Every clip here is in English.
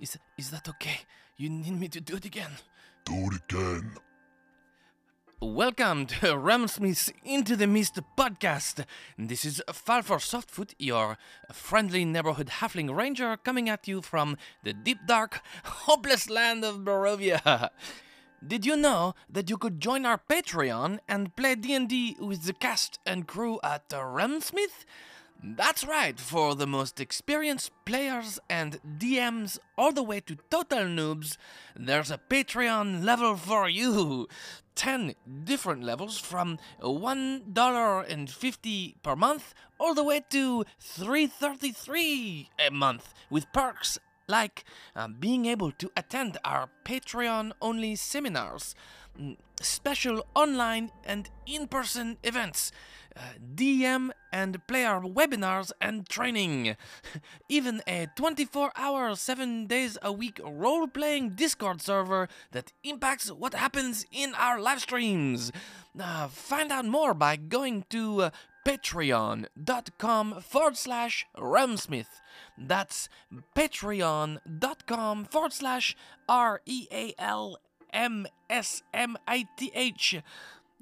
Is is that okay? You need me to do it again? Do it again. Welcome to Realmsmith's Into the Mist podcast. This is Falfor Softfoot, your friendly neighborhood halfling ranger, coming at you from the deep, dark, hopeless land of Barovia. Did you know that you could join our Patreon and play D&D with the cast and crew at Ramsmith? That's right, for the most experienced players and DMs all the way to total noobs, there's a Patreon level for you. 10 different levels from $1.50 per month all the way to 333 a month with perks like uh, being able to attend our Patreon only seminars, special online and in person events, uh, DM and player webinars and training, even a 24 hour, 7 days a week role playing Discord server that impacts what happens in our live streams. Uh, find out more by going to uh, patreon.com forward slash Realmsmith. That's patreon.com forward slash R E A L M S M I T H.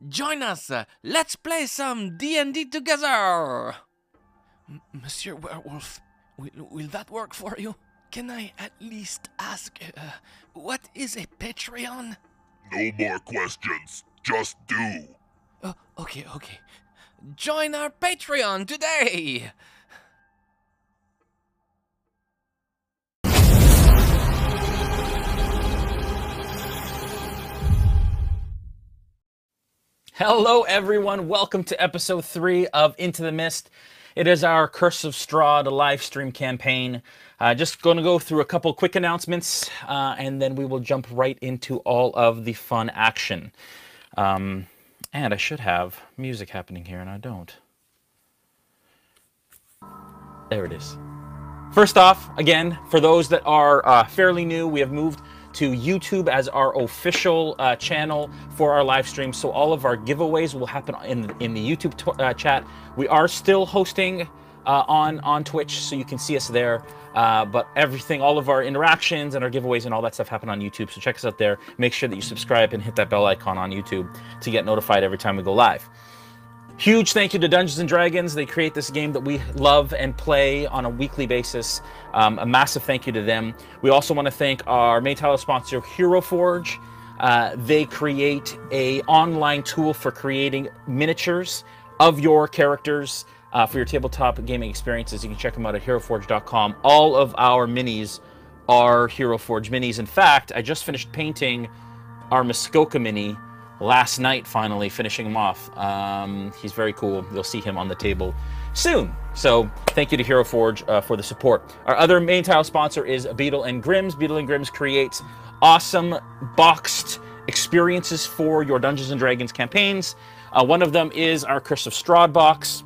Join us. Let's play some D&D together. M- Monsieur Werewolf, will, will that work for you? Can I at least ask, uh, what is a Patreon? No more questions. Just do. Oh, okay, okay. Join our Patreon today! Hello, everyone. Welcome to episode three of Into the Mist. It is our Curse of Strahd live stream campaign. Uh, just going to go through a couple quick announcements, uh, and then we will jump right into all of the fun action. Um, and I should have music happening here, and I don't. There it is. First off, again, for those that are uh, fairly new, we have moved to YouTube as our official uh, channel for our live stream. So all of our giveaways will happen in in the YouTube uh, chat. We are still hosting uh, on on Twitch, so you can see us there. Uh, but everything, all of our interactions and our giveaways and all that stuff happen on YouTube. So check us out there. Make sure that you subscribe and hit that bell icon on YouTube to get notified every time we go live. Huge thank you to Dungeons and Dragons. They create this game that we love and play on a weekly basis. Um, a massive thank you to them. We also want to thank our main title sponsor, Hero Forge. Uh, they create a online tool for creating miniatures of your characters uh, for your tabletop gaming experiences. You can check them out at HeroForge.com. All of our minis are Hero Forge minis. In fact, I just finished painting our Muskoka mini last night finally finishing him off. Um, he's very cool. You'll see him on the table soon. So thank you to hero forge uh, for the support. Our other main tile sponsor is Beadle and Grimm's. Beadle and Grimm's creates awesome boxed experiences for your dungeons and dragons campaigns. Uh, one of them is our curse of strahd box.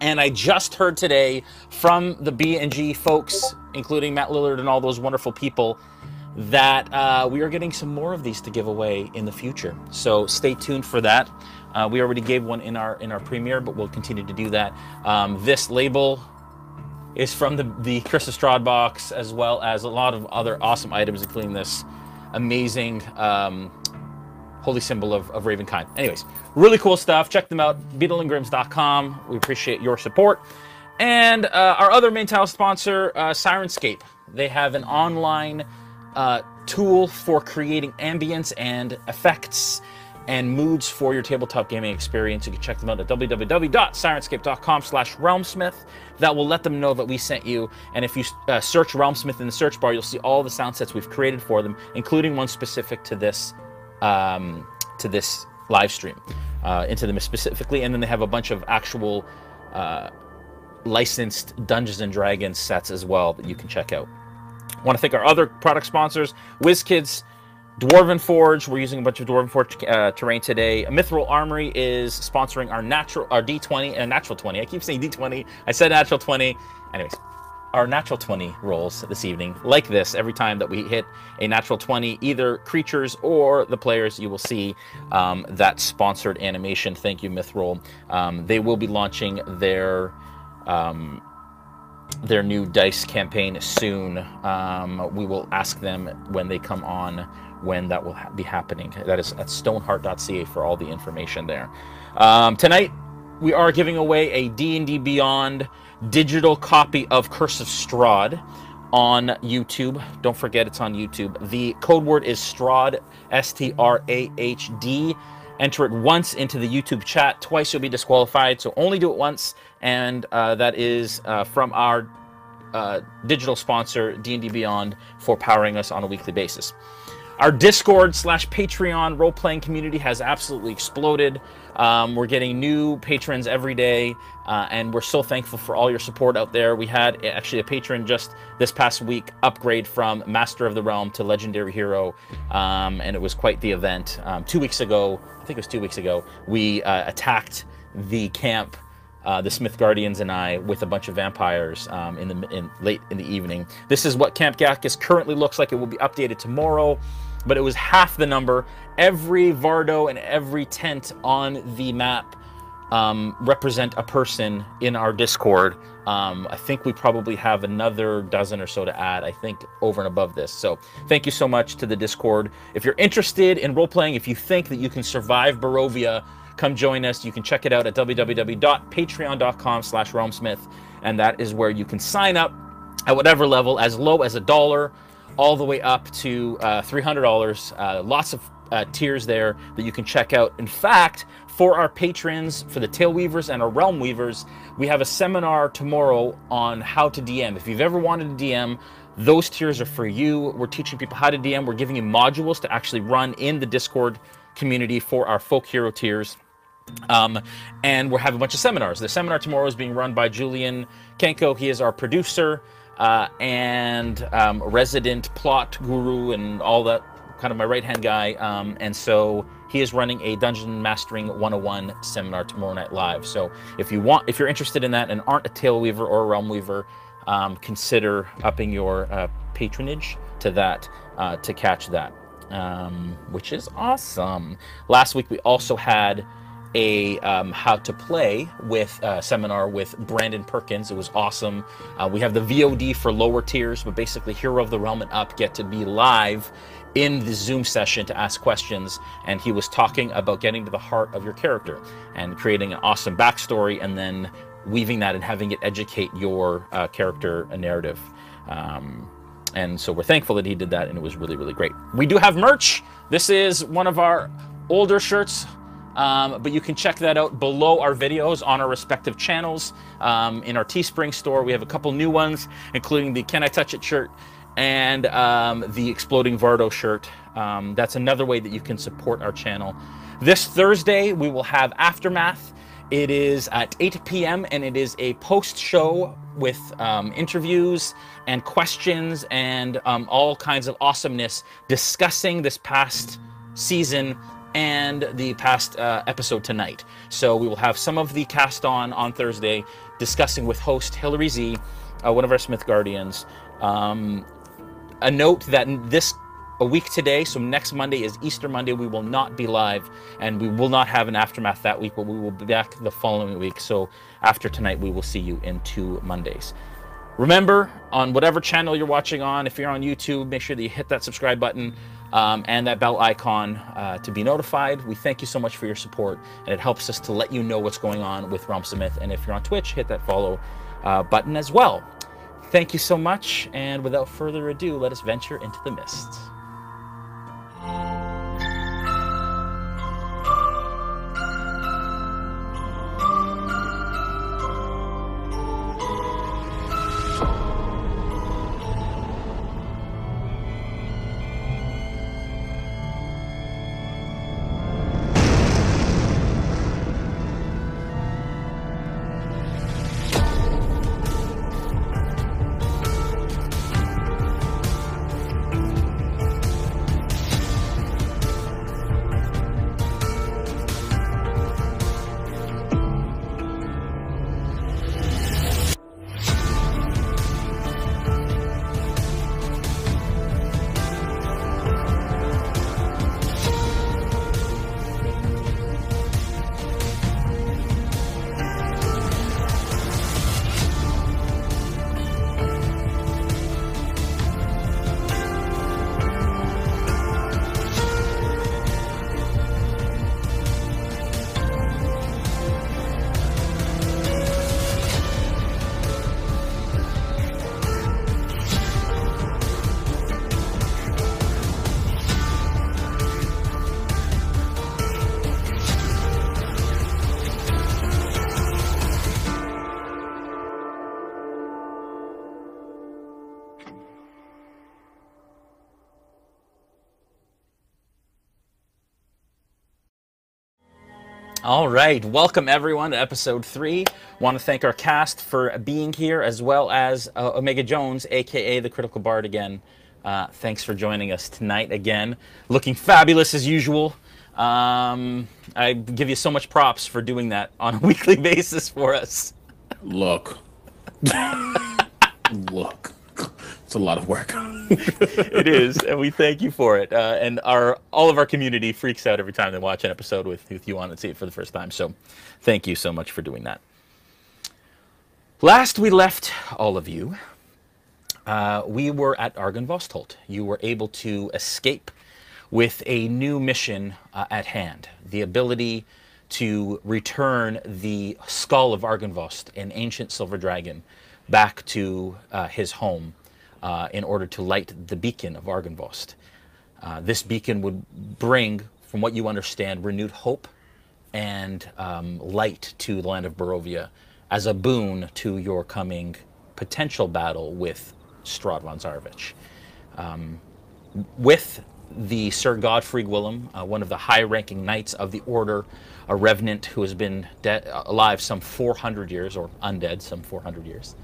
And I just heard today from the B&G folks, including Matt Lillard and all those wonderful people, that uh, we are getting some more of these to give away in the future. So stay tuned for that. Uh, we already gave one in our in our premiere, but we'll continue to do that. Um, this label is from the the Chris Strahd box, as well as a lot of other awesome items, including this amazing um, holy symbol of, of Ravenkind. Anyways, really cool stuff. Check them out, beadleandgrimms.com. We appreciate your support. And uh, our other main title sponsor, uh, Syrinscape. They have an online uh, tool for creating ambience and effects and moods for your tabletop gaming experience. You can check them out at www.syrinscape.com slash realmsmith. That will let them know that we sent you. And if you uh, search Realmsmith in the search bar, you'll see all the sound sets we've created for them, including one specific to this um, to this live stream, uh, into them specifically. And then they have a bunch of actual uh, licensed Dungeons and Dragons sets as well that you can check out. Want to thank our other product sponsors, WizKids, Dwarven Forge. We're using a bunch of Dwarven Forge uh, terrain today. Mithril Armory is sponsoring our natural, our D20 and natural 20. I keep saying D20. I said natural 20. Anyways, our natural 20 rolls this evening, like this, every time that we hit a natural 20, either creatures or the players, you will see um, that sponsored animation. Thank you, Mithril. Um, they will be launching their. Um, their new dice campaign soon. Um, we will ask them when they come on when that will ha- be happening. That is at stoneheart.ca for all the information there. Um, tonight we are giving away a D&D Beyond digital copy of Curse of Strahd on YouTube. Don't forget it's on YouTube. The code word is Strahd, S T R A H D. Enter it once into the YouTube chat. Twice you'll be disqualified. So only do it once, and uh, that is uh, from our uh, digital sponsor D&D Beyond for powering us on a weekly basis. Our Discord slash Patreon role playing community has absolutely exploded. Um, we're getting new patrons every day, uh, and we're so thankful for all your support out there. We had actually a patron just this past week upgrade from Master of the Realm to Legendary Hero, um, and it was quite the event. Um, two weeks ago, I think it was two weeks ago, we uh, attacked the camp. Uh, the Smith Guardians and I with a bunch of vampires um, in the in late in the evening. This is what Camp Gakis currently looks like. It will be updated tomorrow but it was half the number. Every Vardo and every tent on the map um, represent a person in our Discord. Um, I think we probably have another dozen or so to add, I think, over and above this. So thank you so much to the Discord. If you're interested in role playing, if you think that you can survive Barovia, come join us. You can check it out at www.patreon.com slash realmsmith. And that is where you can sign up at whatever level, as low as a dollar all the way up to uh, $300. Uh, lots of uh, tiers there that you can check out. In fact, for our patrons, for the Tail Weavers and our Realm Weavers, we have a seminar tomorrow on how to DM. If you've ever wanted to DM, those tiers are for you. We're teaching people how to DM. We're giving you modules to actually run in the Discord community for our folk hero tiers. Um, and we're having a bunch of seminars. The seminar tomorrow is being run by Julian Kenko. He is our producer uh, and um, resident plot guru and all that kind of my right hand guy. Um, and so he is running a Dungeon Mastering 101 seminar tomorrow night live. So if you want, if you're interested in that and aren't a Tail Weaver or a Realm Weaver, um, consider upping your uh, patronage to that uh, to catch that, um, which is awesome. Last week we also had a um, how to play with uh, seminar with Brandon Perkins. It was awesome. Uh, we have the VOD for lower tiers, but basically Hero of the Realm and up get to be live in the Zoom session to ask questions. And he was talking about getting to the heart of your character and creating an awesome backstory and then weaving that and having it educate your uh, character narrative. Um, and so we're thankful that he did that, and it was really, really great. We do have merch. This is one of our older shirts um, but you can check that out below our videos on our respective channels. Um, in our Teespring store, we have a couple new ones, including the Can I Touch It shirt and um, the Exploding Vardo shirt. Um, that's another way that you can support our channel. This Thursday, we will have Aftermath. It is at 8 p.m. and it is a post show with um, interviews and questions and um, all kinds of awesomeness discussing this past season and the past uh, episode tonight. So we will have some of the cast on on Thursday discussing with host Hillary Z, uh, one of our Smith Guardians. Um, a note that this a week today, so next Monday is Easter Monday. We will not be live and we will not have an aftermath that week, but we will be back the following week. So after tonight, we will see you in two Mondays. Remember, on whatever channel you're watching on, if you're on YouTube, make sure that you hit that subscribe button um, and that bell icon uh, to be notified. We thank you so much for your support, and it helps us to let you know what's going on with Realm Smith. And if you're on Twitch, hit that follow uh, button as well. Thank you so much, and without further ado, let us venture into the mists. All right, welcome everyone to episode three. Want to thank our cast for being here, as well as uh, Omega Jones, aka the Critical Bard, again. Uh, thanks for joining us tonight again. Looking fabulous as usual. Um, I give you so much props for doing that on a weekly basis for us. Look. Look. It's a lot of work. it is, and we thank you for it. Uh, and our all of our community freaks out every time they watch an episode with, with you on and see it for the first time. So, thank you so much for doing that. Last we left all of you, uh, we were at Argynvostholt. You were able to escape with a new mission uh, at hand: the ability to return the skull of Argynvost, an ancient silver dragon, back to uh, his home uh, in order to light the beacon of Argynvost. Uh, this beacon would bring, from what you understand, renewed hope and um, light to the land of Barovia as a boon to your coming potential battle with Strahd von Zarovich. Um, with the Sir Godfrey Gwilym, uh, one of the high-ranking knights of the Order, a revenant who has been de- alive some 400 years, or undead some 400 years,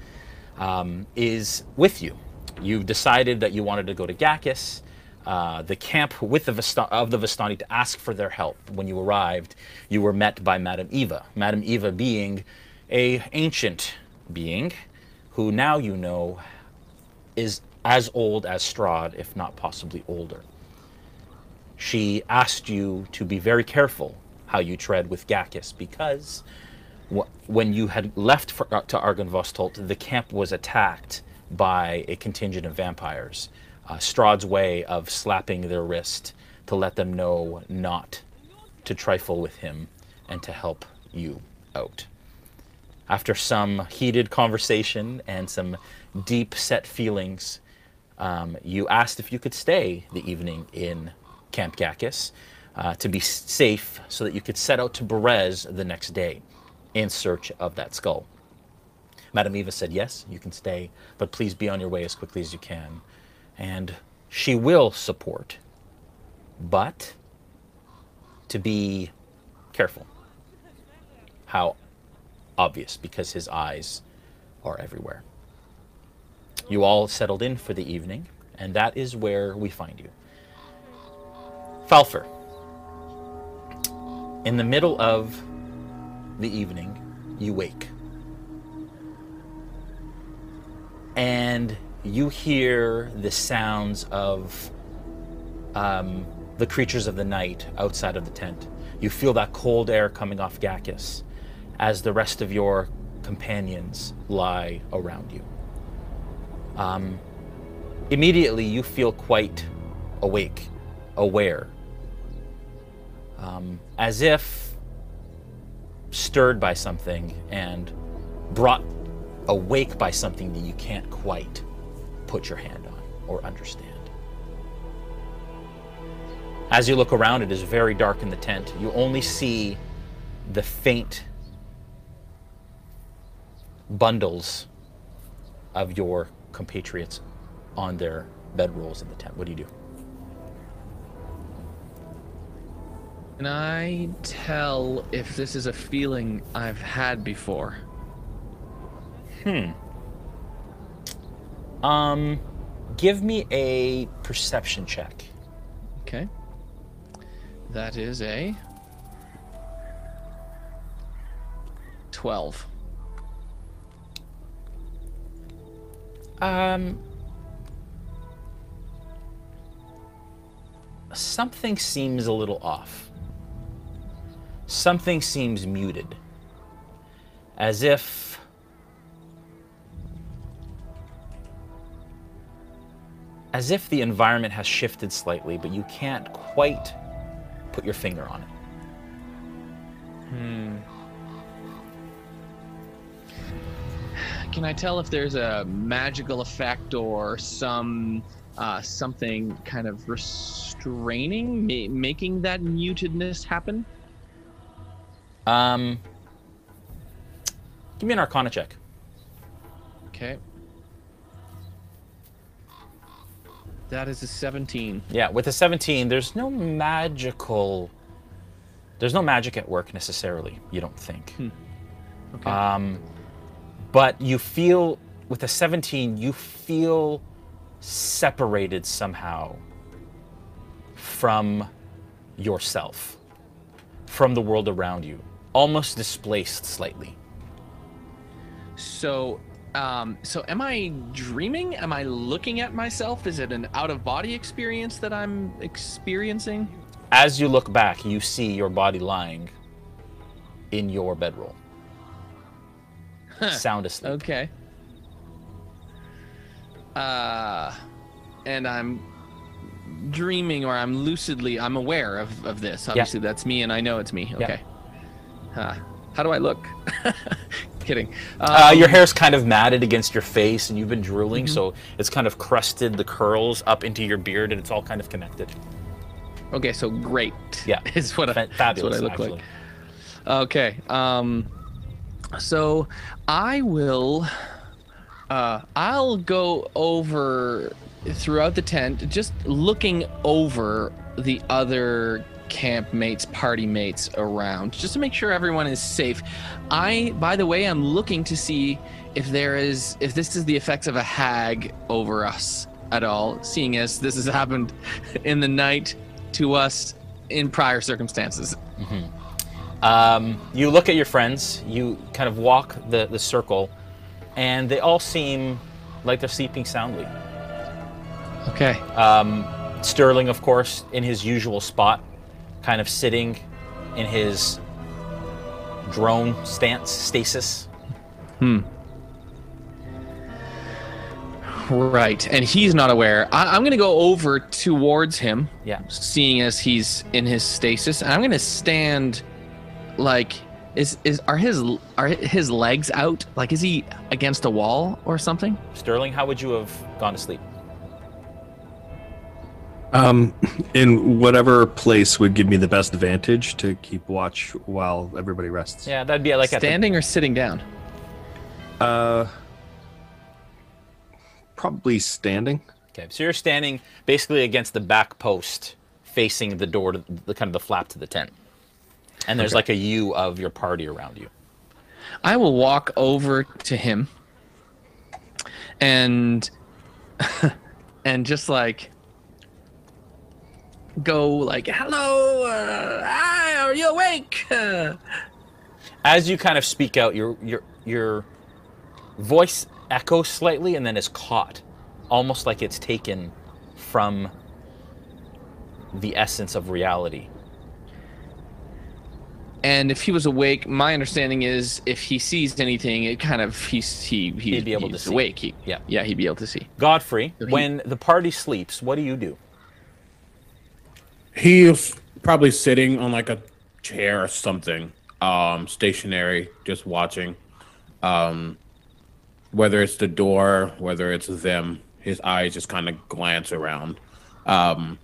um, is with you. You've decided that you wanted to go to Gakis, uh, the camp with the Vista- of the Vistani to ask for their help. When you arrived, you were met by Madame Eva. Madame Eva being a ancient being who now you know is as old as Strahd, if not possibly older. She asked you to be very careful how you tread with Gakis because when you had left for, uh, to Argynvostholt, the camp was attacked by a contingent of vampires. Uh, Strahd's way of slapping their wrist to let them know not to trifle with him and to help you out. After some heated conversation and some deep set feelings, um, you asked if you could stay the evening in Camp Gakis uh, to be safe so that you could set out to Berez the next day in search of that skull. Madame Eva said, Yes, you can stay, but please be on your way as quickly as you can. And she will support, but to be careful. How obvious, because his eyes are everywhere. You all settled in for the evening, and that is where we find you. Falfer, in the middle of the evening, you wake. And you hear the sounds of um, the creatures of the night outside of the tent. You feel that cold air coming off Gakis as the rest of your companions lie around you. Um, immediately, you feel quite awake, aware, um, as if stirred by something and brought awake by something that you can't quite put your hand on or understand. As you look around, it is very dark in the tent. You only see the faint bundles of your compatriots on their bedrolls in the tent. What do you do? Can I tell if this is a feeling I've had before? Um, give me a perception check. Okay. That is a 12. Um, something seems a little off. Something seems muted. As if. As if the environment has shifted slightly, but you can't quite put your finger on it. Can I tell if there's a magical effect or some uh, something kind of restraining, ma- making that mutedness happen? Um, give me an Arcana check. Okay. That is a 17. Yeah, with a 17, there's no magical There's no magic at work necessarily, you don't think. Okay. Um, but you feel, with a 17, you feel separated somehow from yourself, from the world around you, almost displaced slightly. So, um, so am I dreaming? Am I looking at myself? Is it an out of body experience that I'm experiencing? As you look back, you see your body lying in your bedroll, sound asleep. Okay. Uh, and I'm dreaming or I'm lucidly, I'm aware of, of this. Obviously, that's me and I know it's me. Yeah. Okay. Huh. How do I look? Kidding. Uh, Um, your hair's kind of matted against your face, and you've been drooling, Mm-hmm. so it's kind of crusted the curls up into your beard, and it's all kind of connected. Okay, so great. Yeah. is what I, fabulous, what I look actually. like. Okay. Um so I will uh I'll go over throughout the tent just looking over the other campmates, party mates around just to make sure everyone is safe. I by the way I'm looking to see if there is if this is the effects of a hag over us at all, seeing as this has happened in the night to us in prior circumstances. Um, you look at your friends, you kind of walk the, the circle, and they all seem like they're sleeping soundly. Okay. Um, Sterling, of course, in his usual spot, kind of sitting in his drone stance, stasis. Hmm. Right, and he's not aware. I, I'm going to go over towards him, Yeah. seeing as he's in his stasis, and I'm going to stand, like, is is are his are his legs out? Like, is he against a wall or something? Sterling, how would you have gone to sleep? Um, in whatever place would give me the best advantage to keep watch while everybody rests. Yeah, that'd be like at the, Standing or sitting down? Uh, probably standing. Okay, so you're standing basically against the back post, facing the door to the kind of the flap to the tent, and there's like a U of your party around you. I will walk over to him, and and just like go like, "Hello, uh, hi, are you awake?" Uh, As you kind of speak out, your your your voice echoes slightly and then is caught, almost like it's taken from the essence of reality. And if he was awake, my understanding is if he sees anything, it kind of he's he he's, He'd be able to see. awake. He, Yeah. yeah, he'd be able to see. Godfrey, So he- when the party sleeps, what do you do? He's probably sitting on like a chair or something, um, stationary, just watching. Um, whether it's the door, whether it's them, his eyes just kind of glance around. Um,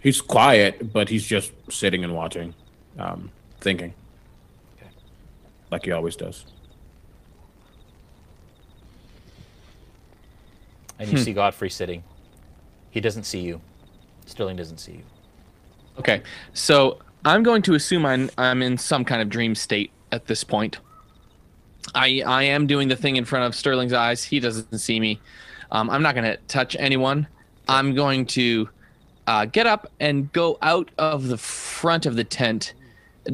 he's quiet, but he's just sitting and watching, um, thinking, Okay. like he always does. And Hmm. you see Godfrey sitting. He doesn't see you. Sterling doesn't see you. Okay, so I'm going to assume I'm I'm in some kind of dream state at this point. I I am doing the thing in front of Sterling's eyes. He doesn't see me. Um, I'm not going to touch anyone. I'm going to uh, get up and go out of the front of the tent,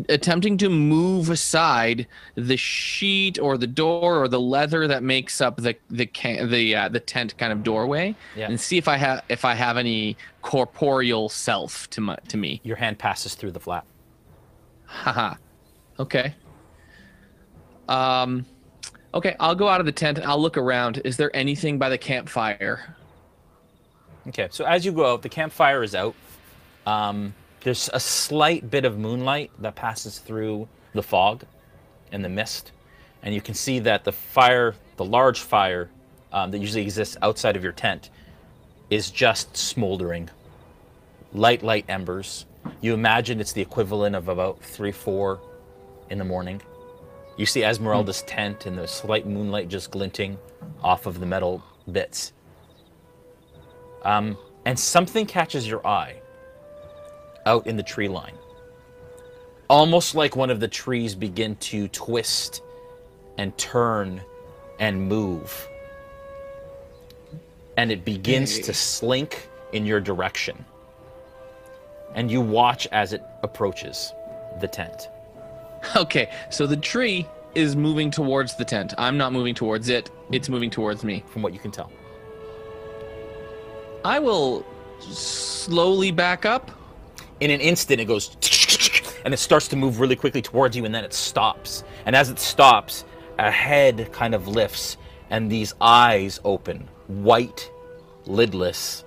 attempting to move aside the sheet or the door or the leather that makes up the the can, the uh, the tent kind of doorway, Yeah. and see if I have if I have any corporeal self to my to me. Your hand passes through the flap. Haha. okay. Um, okay. I'll go out of the tent and I'll look around. Is there anything by the campfire? Okay, so as you go out, the campfire is out. Um, there's a slight bit of moonlight that passes through the fog and the mist, and you can see that the fire, the large fire um, that usually exists outside of your tent, is just smoldering. Light, light embers. You imagine it's the equivalent of about three, four in the morning. You see Esmeralda's tent and the slight moonlight just glinting off of the metal bits. Um, and something catches your eye out in the tree line. almost like one of the trees begin to twist and turn and move. And it begins to slink in your direction. And you watch as it approaches the tent. Okay, so the tree is moving towards the tent. I'm not moving towards it. It's moving towards me. from what you can tell. I will slowly back up. In an instant, it goes and it starts to move really quickly towards you, and then it stops. And as it stops, a head kind of lifts, and these eyes open, white, lidless.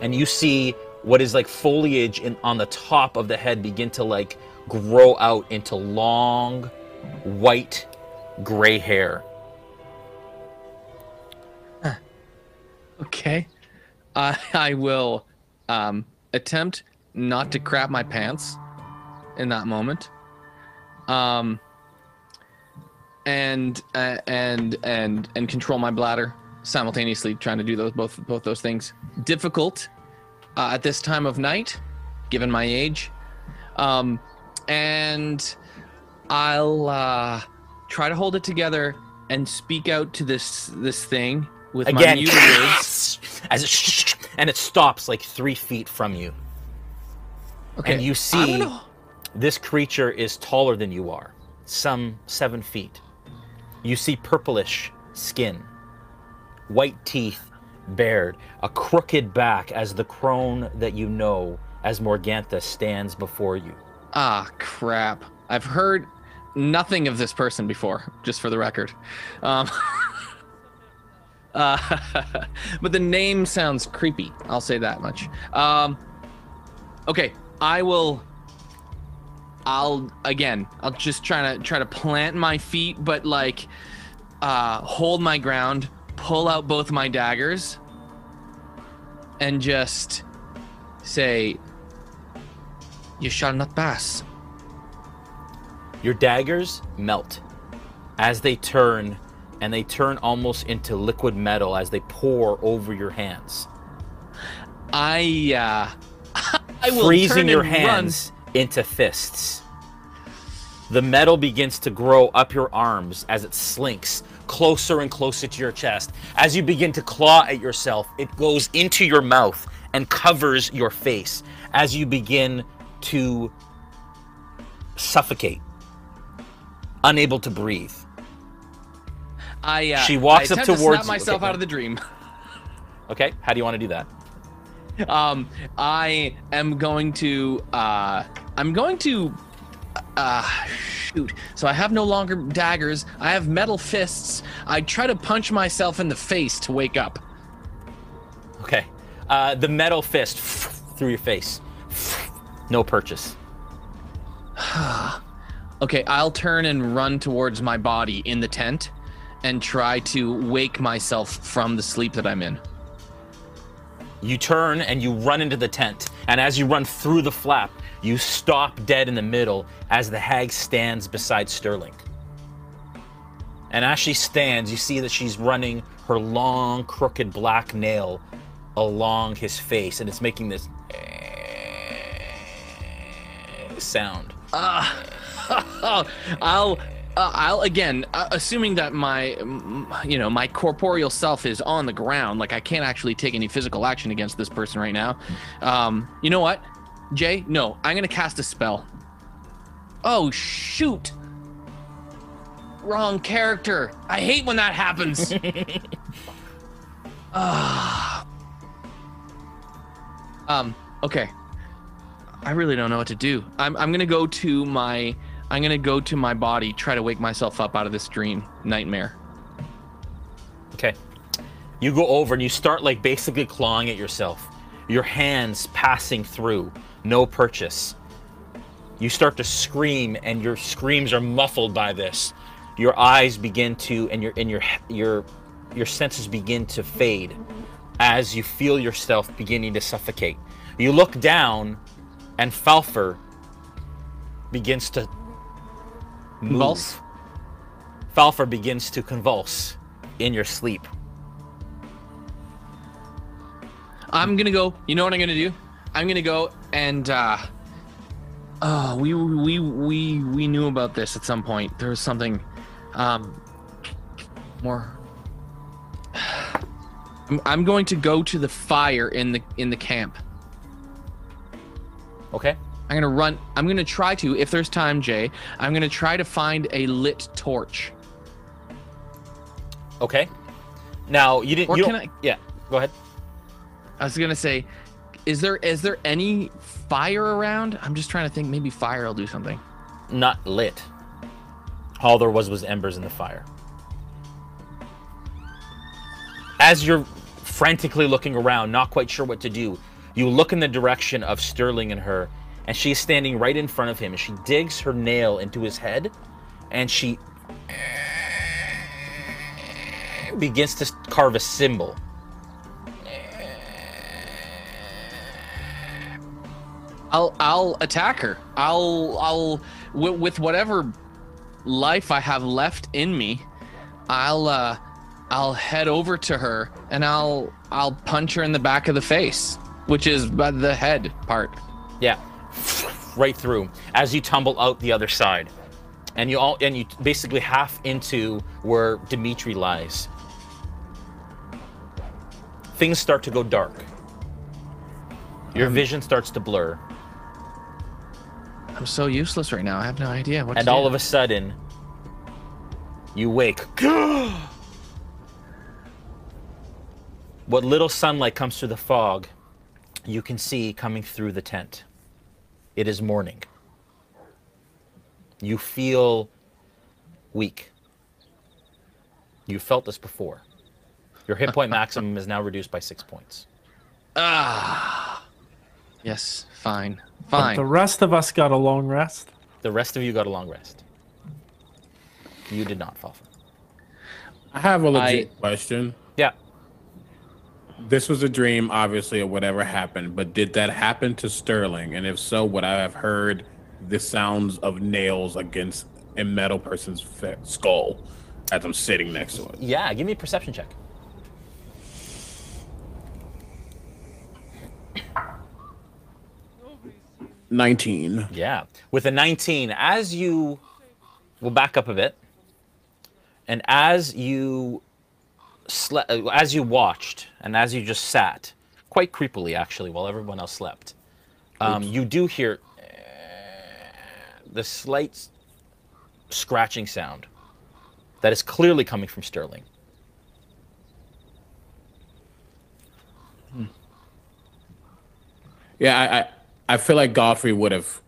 And you see what is like foliage in, on the top of the head begin to like grow out into long, white, gray hair. Okay. I I will um, attempt not to crap my pants in that moment. Um, and uh, and and and control my bladder simultaneously, trying to do those both both those things. Difficult uh, at this time of night, given my age. Um, and I'll uh, try to hold it together and speak out to this this thing with my Again, muted words. as and it stops like three feet from you. Okay. And you see gonna- this creature is taller than you are, some seven feet. You see purplish skin, white teeth bared, a crooked back as the crone that you know as Morgantha stands before you. Ah, crap. I've heard nothing of this person before, just for the record. Um, uh, but the name sounds creepy. I'll say that much. Um, okay, I will. I'll again. I'll just try to try to plant my feet, but like uh, hold my ground, pull out both my daggers, and just say, "You shall not pass." Your daggers melt as they turn, and they turn almost into liquid metal as they pour over your hands, I uh I will freezing turn your and hands into fists. The metal begins to grow up your arms as it slinks closer and closer to your chest. As you begin to claw at yourself, it goes into your mouth and covers your face as you begin to suffocate, unable to breathe. I uh, She walks I up attempt to towards snap myself Okay, out of the dream. Okay, how do you want to do that? Um, I am going to uh, I'm going to uh, shoot. So I have no longer daggers. I have metal fists. I try to punch myself in the face to wake up. Okay. Uh, the metal fist through your face. No purchase. Okay, I'll turn and run towards my body in the tent and try to wake myself from the sleep that I'm in. You turn and you run into the tent, and as you run through the flap, you stop dead in the middle as the hag stands beside Sterling. And as she stands, you see that she's running her long, crooked black nail along his face, and it's making this sound. Oh, I'll, uh, I'll again, uh, assuming that my, you know, my corporeal self is on the ground, like I can't actually take any physical action against this person right now. Um, you know what, Jay? No, I'm gonna cast a spell. Oh shoot! Wrong character. I hate when that happens. Ah. um. Okay. I really don't know what to do. I'm, I'm gonna go to my I'm gonna go to my body, try to wake myself up out of this dream nightmare. Okay. You go over and you start like basically clawing at yourself. Your hands passing through, no purchase. You start to scream and your screams are muffled by this. Your eyes begin to and your and your your your senses begin to fade as you feel yourself beginning to suffocate. You look down and Falfer begins to. Convulse? Falfer begins to convulse in your sleep. I'm gonna go. You know what I'm gonna do? I'm gonna go and uh Oh, we we we we knew about this at some point. There was something, um, more. I'm, I'm going to go to the fire in the in the camp. Okay. I'm gonna run. I'm gonna try to, if there's time, Jay. I'm gonna try to find a lit torch. Okay. Now you didn't. Or you can I- Yeah. Go ahead. I was gonna say, is there is there any fire around? I'm just trying to think. Maybe fire will do something. Not lit. All there was was embers in the fire. As you're frantically looking around, not quite sure what to do, you look in the direction of Sterling and her, and she's standing right in front of him, and she digs her nail into his head, and she begins to carve a symbol. I'll I'll attack her. I'll I'll with, with whatever life I have left in me, I'll uh I'll head over to her and I'll I'll punch her in the back of the face, which is by the head part. Yeah, right through as you tumble out the other side, and you all and you basically half into where Dimitri lies. Things start to go dark. Your um, vision starts to blur, I'm so useless right now. I have no idea what and all do. of a sudden, you wake. what little sunlight comes through the fog, you can see coming through the tent. It is morning. You feel weak. You felt this before. Your hit point maximum is now reduced by six points. Ah. Yes, fine. But Fine. the rest of us got a long rest. The rest of you got a long rest. You did not, Falfa. I have a legit I- question. Yeah. This was a dream, obviously, or whatever happened, but did that happen to Sterling? And if so, would I have heard the sounds of nails against a metal person's fe- skull as I'm sitting next to it? Yeah, give me a perception check. Nineteen. Yeah. With a 19, as you will back up a bit, and as you slept, as you watched, and as you just sat, quite creepily actually, while everyone else slept, um, you do hear uh, the slight scratching sound that is clearly coming from Sterling. Yeah, I, I, I feel like Godfrey would have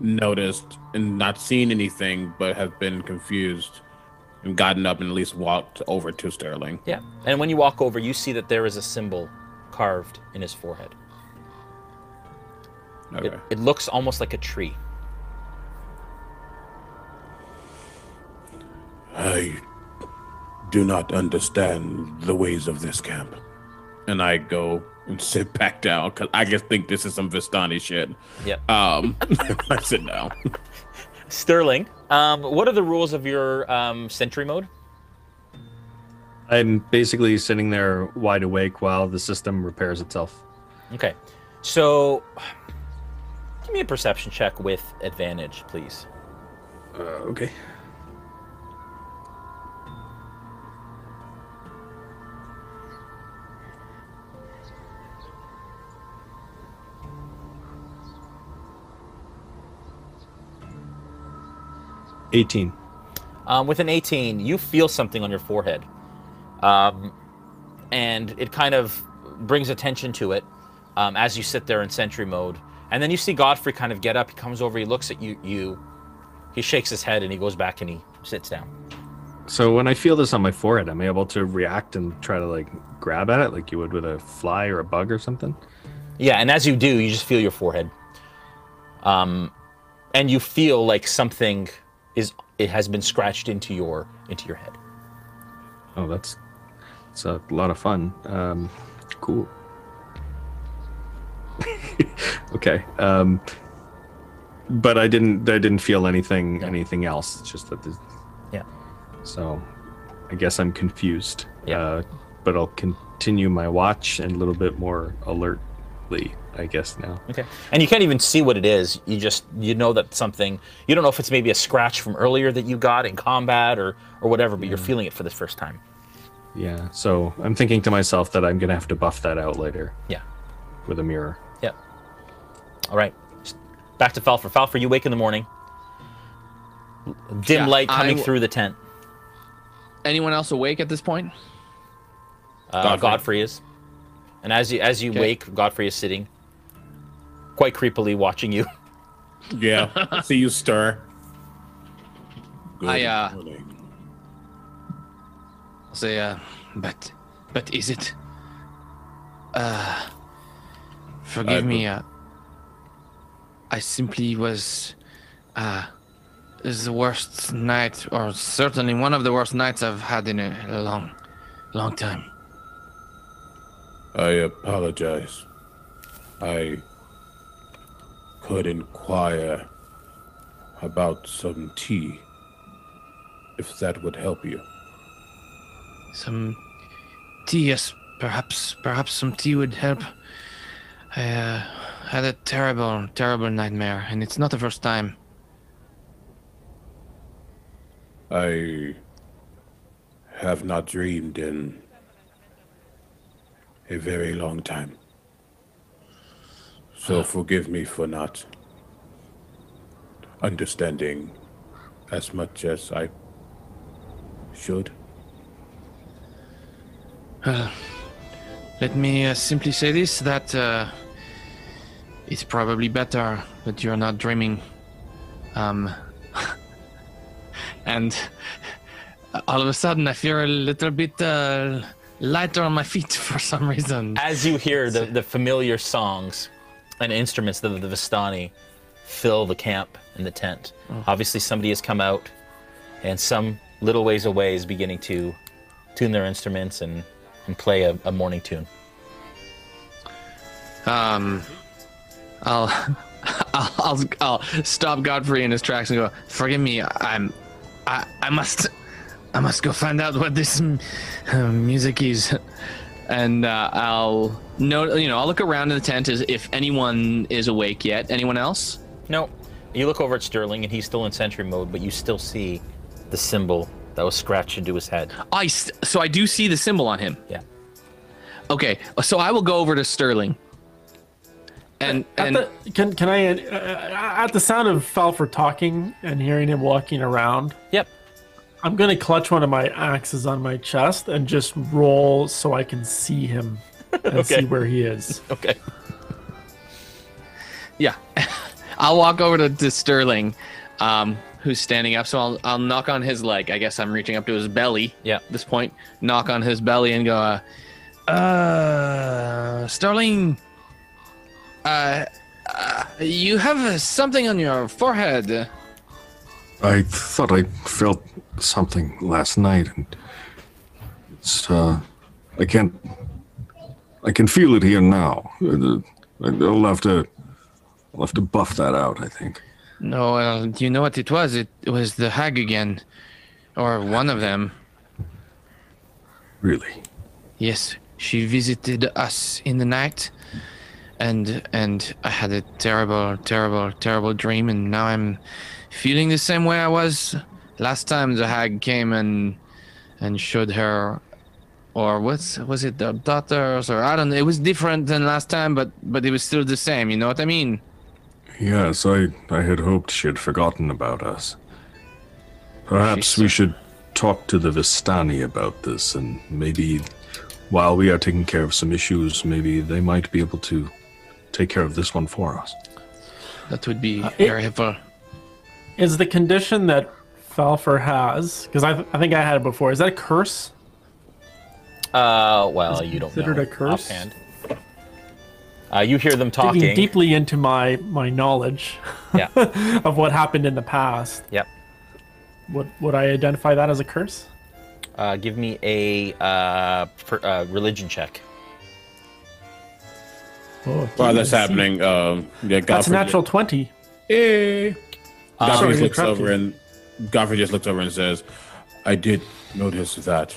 noticed and not seen anything, but have been confused and gotten up and at least walked over to Sterling. Yeah. And when you walk over, you see that there is a symbol carved in his forehead. Okay. It, it looks almost like a tree. I do not understand the ways of this camp. And I go and sit back down because I just think this is some Vistani shit. Yep. Um, I sit down. Sterling, um, what are the rules of your um, sentry mode? I'm basically sitting there wide awake while the system repairs itself. Okay, so give me a perception check with advantage, please. Uh, okay. Eighteen. Um, with an 18, you feel something on your forehead, um, and it kind of brings attention to it um, as you sit there in sentry mode. And then you see Godfrey kind of get up. He comes over. He looks at you. You. He shakes his head and he goes back and he sits down. So when I feel this on my forehead, am I able to react and try to like grab at it like you would with a fly or a bug or something? Yeah, and as you do, you just feel your forehead. Um, and you feel like something is it has been scratched into your into your head. Oh, that's it's a lot of fun. Um, cool. okay. Um, but I didn't. I didn't feel anything. No. Anything else. It's just that. The, Yeah. So, I guess I'm confused. Yeah. Uh, but I'll continue my watch and a little bit more alert. Quickly, I guess now. Okay. And you can't even see what it is. You just you know that something. You don't know if it's maybe a scratch from earlier that you got in combat or or whatever, but you're feeling it for the first time. Yeah. So I'm thinking to myself that I'm gonna have to buff that out later Yeah. with a mirror. Yeah. All right. Back to Falfur. Falfur, you wake in the morning. Dim Yeah, light coming w- through the tent. Anyone else awake at this point? Uh, Godfrey. Godfrey. is. And as you as you Okay. wake, Godfrey is sitting, quite creepily watching you. Yeah. See you stir. Good I, uh, morning. Say, uh, but, but is it? Uh, forgive I- me. Uh, I simply was, uh, is the worst night, or certainly one of the worst nights I've had in a, a long, long time. I apologize. I could inquire about some tea, if that would help you. Some tea, yes, perhaps, perhaps some tea would help. I uh, had a terrible, terrible nightmare, and it's not the first time. I have not dreamed in a very long time. So forgive me for not understanding as much as I should. Let me uh, simply say this: that uh, it's probably better that you're not dreaming. Um, and all of a sudden, I feel a little bit uh, lighter on my feet for some reason. As you hear the, the familiar songs and instruments of the Vistani fill the camp and the tent, obviously somebody has come out, and some little ways away is beginning to tune their instruments and, and play a, a morning tune. Um, I'll, I'll, I'll, I'll stop Godfrey in his tracks and go. Forgive me. I'm, I, I must, I must go find out what this m- uh, music is, and uh, I'll no, you know, I'll look around in the tent as if anyone is awake yet. Anyone else? No, you look over at Sterling, and he's still in sentry mode, but you still see the symbol that was scratched into his head. I s- so I do see the symbol on him. Yeah. Okay, so I will go over to Sterling. And At and the, can can I uh, at the sound of Falford talking and hearing him walking around, Yep. I'm gonna clutch one of my axes on my chest and just roll so I can see him and Okay. see where he is. Okay. Yeah, I'll walk over to, to Sterling, um, who's standing up. So I'll I'll knock on his leg. I guess I'm reaching up to his belly. Yeah. At this point, knock on his belly and go, uh, uh Sterling, uh, uh, you have uh, something on your forehead. I thought I felt something last night, and it's uh, I can't. I can feel it here now. Uh, I'll have to. I'll have to buff that out. I think. No, uh, do you know what it was? It, it was the hag again, or one of them. Really. Yes, she visited us in the night, and and I had a terrible, terrible, terrible dream, and now I'm feeling the same way I was last time the hag came and and showed her, or what's was it the daughters or I don't know. It was different than last time, but but it was still the same. You know what I mean? Yes, I. I had hoped she had forgotten about us. Perhaps She's- we should talk to the Vistani about this, and maybe, while we are taking care of some issues, maybe they might be able to take care of this one for us. That would be uh, it- very helpful. Is the condition that Falfur has? Because I, I think I had it before. Is that a curse? Uh, well, Is you don't considered know a curse? offhand. Uh, you hear them talking. Digging deeply into my my knowledge Yeah. of what happened in the past. Yep. Would would I identify that as a curse? Uh, give me a uh, per, uh, religion check. Oh, While that's happening, um, yeah, That's a Godfrey, natural twenty. Eh. Godfrey just looks over and Godfrey just looks over and says, "I did notice that.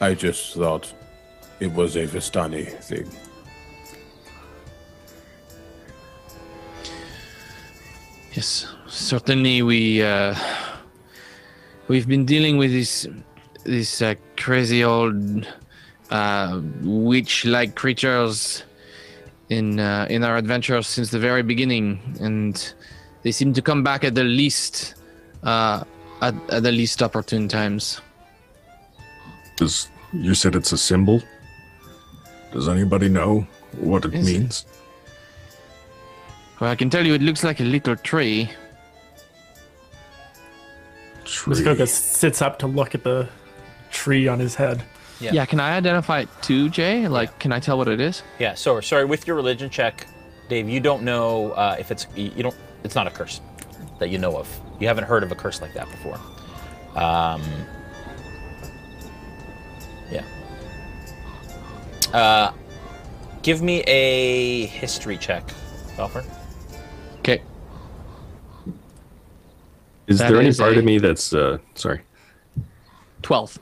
I just thought it was a Vistani thing." Yes, certainly we uh, we've been dealing with this this uh, crazy old uh, witch-like creatures in uh, in our adventures since the very beginning, and they seem to come back at the least uh, at, at the least opportune times. Does you said it's a symbol? Does anybody know what it Is it? means? Well, I can tell you, it looks like a little tree. Tree. Muskoka sits up to look at the tree on his head. Yeah. Yeah. can I identify it too, Jay? Like, can I tell what it is? Yeah. So sorry. With your religion check, Dave, you don't know uh, if it's you don't. It's not a curse that you know of. You haven't heard of a curse like that before. Um, yeah. Uh, give me a history check, Valfer. Okay. Is That there any part a- of me that's uh sorry? Twelve.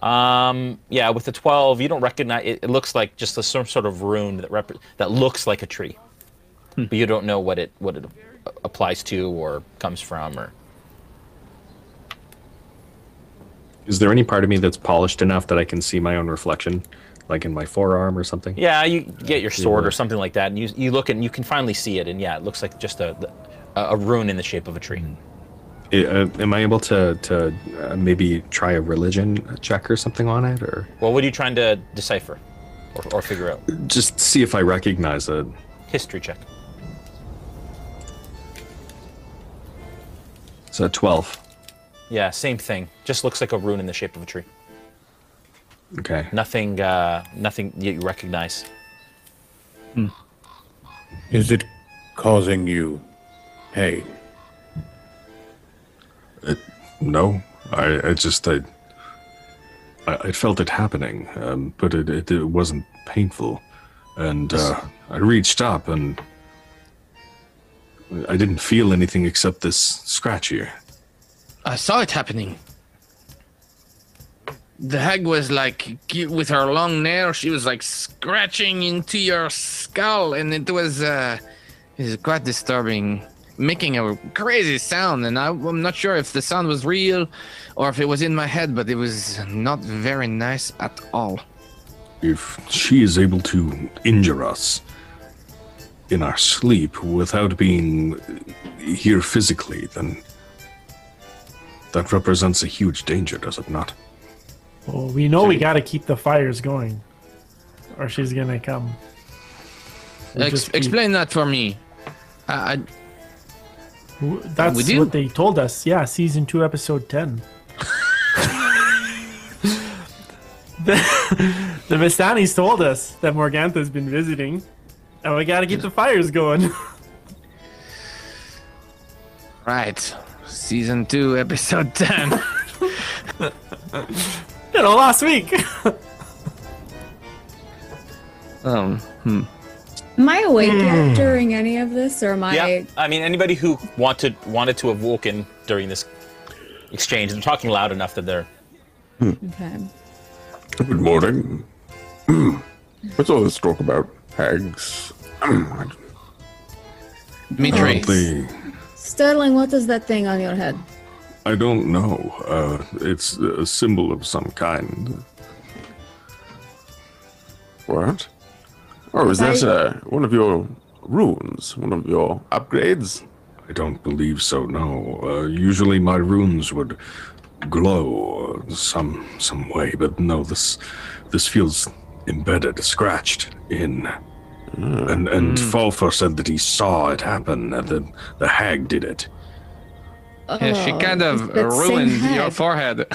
Um, yeah, with the twelve, you don't recognize. It, it looks like just a, some sort of rune that rep- that looks like a tree, but you don't know what it what it applies to or comes from or. Is there any part of me that's polished enough that I can see my own reflection, like in my forearm or something? Yeah, you get your sword or something like that, and you you look and you can finally see it, and yeah, it looks like just a a, rune in the shape of a tree. I- uh, am I able to to uh, maybe try a religion check or something on it, or Well, what are you trying to decipher or, or figure out? just see if I recognize it? History check. It's a twelve. Yeah, same thing. Just looks like a rune in the shape of a tree. Okay. Nothing, uh, nothing that you recognize. Is it causing you pain? No, I, I just I, I I felt it happening, um, but it, it it wasn't painful, and uh, I reached up and I didn't feel anything except this scratch here. I saw it happening. The hag was like, with her long nail, she was like scratching into your skull, and it was, uh, it was quite disturbing, making a crazy sound. And I, I'm not sure if the sound was real or if it was in my head, but it was not very nice at all. If she is able to injure us in our sleep without being here physically, then that represents a huge danger, does it not? Well, we know we got to keep the fires going, or she's gonna come. We Ex- keep- explain that for me. I, I, w- That's We what they told us. Yeah, season two, episode ten. the the Vistanis told us that Morgantha's been visiting, and we got to keep the fires going. right. Season 2, episode 10. you know, last week. um, hmm. Am I awake yet during any of this, or am I? Yeah, I mean, anybody who wanted wanted to have woken during this exchange, they're talking loud enough that they're. Okay. Good morning. What's all this talk about hags? Mitri. The, Sterling, what is that thing on your head? I don't know. Uh, it's a symbol of some kind. What? Oh, is that uh, one of your runes? One of your upgrades? I don't believe so. No. Uh, usually my runes would glow uh, some some way, but no. This this feels embedded, scratched in. And and Falfer said that he saw it happen. That the the hag did it. Yeah, she Oh, kind of it's that same ruined your forehead.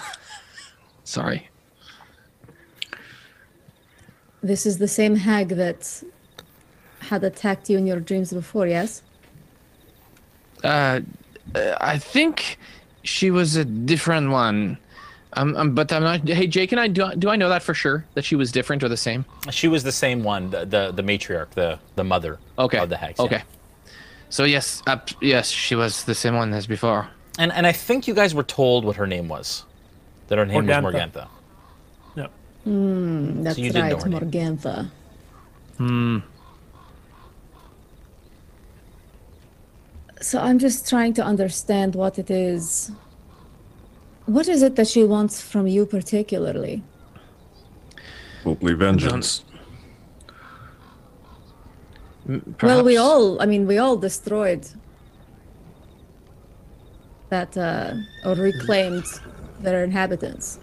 Sorry. This is the same hag that had attacked you in your dreams before, yes? Uh, uh, I think she was a different one. Um, um, but I'm not. Hey, Jake, and I do. Do I know that for sure that she was different or the same? She was the same one, the the, the matriarch, the the mother Okay. of the hags. yeah. Okay. So yes, uh, yes, she was the same one as before. And and I think you guys were told what her name was. That her name was Morgantha. Morgantha. Yep. That's you did know right, her. Morgantha. Hmm. So I'm just trying to understand what it is. What is it that she wants from you particularly? Hopefully, vengeance. Well, we all, I mean, we all destroyed that, uh, or reclaimed their inhabitants.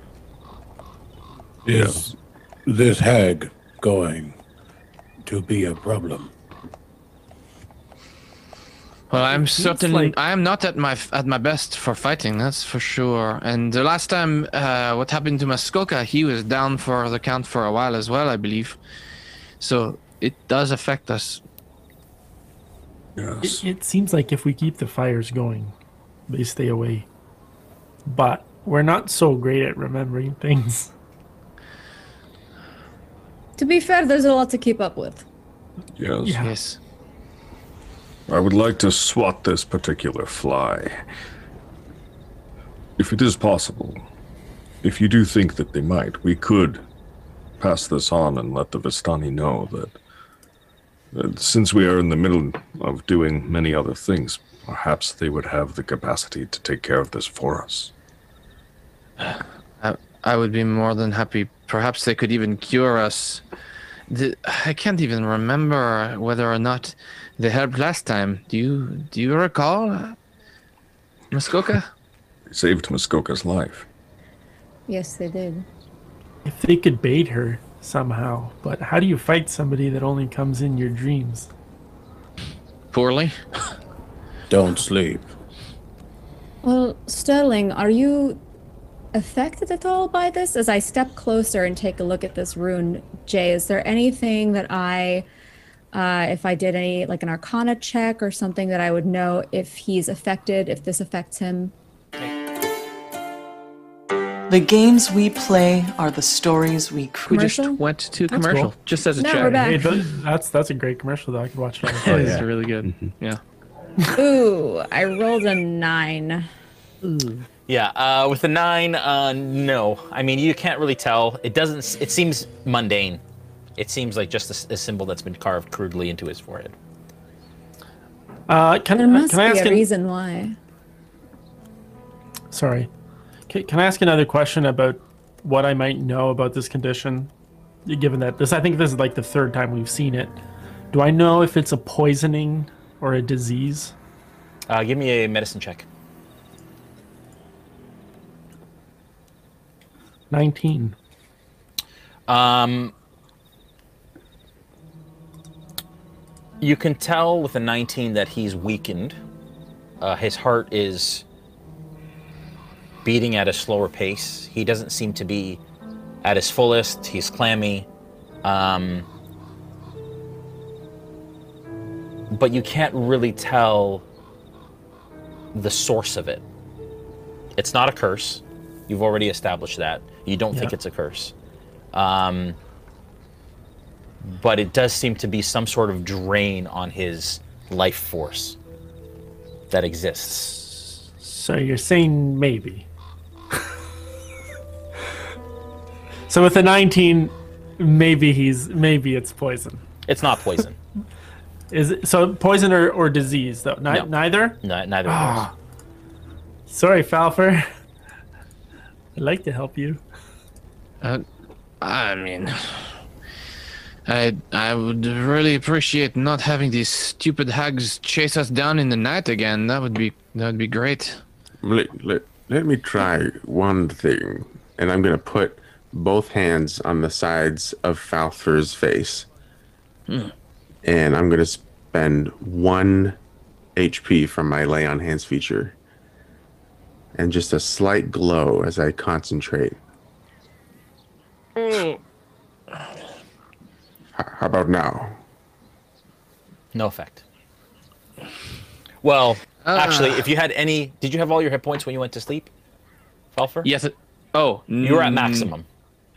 Is this hag going to be a problem? Well, I'm seems certain like- I am not at my at my best for fighting. That's for sure. And the last time, uh, what happened to Muskoka, he was down for the count for a while as well, I believe. So it does affect us. Yes. It, it seems like if we keep the fires going, they stay away. But we're not so great at remembering things. To be fair, there's a lot to keep up with. Yes. Yeah. Yes. I would like to swat this particular fly. If it is possible, if you do think that they might, we could pass this on and let the Vistani know that, that since we are in the middle of doing many other things, perhaps they would have the capacity to take care of this for us. I, I would be more than happy. Perhaps they could even cure us. The, I can't even remember whether or not they helped last time. Do you do you recall, uh, Muskoka? They saved Muskoka's life. Yes, they did. If they could bait her somehow, but how do you fight somebody that only comes in your dreams? Poorly. Don't sleep. Well, Sterling, are you affected at all by this? As I step closer and take a look at this rune, Jay, is there anything that I, uh, if I did any, like an arcana check or something that I would know if he's affected, if this affects him? The games we play are the stories we create. We just went to That's commercial cool. just as a Now check. we're back. Hey, that's that's a great commercial though. I could watch it all the It time. is really good. Yeah. Ooh, I rolled a nine. Ooh. Yeah, uh, with a nine, uh, no. I mean, you can't really tell. It doesn't. It seems mundane. It seems like just a symbol that's been carved crudely into his forehead. Uh, can, There must can I be ask a an- reason why. Sorry. Can, can I ask another question about what I might know about this condition? Given that this, I think this is like the third time we've seen it. Do I know if it's a poisoning or a disease? Uh, give me a medicine check. 19. Um, you can tell with a 19 that he's weakened. Uh, his heart is beating at a slower pace. He doesn't seem to be at his fullest. He's clammy. Um, but you can't really tell the source of it. It's not a curse. You've already established that. You don't think it's a curse. Um, but it does seem to be some sort of drain on his life force that exists. So you're saying maybe. so with the 19, maybe he's maybe it's poison. It's not poison. Is it so poison or, or disease though? Ni- No. Neither. no, neither of those. Sorry, Falfer. I'd like to help you. Uh, I mean, I I would really appreciate not having these stupid hags chase us down in the night again. That would be that would be great. Let, let, let me try one thing. And I'm going to put both hands on the sides of Falfer's face. Hmm. And I'm going to spend one HP from my lay on hands feature. And just a slight glow as I concentrate. H- How about now? No effect. Well, actually, if you had any, did you have all your hit points when you went to sleep, Falfer? Yes. It, oh, You were at mm, maximum.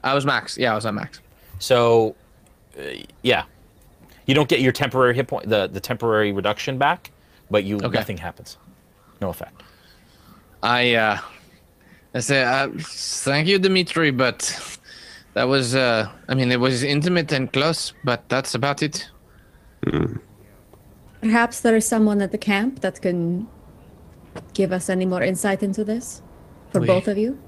I was max. Yeah, I was at max. So, uh, yeah, you don't get your temporary hit point, the the temporary reduction back, but you Okay. nothing happens. No effect. I uh, I say uh, thank you, Dimitri, but that was uh, I mean, it was intimate and close, but that's about it. Perhaps there is someone at the camp that can give us any more insight into this for We- both of you.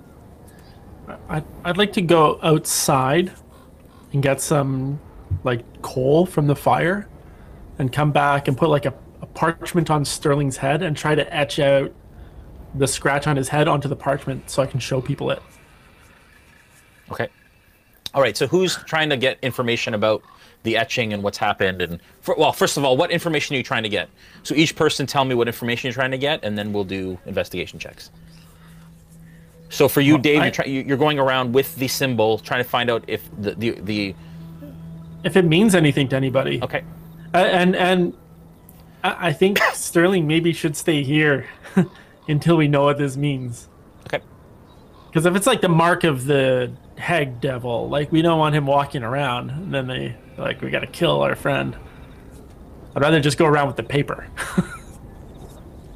I'd, I'd like to go outside and get some like coal from the fire and come back and put like a, a parchment on Sterling's head and try to etch out the scratch on his head onto the parchment so I can show people it. Okay. All right. So who's trying to get information about the etching and what's happened? And for, well, first of all, what information are you trying to get? So each person tell me what information you're trying to get, and then we'll do investigation checks. So for you, Well, Dave, I- you're, try, you- you're going around with the symbol, trying to find out if the the, the If it means anything to anybody. okay. Uh, and and I I think Sterling maybe should stay here until we know what this means. Okay. Because if it's like the mark of the hag devil, like we don't want him walking around, and then they like we gotta kill our friend. I'd rather just go around with the paper.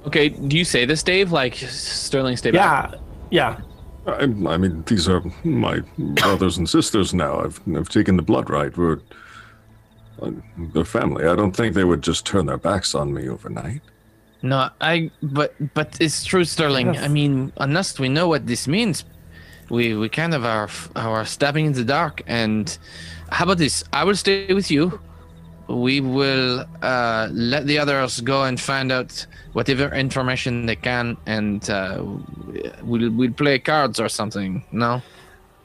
Okay, do you say this, Dave? Like Sterling, stay back. yeah, yeah. I, I mean, these are my brothers and sisters now. I've, I've taken the blood right. We're uh, the family. I don't think they would just turn their backs on me overnight. No, I. But but it's true, Sterling. I mean, unless we know what this means, we we kind of are are stabbing in the dark. And how about this? I will stay with you. We will uh, let the others go and find out whatever information they can, and uh, we'll we'll play cards or something. No.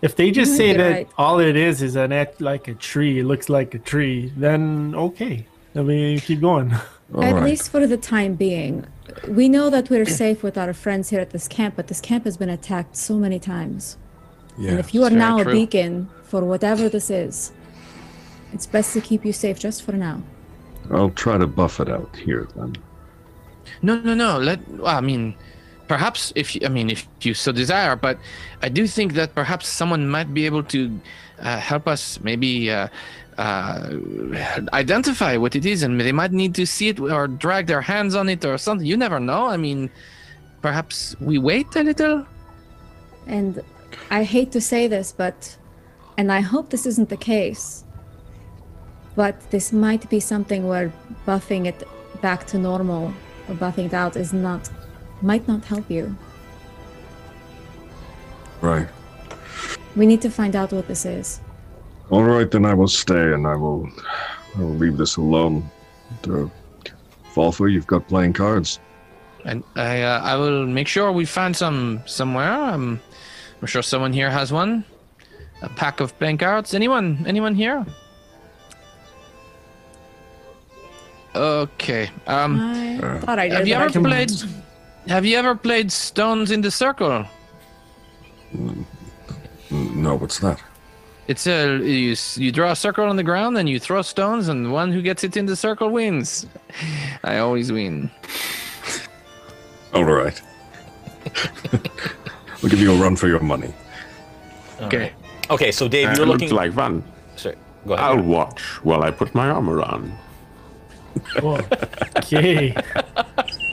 If they just might say be that right. all it is is an act like a tree, it looks like a tree, then okay. Then we keep going. All at right. least for the time being. We know that we're safe with our friends here at this camp, but this camp has been attacked so many times. yeah. and if you are very now a beacon for whatever this is, it's best to keep you safe just for now. I'll try to buff it out here then. No, no, no. Let. I mean, perhaps if you, I mean if you so desire, but I do think that perhaps someone might be able to uh, help us. Maybe uh, uh, identify what it is, and they might need to see it or drag their hands on it or something. You never know. I mean, perhaps we wait a little. And I hate to say this, but, and I hope this isn't the case, but this might be something where buffing it back to normal or buffing it out is not, might not help you. Right. We need to find out what this is. All right, then I will stay and I will, I will leave this alone. Uh, Falfa, you've got playing cards. And I, uh, I will make sure we find some somewhere. Um, I'm sure someone here has one. A pack of playing cards. Anyone? Anyone here? Okay. Um, I thought I did. have you ever played? Have you ever played Stones in the Circle? Mm, No, what's that? It's a you, you draw a circle on the ground and you throw stones, and the one who gets it in the circle wins. I always win. All right. I'll give you a run for your money. Okay. Okay. So Dave, That you're looks looking. like fun. Sorry. Go ahead. I'll watch while I put my armor on. Oh, okay.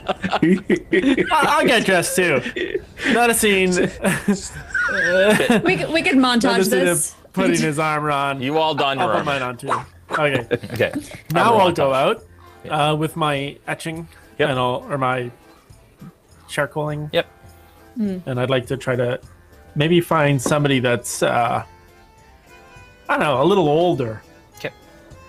I- I'll get dressed too. Not a scene. We, can- we can Not a montage scene of this. Putting his armor on. You all done I'll your put armor. mine on too. Okay. Okay. Now I'll go out uh, with my etching Yep. and I'll or my charcoaling. Yep. And I'd like to try to maybe find somebody that's uh, I don't know, a little older. Okay.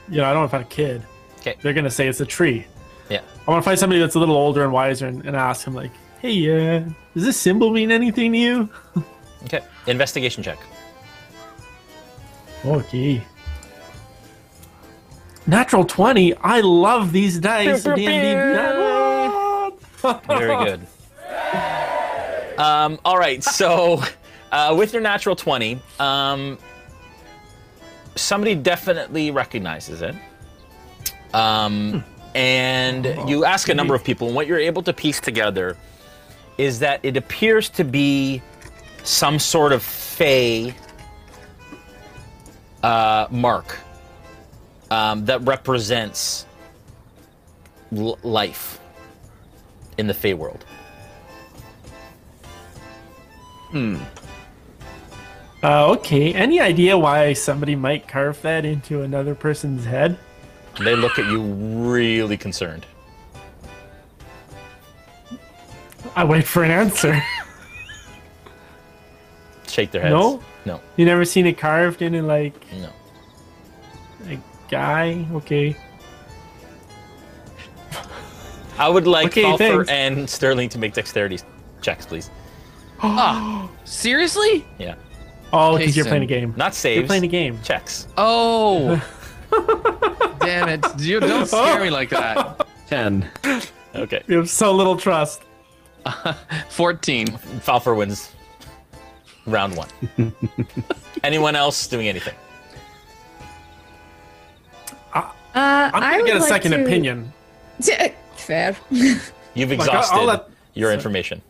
You know, I don't want to find a kid. 'Kay. They're gonna say it's a tree. Yeah. I want to find somebody that's a little older and wiser and, and ask him like, "Hey, uh, does this symbol mean anything to you?" Okay. Investigation check. Okay. Natural twenty. I love these dice. D&D. Very good. Um, all right, so uh, with your natural 20, um, somebody definitely recognizes it. Um, and you ask a number of people, and what you're able to piece together is that it appears to be some sort of fey uh, mark um, that represents l- life in the Fey world. Hmm. Uh, okay. Any idea why somebody might carve that into another person's head? They look at you really concerned. I wait for an answer. Shake their heads. No. No. You never seen it carved in a like No. a guy? Okay. I would like Okay, Falfer and Sterling to make dexterity checks, please. Ah, seriously? Yeah. Oh, because you're playing a game. Not saves. You're playing a game. Checks. Oh. Damn it! You don't scare me like that. 10. Okay. You have so little trust. 14. Falfer wins round one. Anyone else doing anything? Uh, I'm gonna I would get a like second to- opinion. Fair. You've Like, I'll- I'll exhausted let- your information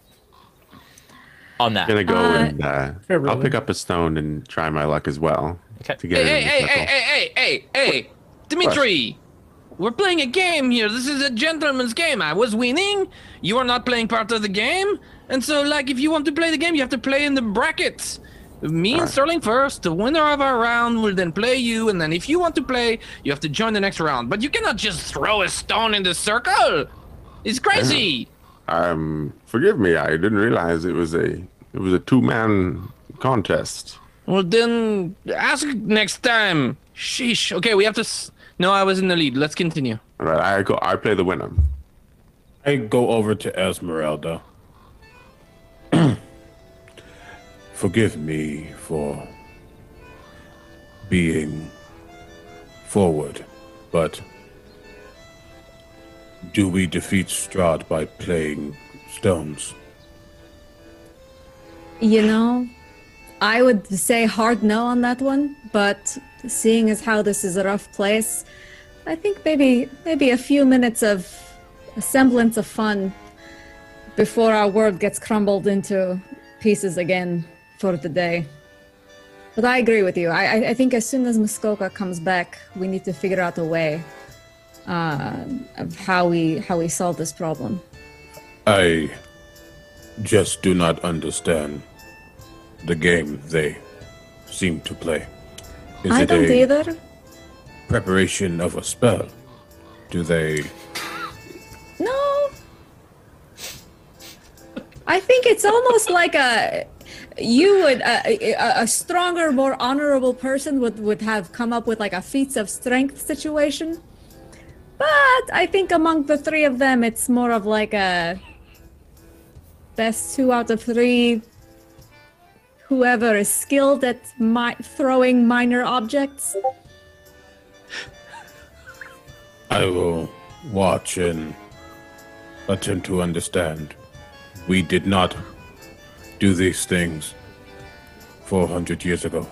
on that. I'm gonna go Uh, and uh, Fair I'll ruling. pick up a stone and try my luck as well. Okay. To get Hey, it hey, in the hey, circle. hey, hey, hey, hey, hey, Dimitri! We're playing a game here. This is a gentleman's game. I was winning. You are not playing part of the game. And so, like, if you want to play the game, you have to play in the brackets. Me and Sterling first. The winner of our round will then play you. And then, if you want to play, you have to join the next round. But you cannot just throw a stone in the circle. It's crazy. Um, forgive me. I didn't realize it was a it was a two man contest. Well, then ask next time. Sheesh. Okay, we have to. S- no, I was in the lead. Let's continue. All right, I go. I play the winner. I go over to Esmeralda. Forgive me for being forward, but do we defeat Strahd by playing stones? You know, I would say hard no on that one, but seeing as how this is a rough place, I think maybe maybe a few minutes of a semblance of fun before our world gets crumbled into pieces again for the day. But I agree with you. I, I, think as soon as Muskoka comes back, we need to figure out a way uh, of how we how we solve this problem. I just do not understand the game they seem to play. Is I it don't a either. preparation of a spell? Do they No. I think it's almost like a you would a, a, a stronger, more honorable person would would have come up with like a feats of strength situation. But I think among the three of them, it's more of like a best two out of three. Whoever is skilled at mi- throwing minor objects. I will watch and attempt to understand. We did not do these things 400 years ago.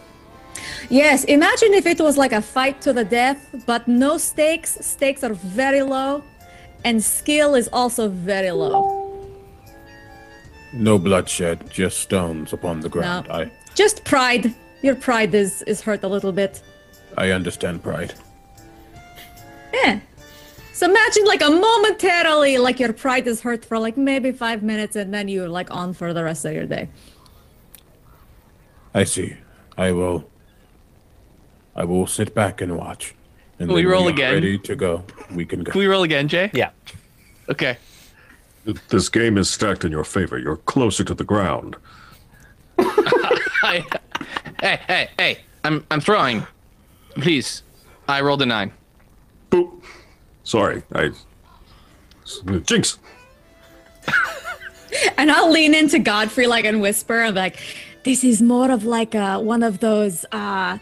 Yes, imagine if it was like a fight to the death, but no stakes. Stakes are very low, and skill is also very low. No bloodshed, just stones upon the ground. No. I, Just pride. Your pride is is hurt a little bit. I understand pride. Yeah. So imagine like a momentarily like your pride is hurt for like maybe five minutes, and then you're like on for the rest of your day. I see. I will. I will sit back and watch. And Will we roll when again? Ready to go. We can go. Can we roll again, Jay? Yeah. Okay. This game is stacked in your favor. You're closer to the ground. I, hey, hey, hey! I'm I'm throwing. Please. I rolled a nine. Boop. Sorry, I. Jinx! And I'll lean into Godfrey like and whisper I'm like, this is more of like a, one of those uh,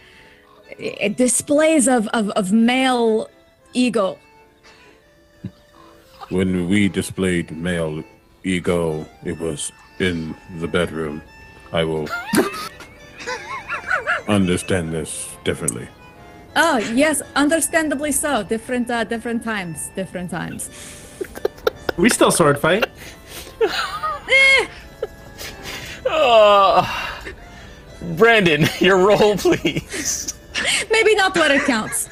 displays of, of, of male ego. When we displayed male ego, it was in the bedroom. I will understand this differently. Oh yes, understandably so. Different uh, different times, different times. We still sword fight. Oh. Brandon, your roll, please. Maybe not what it counts.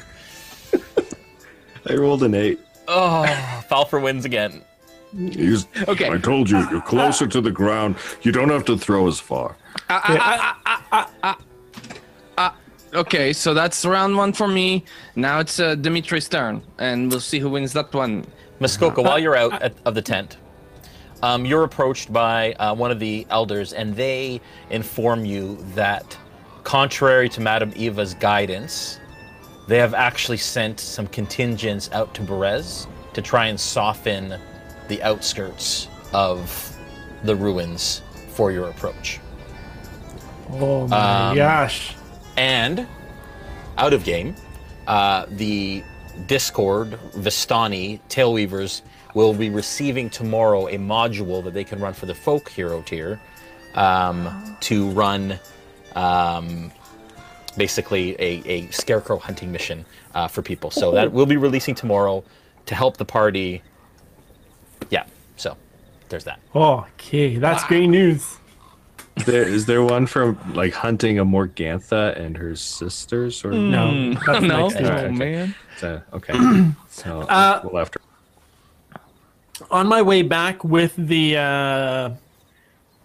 I rolled an eight. Oh, Falfer wins again. You- Okay. I told you, you're closer to the ground. You don't have to throw as far. Okay, so that's round one for me. Now it's uh, Dimitri's turn, and we'll see who wins that one. Muskoka, while you're out at, of the tent, um, you're approached by uh, one of the elders, and they inform you that, contrary to Madame Eva's guidance, they have actually sent some contingents out to Berez to try and soften the outskirts of the ruins for your approach. Oh my Um, gosh. And out of game, uh, the Discord Vistani Tailweavers will be receiving tomorrow a module that they can run for the folk hero tier um, to run um, basically a, a scarecrow hunting mission uh, for people. So that will be releasing tomorrow to help the party. Yeah, so there's that. Okay, that's great news. Is there, is there one from like hunting a Morgantha and her sisters? Or No, Mm, that's no, next week. oh, okay. man. So, okay. so Uh, we'll have to. On my way back with the uh,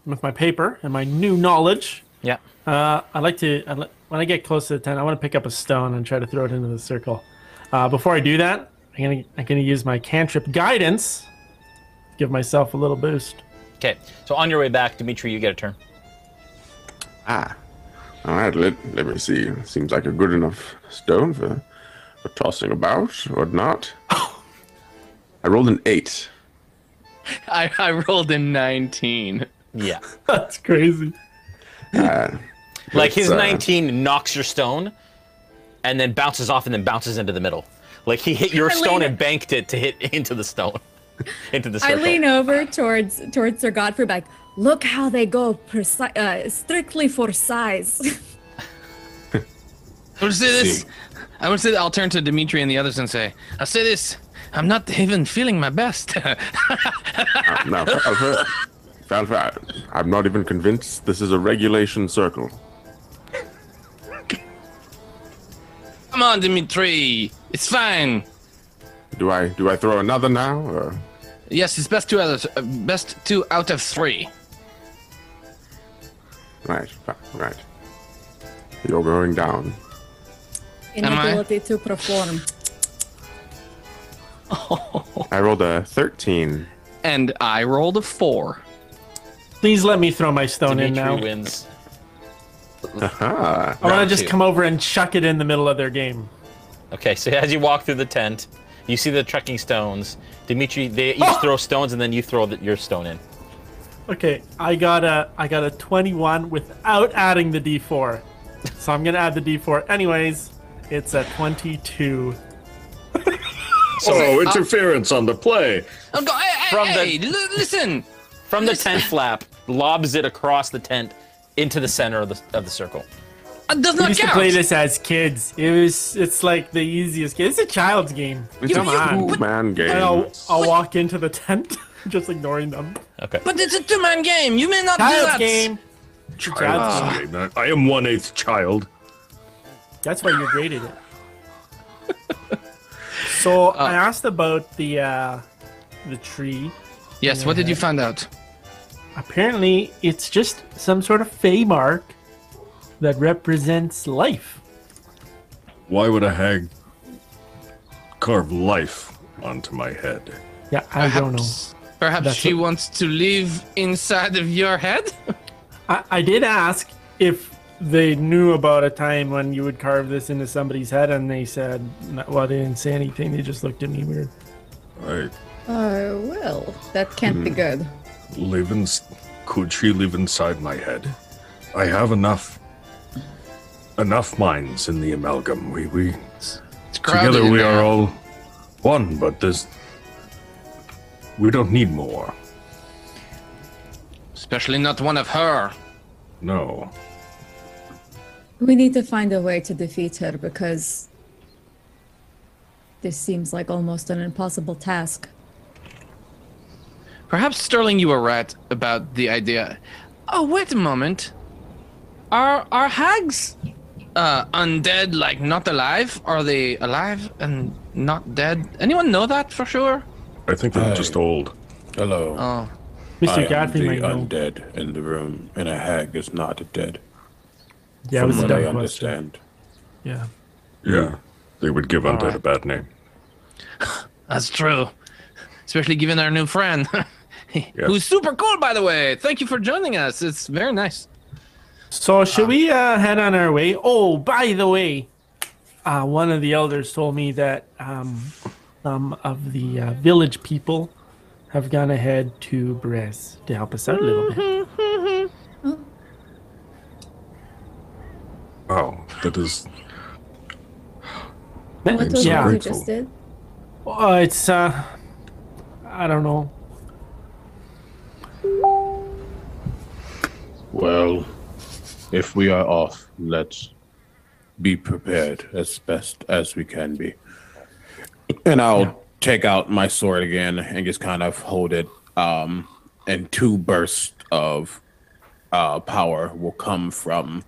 with my paper and my new knowledge, Yeah. uh, I like to I li- when I get close to the tent, I want to pick up a stone and try to throw it into the circle. Uh, before I do that, I'm gonna I'm gonna use my cantrip guidance, give myself a little boost. Okay, so on your way back, Dimitri, you get a turn. Ah. All right, let, let me see. Seems like a good enough stone for, for tossing about or not. I rolled an eight. I, I rolled a 19. Yeah. That's crazy. Uh, Like his uh, 19 knocks your stone and then bounces off and then bounces into the middle. Like he hit your I stone lean- and banked it to hit into the stone. into the circle. I lean over towards towards Sir Godfrey, like, look how they go preci- uh, strictly for size. I would say this. I would say I'll turn to Dimitri and the others and say, I'll say this. I'm not even feeling my best. uh, now, Falfa, Falfa, I'm not even convinced this is a regulation circle. Come on, Dimitri. It's fine. Do I do I throw another now? Or? Yes, it's best two out of uh, best two out of three. Right, right. You're going down. Am Inability to perform. I rolled a 13. And I rolled a four. Please let me throw my stone in Dimitri now. wins. Aha. I want to just two. come over and chuck it in the middle of their game. Okay, so as you walk through the tent, you see the trekking stones. Dimitri, they each oh! throw stones and then you throw the, your stone in. Okay, I got a I got a 21 without adding the D4. So I'm gonna add the D4 anyways. It's a 22. oh, uh, interference on the play. Oh, go, hey, hey, From the- hey, li- listen. From the tent flap, lobs it across the tent into the center of the, of the circle. It does We not used to play this as kids. It was it's like the easiest game. It's a child's game. It's Come a on. two-man game. I'll, I'll walk into the tent, just ignoring them. Okay. But it's a two-man game. You may not do Child's that. game. It's a child's game. Child's game. I am one eighth child. That's why you graded it. so I asked about the uh, the tree. Yes. What did you find out? Apparently, it's just some sort of fey mark that represents life. Why would a hag carve life onto my head? Yeah, I don't know. Perhaps, perhaps That's she what- wants to live inside of your head. I, I did ask if they knew about a time when you would carve this into somebody's head, and they said, well, they didn't say anything. They just looked at me weird. I Oh, well, that can't be hmm. good. live in. Could she live inside my head? I have enough. Enough minds in the amalgam. We we It's together we there. are all one, but there's. We don't need more. Especially not one of her. No. We need to find a way to defeat her because this seems like almost an impossible task. Perhaps Sterling, you were right about the idea. Oh, wait a moment. Are are hags uh, undead, like not alive? Are they alive and not dead? Anyone know that for sure? I think they're Aye. just old. Hello. Oh, Mr. I am the might know. undead in the room, and a hag is not dead. Yeah, it from was a what dumb I question. understand. Yeah. Yeah. They would give undead Alright. a bad name. that's true. Especially given our new friend. who's super cool, by the way. Thank you for joining us. It's very nice. So should we uh, head on our way? Oh, by the way, uh, one of the elders told me that um, some of the uh, village people have gone ahead to Berez to help us out a little bit. Wow, that is. What I'm was so it you grateful. just did? Oh, it's uh, I don't know. Well, if we are off, let's be prepared as best as we can be. And I'll take out my sword again and just kind of hold it. Um, and two bursts of uh, power will come from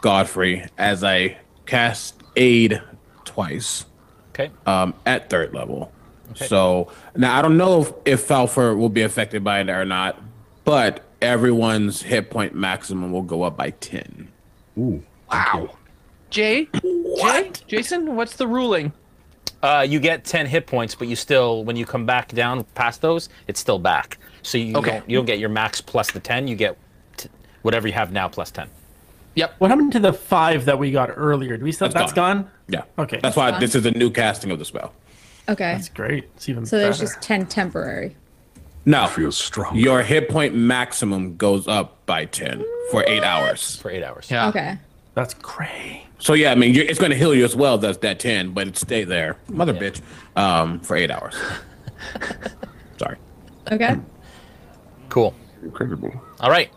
Godfrey as I cast aid twice. Okay. Um, at third level. So now I don't know if, if Falfer will be affected by it or not, but everyone's hit point maximum will go up by 10. Ooh. Wow. Jay? Jay? Jason, what's the ruling? Uh, you get 10 hit points, but you still, when you come back down past those, it's still back. So you Okay. don't you don't get your max plus the 10. You get t- whatever you have now plus 10. Yep. What happened to the five that we got earlier? Do we still? That's that's gone. Yeah. Okay. That's why fine. this is a new casting of the spell. Okay. That's great. It's even So there's just 10 temporary. No. Feels strong. Your hit point maximum goes up by 10 for eight hours. For eight hours. Yeah. Okay. That's crazy. So, yeah, I mean, you're, it's going to heal you as well, that's that 10, but it stay there. Mother bitch. Um, for eight hours. Sorry. Okay. Cool. Incredible. All right.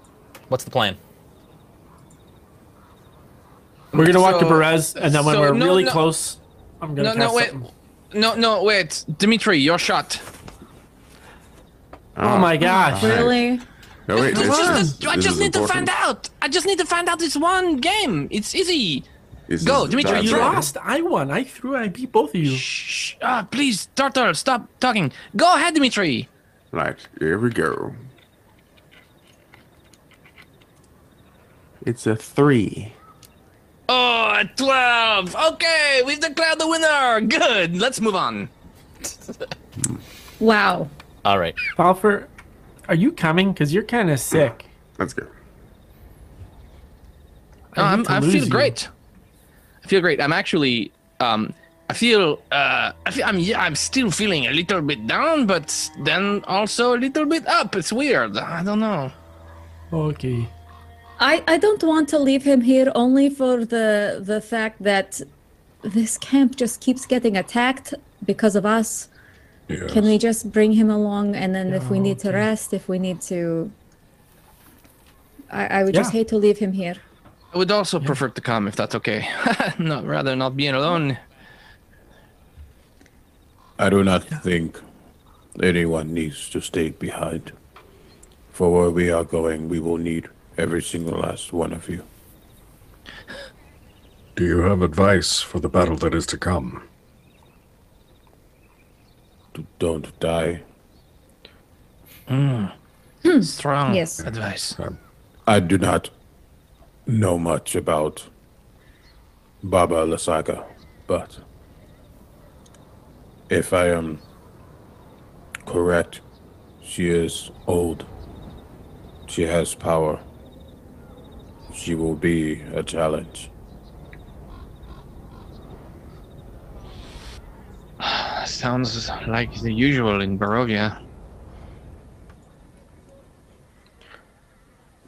What's the plan? We're gonna walk to So- Berez, and then when so we're no, really no. close, I'm gonna No, no, wait. something. No, no, wait. Dimitri, your shot. Oh my gosh! Really? No, wait. This This, is is, the- I just is need to find out. I just need to find out this one game. It's easy. This Go, is Dimitri, You lost. I won. I threw. I beat both of you. Shh. Ah, please, Turtle, stop talking. Go ahead, Dimitri. Right, here we go. It's a three. Oh, a 12. Okay, we've declared the winner. Good. Let's move on. Wow. All right. Falfer, are you coming? Because you're kind of sick. That's good. I, no, I'm, I feel you. great. I feel great. I'm actually, um, I feel, uh, I feel, I'm, yeah, I'm still feeling a little bit down, but then also a little bit up. It's weird. I don't know. Okay. I, I don't want to leave him here only for the the fact that this camp just keeps getting attacked because of us. Yes. Can we just bring him along and then if we need to rest, if we need to I, I would just Yeah. hate to leave him here. I would also prefer to come if that's okay. no, rather not being alone. I do not think anyone needs to stay behind. For where we are going, we will need every single last one of you. Do you have advice for the battle that is to come? D- Don't die. Hmm. Hmm. Strong Yes. advice. Um, I do not know much about Baba Lysaga, but if I am correct, she is old. She has power. She will be a challenge. Sounds like the usual in Barovia.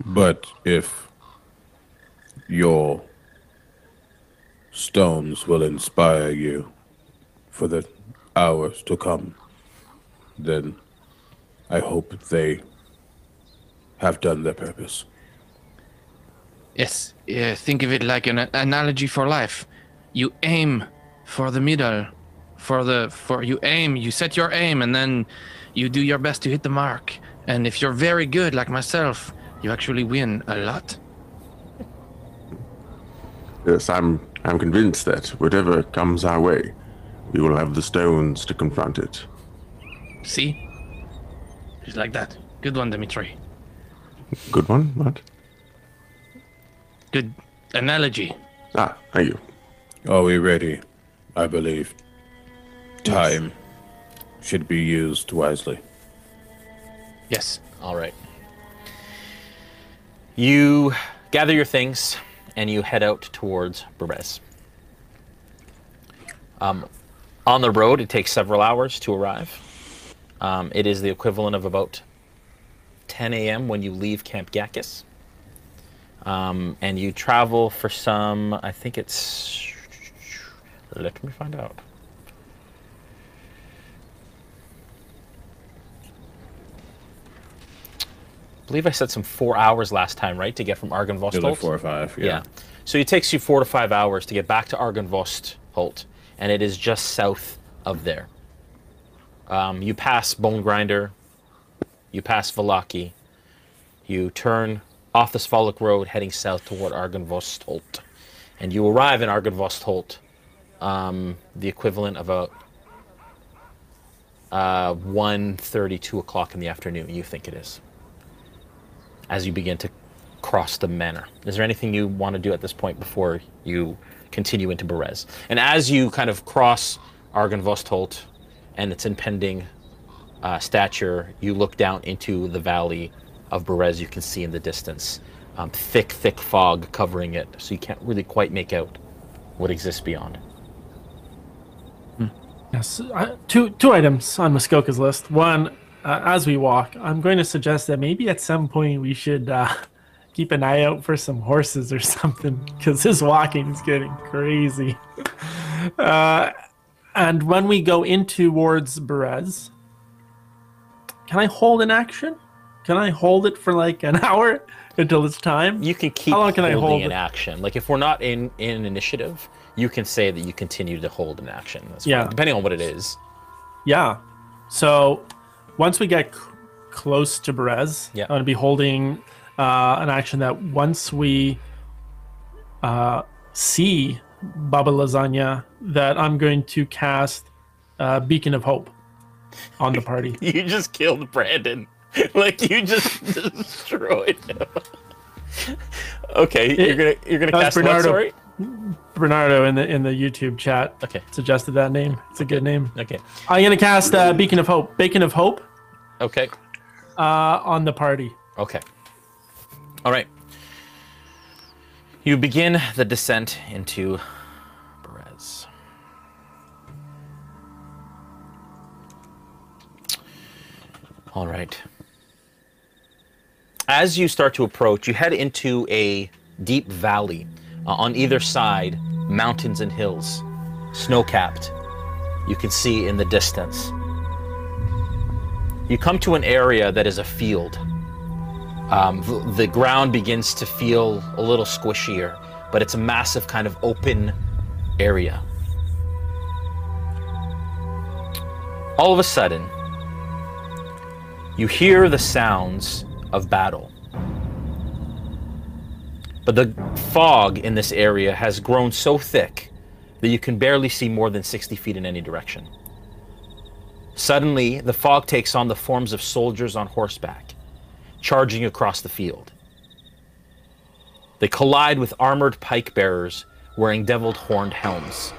But if your stones will inspire you for the hours to come, then I hope they have done their purpose. Yes, yeah, think of it like an analogy for life. You aim for the middle, for the for you aim, you set your aim, and then you do your best to hit the mark. And if you're very good, like myself, you actually win a lot. Yes, I'm. I'm convinced that whatever comes our way, we will have the stones to confront it. See, just like that. Good one, Dimitri. Good one. What? Good analogy. Ah, thank you. Are we ready? I believe time should be used wisely. Yes. All right. You gather your things and you head out towards Berez. Um, on the road, it takes several hours to arrive. Um, it is the equivalent of about 10 a.m. when you leave Camp Gakis. Um, and you travel for some, I think it's. Let me find out. Believe I said some four hours last time, right, to get from Argynvost like four or five. Yeah. So it takes you four to five hours to get back to Argynvost Holt, and it is just south of there. Um, you pass Bone Grinder, you pass Vallaki, you turn off the Svalich Road heading south toward Argynvost Holt, and you arrive in Argynvost Holt, um, the equivalent of a uh, 1.30, 2 o'clock in the afternoon, you think it is as you begin to cross the manor. Is there anything you want to do at this point before you continue into Berez? And as you kind of cross Argynvostholt and its impending uh, stature, you look down into the valley of Berez. You can see in the distance um, thick, thick fog covering it, so you can't really quite make out what exists beyond. Yes, uh, two two items on Muskoka's list. One, uh, as we walk, I'm going to suggest that maybe at some point we should uh, keep an eye out for some horses or something because his walking is getting crazy. Uh, and when we go in towards Berez, can I hold an action? Can I hold it for like an hour until it's time? You can keep How long can I holding hold an it? action. Like if we're not in in initiative, you can say that you continue to hold an action. That's fine, Yeah. depending on what it is. Yeah. So once we get c- close to Berez, Yeah. I'm going to be holding uh, an action that once we uh, see Baba Lasagna, that I'm going to cast uh, Beacon of Hope on the party. You just killed Brandon. like you just destroyed him. okay, you're gonna you're gonna That was cast what? Bernardo. Sorry. Bernardo in the in the YouTube chat Okay. suggested that name. It's a good name. Okay. I'm to cast uh, Beacon of Hope, Beacon of Hope Okay. uh, on the party. Okay. All right. You begin the descent into Berez. All right. As you start to approach, you head into a deep valley. Uh, on either side, mountains and hills, snow capped. You can see in the distance. You come to an area that is a field. Um, the, the ground begins to feel a little squishier, but it's a massive kind of open area. All of a sudden, you hear the sounds of battle. But the fog in this area has grown so thick that you can barely see more than 60 feet in any direction. Suddenly, the fog takes on the forms of soldiers on horseback, charging across the field. They collide with armored pike bearers wearing deviled horned helms.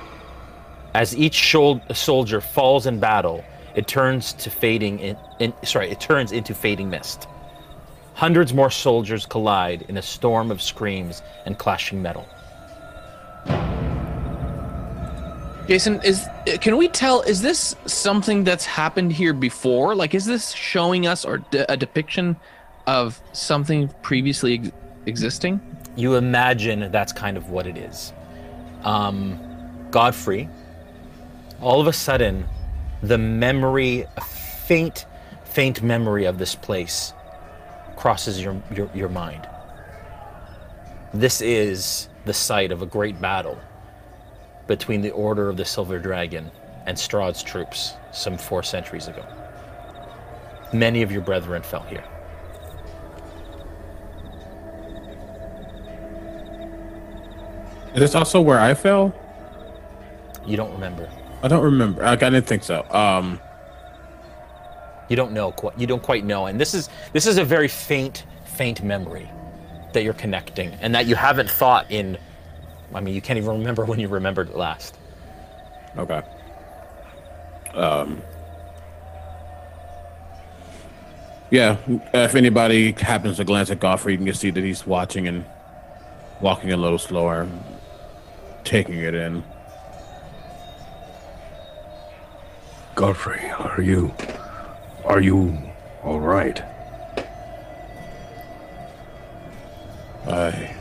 As each soldier falls in battle, it turns to fading in, in sorry, it turns into fading mist. Hundreds more soldiers collide in a storm of screams and clashing metal. Jason, is can we tell? Is this something that's happened here before? Like, is this showing us or a depiction of something previously ex- existing? you imagine that's kind of what it is. Um, Godfrey, all of a sudden, the memory, a faint, faint memory of this place crosses your, your, your mind. This is the site of a great battle between the Order of the Silver Dragon and Strahd's troops some four centuries ago. Many of your brethren fell here. Is this also where I fell? You don't remember. I don't remember. Like, I didn't think so. Um, You don't know quite. You don't quite know, and this is this is a very faint, faint memory that you're connecting, and that you haven't thought in. I mean, you can't even remember when you remembered it last. okay. Um, Yeah, if anybody happens to glance at Godfrey, you can see that he's watching and walking a little slower, taking it in. Godfrey, are you. Are you all right? I.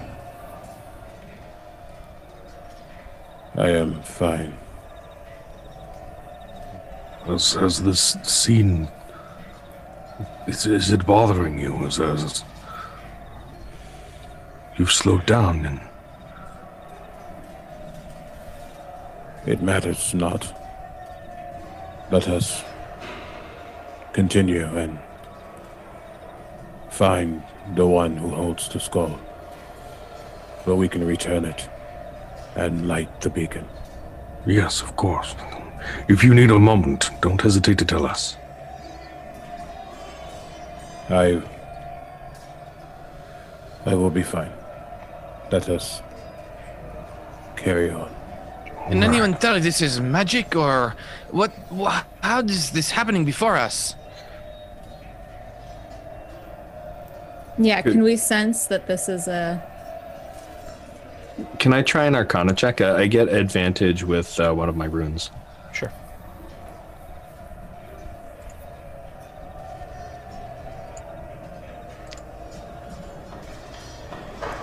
I am fine. Has, has this scene. Is, is it bothering you? Is, is, you've slowed down and. It matters not. Let us continue and find the one who holds the skull so we can return it and light the beacon. Yes, of course. If you need a moment, don't hesitate to tell us. I. I will be fine. Let us carry on. Can anyone tell if this is magic or what? wha how is this happening before us? Yeah, can we sense that this is a Can I try an Arcana check? Uh, I get advantage with uh, one of my runes. Sure.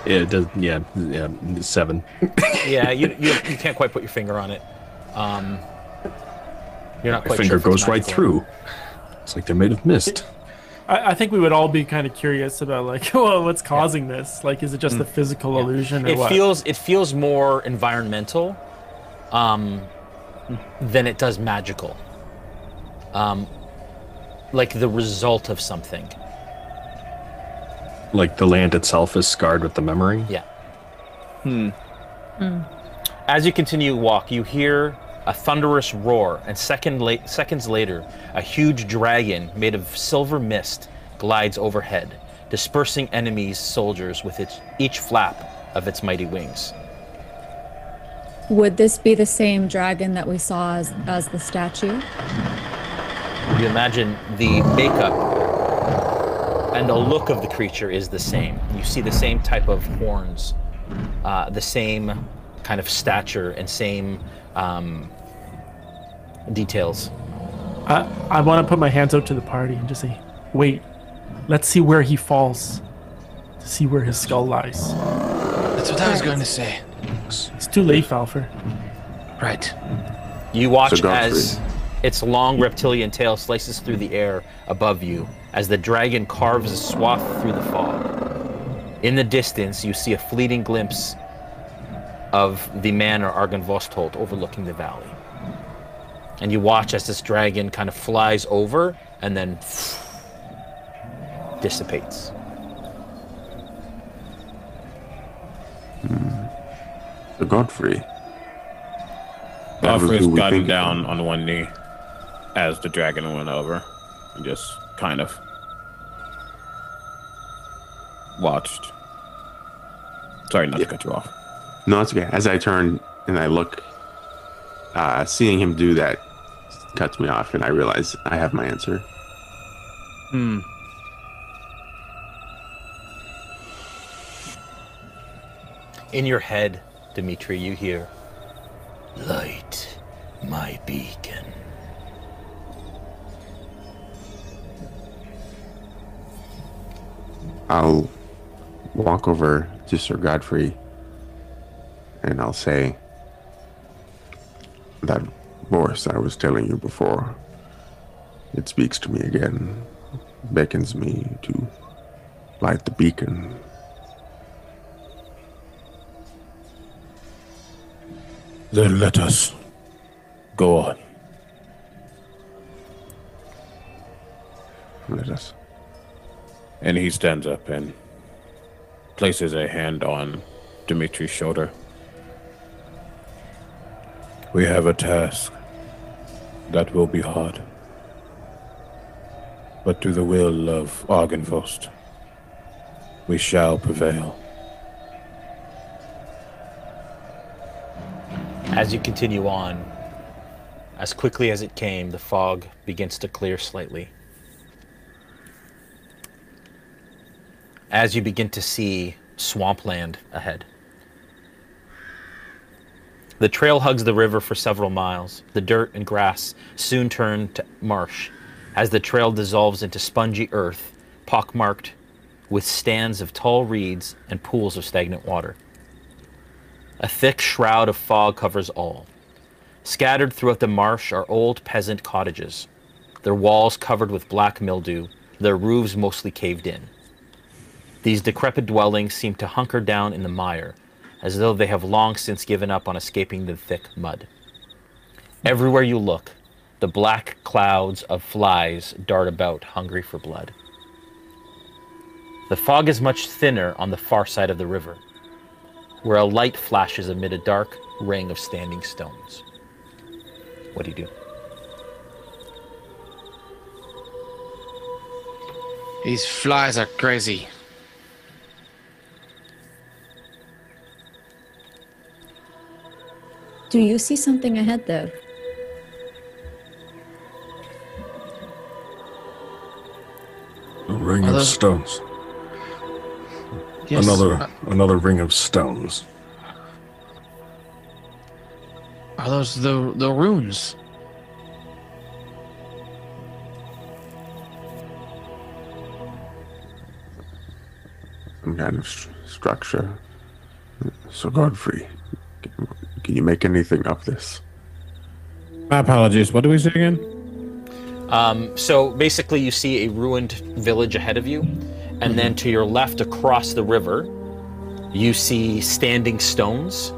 Yeah, it does. Yeah, yeah, seven. yeah, you, you you can't quite put your finger on it. Um, you're not My quite finger sure if goes right through. It's like they're made of mist. I, I think we would all be kind of curious about like, well, what's causing this? Like, is it just a physical illusion or It what? feels it feels more environmental, um, than it does magical. Um, like the result of something. Like the land itself is scarred with the memory. Yeah. Hmm. As you continue walk, you hear a thunderous roar, and second la- seconds later, a huge dragon made of silver mist glides overhead, dispersing enemies' soldiers with its, each flap of its mighty wings. would this be the same dragon that we saw as, as the statue? You imagine the makeup and the look of the creature is the same. You see the same type of horns, uh, the same kind of stature, and same um, details. I, I want to put my hands out to the party and just say, wait, let's see where he falls to see where his skull lies. That's what I was going to say. It's too late, Falfer. Right. You watch So as its long reptilian tail slices through the air above you as the dragon carves a swath through the fog. In the distance, you see a fleeting glimpse of the manor Argynvostholt overlooking the valley. And you watch as this dragon kind of flies over and then dissipates. Hmm. So Godfrey. That was Godfrey's gotten down on one knee as the dragon went over and just kind of watched. Sorry not to cut you off. No, that's okay. As I turn and I look, uh, seeing him do that cuts me off, and I realize I have my answer. Hmm. In your head, Dimitri, you hear, Light my beacon. I'll walk over to Sir Godfrey and I'll say, That voice I was telling you before, it speaks to me again, beckons me to light the beacon. Then let us go on. Let us. And he stands up and places a hand on Dimitri's shoulder. We have a task that will be hard. But to the will of Argynvost, we shall prevail. As you continue on, as quickly as it came, the fog begins to clear slightly. as you begin to see swampland ahead. The trail hugs the river for several miles. The dirt and grass soon turn to marsh as the trail dissolves into spongy earth, pockmarked with stands of tall reeds and pools of stagnant water. A thick shroud of fog covers all. Scattered throughout the marsh are old peasant cottages, their walls covered with black mildew, their roofs mostly caved in. These decrepit dwellings seem to hunker down in the mire, as though they have long since given up on escaping the thick mud. Everywhere you look, the black clouds of flies dart about, hungry for blood. The fog is much thinner on the far side of the river, where a light flashes amid a dark ring of standing stones. What do you do? These flies are crazy. Do you see something ahead there? A ring Are of stones. Yes. Another uh, another ring of stones. Are those the the runes? Some kind of st- structure. So Godfrey, can, can you make anything of this? My apologies. What do we say again? Um, so basically, you see a ruined village ahead of you, and then to your left, across the river, you see standing stones,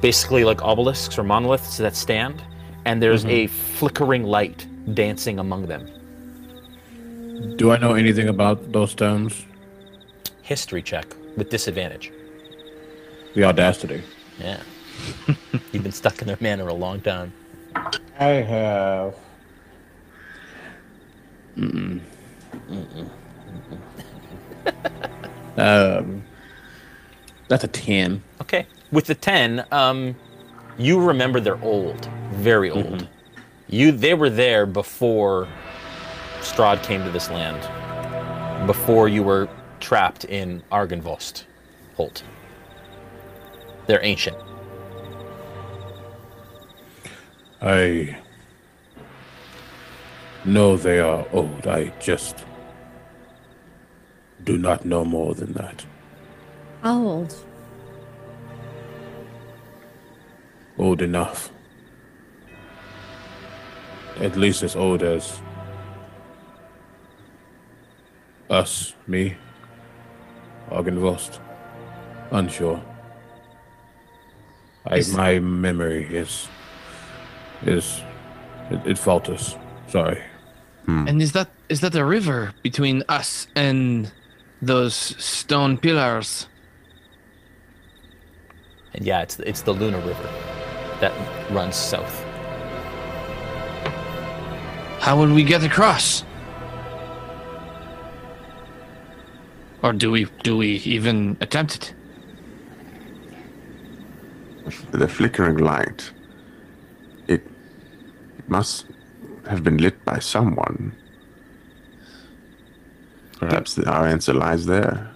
basically like obelisks or monoliths that stand, and there's a flickering light dancing among them. Do I know anything about those stones? History check with disadvantage. The audacity. Yeah. You've been stuck in their manor a long time. I have. Mm-mm. Mm-mm. um, that's a ten. Okay. With the 10, um, you remember they're old, very old. You they were there before Strahd came to this land. Before you were trapped in Argynvost, Holt. They're ancient. I know they are old. I just do not know more than that. How old? Old enough. At least as old as us, me, Argynvost. Unsure. I, my memory is is it, it falters. Sorry. Hmm. And is that is that the river between us and those stone pillars? And yeah, it's it's the Luna River that runs south. How will we get across? Or do we do we even attempt it? The flickering light. It, it must have been lit by someone. Perhaps the, our answer lies there.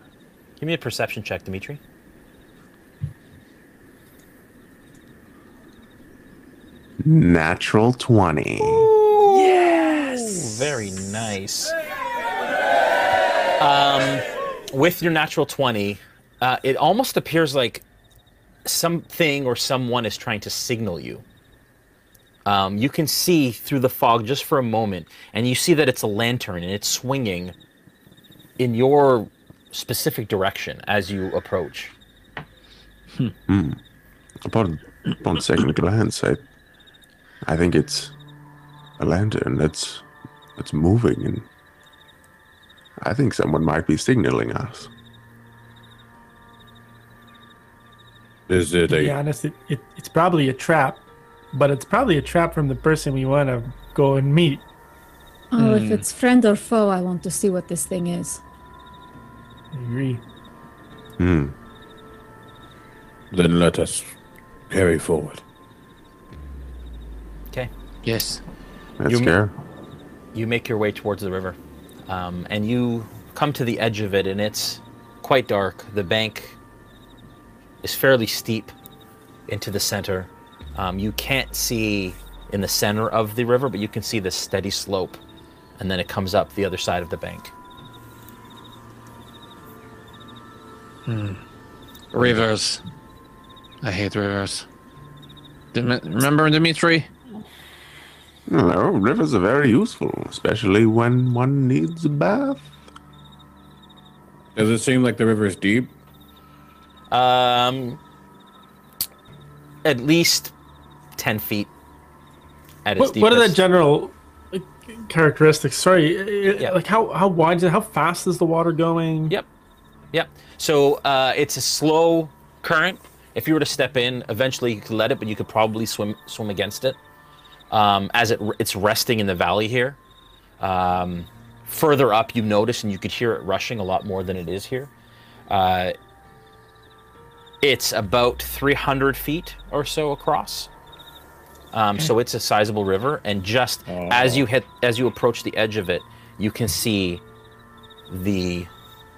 Give me a perception check, Dimitri. Natural 20. Yes. Very nice. Um, with your natural twenty, uh, it almost appears like something or someone is trying to signal you. Um, you can see through the fog just for a moment, and you see that it's a lantern and it's swinging in your specific direction as you approach. Upon, upon second glance, I, I think it's a lantern that's, that's moving, and I think someone might be signaling us. Is it a? To be honest, it, it, it's probably a trap, but it's probably a trap from the person we want to go and meet. Oh, if it's friend or foe, I want to see what this thing is. I agree. Hmm. then let us carry forward. Okay. Yes. That's You- scare. you make your way towards the river um, and you come to the edge of it and it's quite dark. The bank is fairly steep into the center. Um, you can't see in the center of the river, but you can see the steady slope, and then it comes up the other side of the bank. Hmm. Rivers. I hate rivers. Dim- Remember Dimitri? No, rivers are very useful, especially when one needs a bath. Does it seem like the river is deep? Um, at least ten feet at its What, what are the general characteristics? Sorry, uh, like how how wide is it? How fast is the water going? Yep. Yep. So uh, it's a slow current. If you were to step in, eventually you could let it, but you could probably swim swim against it. Um, as it it's resting in the valley here. Um, further up, you notice and you could hear it rushing a lot more than it is here. Uh, it's about 300 feet or so across. Um, so it's a sizable river, and just as you hit, as you approach the edge of it, you can see the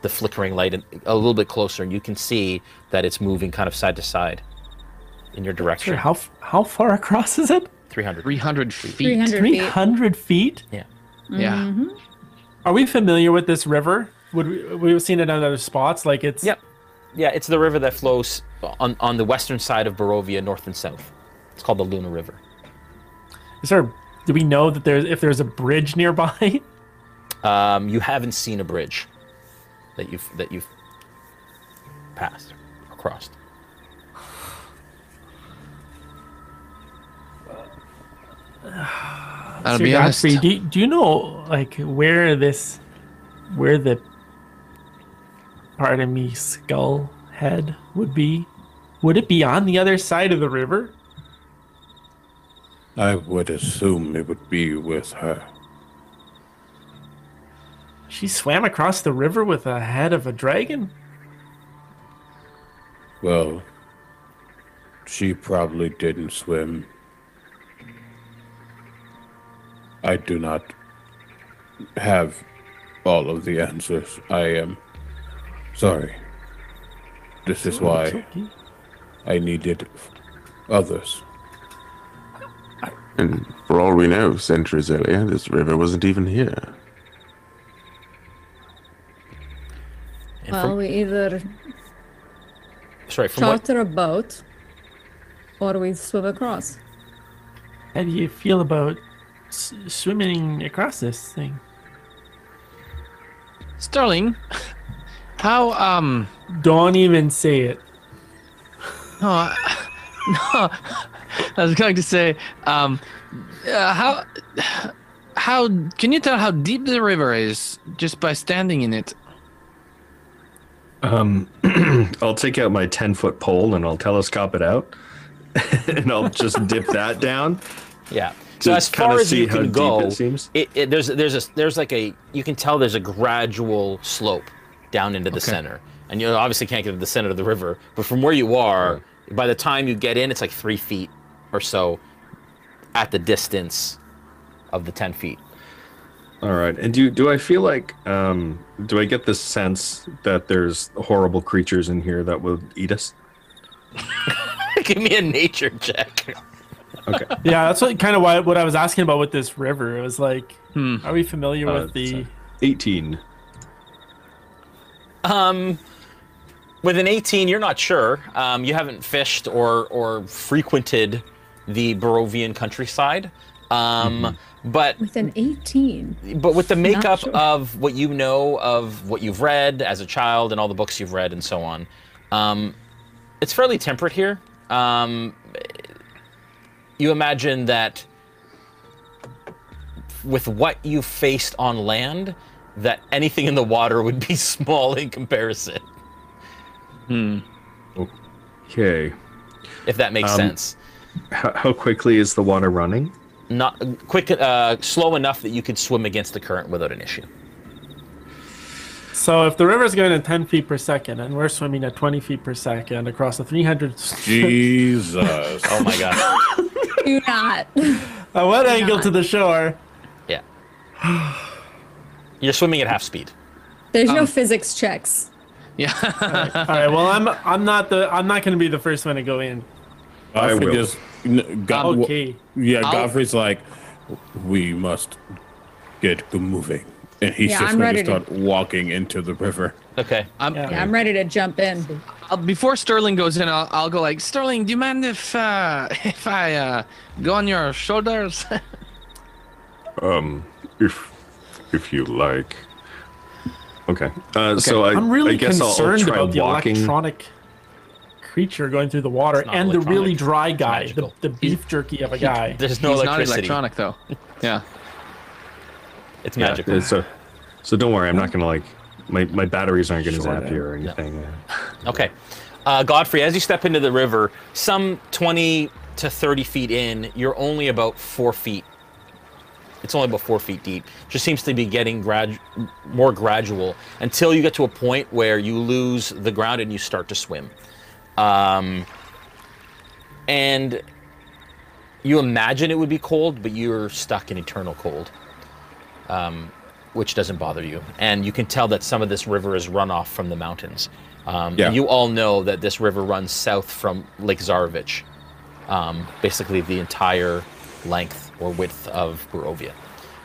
the flickering light and a little bit closer, and you can see that it's moving kind of side to side in your direction. How how far across is it? 300. 300 feet. 300 feet. Three hundred feet. Yeah. Yeah. Mhm. Are we familiar with this river? Would we we've seen it on other spots? Like it's Yep. Yeah, it's the river that flows on, on the western side of Barovia, north and south. It's called the Luna River. Is there? Do we know that there's if there's a bridge nearby? Um, you haven't seen a bridge that you've that you've passed or crossed. I'll Sir be honest. Godfrey, do, do you know like where this, where the, pardon me, skull head would be? Would it be on the other side of the river? I would assume it would be with her. She swam across the river with a head of a dragon. Well, she probably didn't swim. I do not have all of the answers. I am sorry. This is why. I needed others. And for all we know, centuries earlier, this river wasn't even here. And Well, from, we either sorry, from what, charter a boat or we swim across. How do you feel about s- swimming across this thing? Sterling, how um Don't even say it. no, I- no I was going to say um uh, how how can you tell how deep the river is just by standing in it? Um, I'll take out my 10 foot pole and I'll telescope it out. and I'll just dip that down. yeah. So as kinda far as see you can go, it seems? it, it, there's there's a there's like a you can tell there's a gradual slope down into the Okay. center, and you obviously can't get to the center of the river. But from where you are, by the time you get in, it's like three feet or so at the distance of the ten feet. All right. And do do I feel like um do I get the sense that there's horrible creatures in here that will eat us? Give me a nature check. Okay. Yeah, that's what kind of why what I was asking about with this river. It was like, Hmm. are we familiar Uh, with the? 18. Um, with an 18, you're not sure. Um, you haven't fished or or frequented the Barovian countryside. Um, but With an 18. but with the makeup sure. of what you know of what you've read as a child and all the books you've read and so on, um, it's fairly temperate here. Um, you imagine that with what you faced on land, that anything in the water would be small in comparison, Hmm. Okay. if that makes Um, sense. How, how quickly is the water running? Not quick, uh, slow enough that you could swim against the current without an issue. So if the river's going at 10 feet per second and we're swimming at 20 feet per second across a 300, Jesus. Oh my god. Do not. at what angle to the shore? Yeah. You're swimming at half speed. There's Um, no physics checks. Yeah. All right. Well, I'm I'm not the I'm not going to be the first one to go in. I Godfrey will. just God, Okay. Yeah, I'll- Godfrey's like, we must get moving, and he's Yeah, just I'm going to start walking into the river. Okay. I'm, Yeah. Yeah, I'm ready to jump in. I'll, before Sterling goes in, I'll, I'll go like, Sterling, do you mind if uh, if I uh, go on your shoulders? Um, if if you like. Okay. Uh, so I, I'm really I guess I'll, I'll concerned try about the walking. electronic creature going through the water and the really dry guy, the, the beef jerky of a guy. There's no He's not electronic though. Yeah. It's Yeah, magical. it's a- so don't worry, I'm not gonna like my, my batteries aren't gonna Sure, zap you or anything. Okay. Uh, Godfrey, as you step into the river, some 20 to 30 feet in, you're only about four feet. It's only about four feet deep. Just seems to be getting grad- more gradual until you get to a point where you lose the ground and you start to swim. Um, and you imagine it would be cold, but you're stuck in eternal cold, um, which doesn't bother you. And you can tell that some of this river is runoff from the mountains. Um, Yeah. You all know that this river runs south from Lake Zarovich, um, basically the entire length or width of Barovia.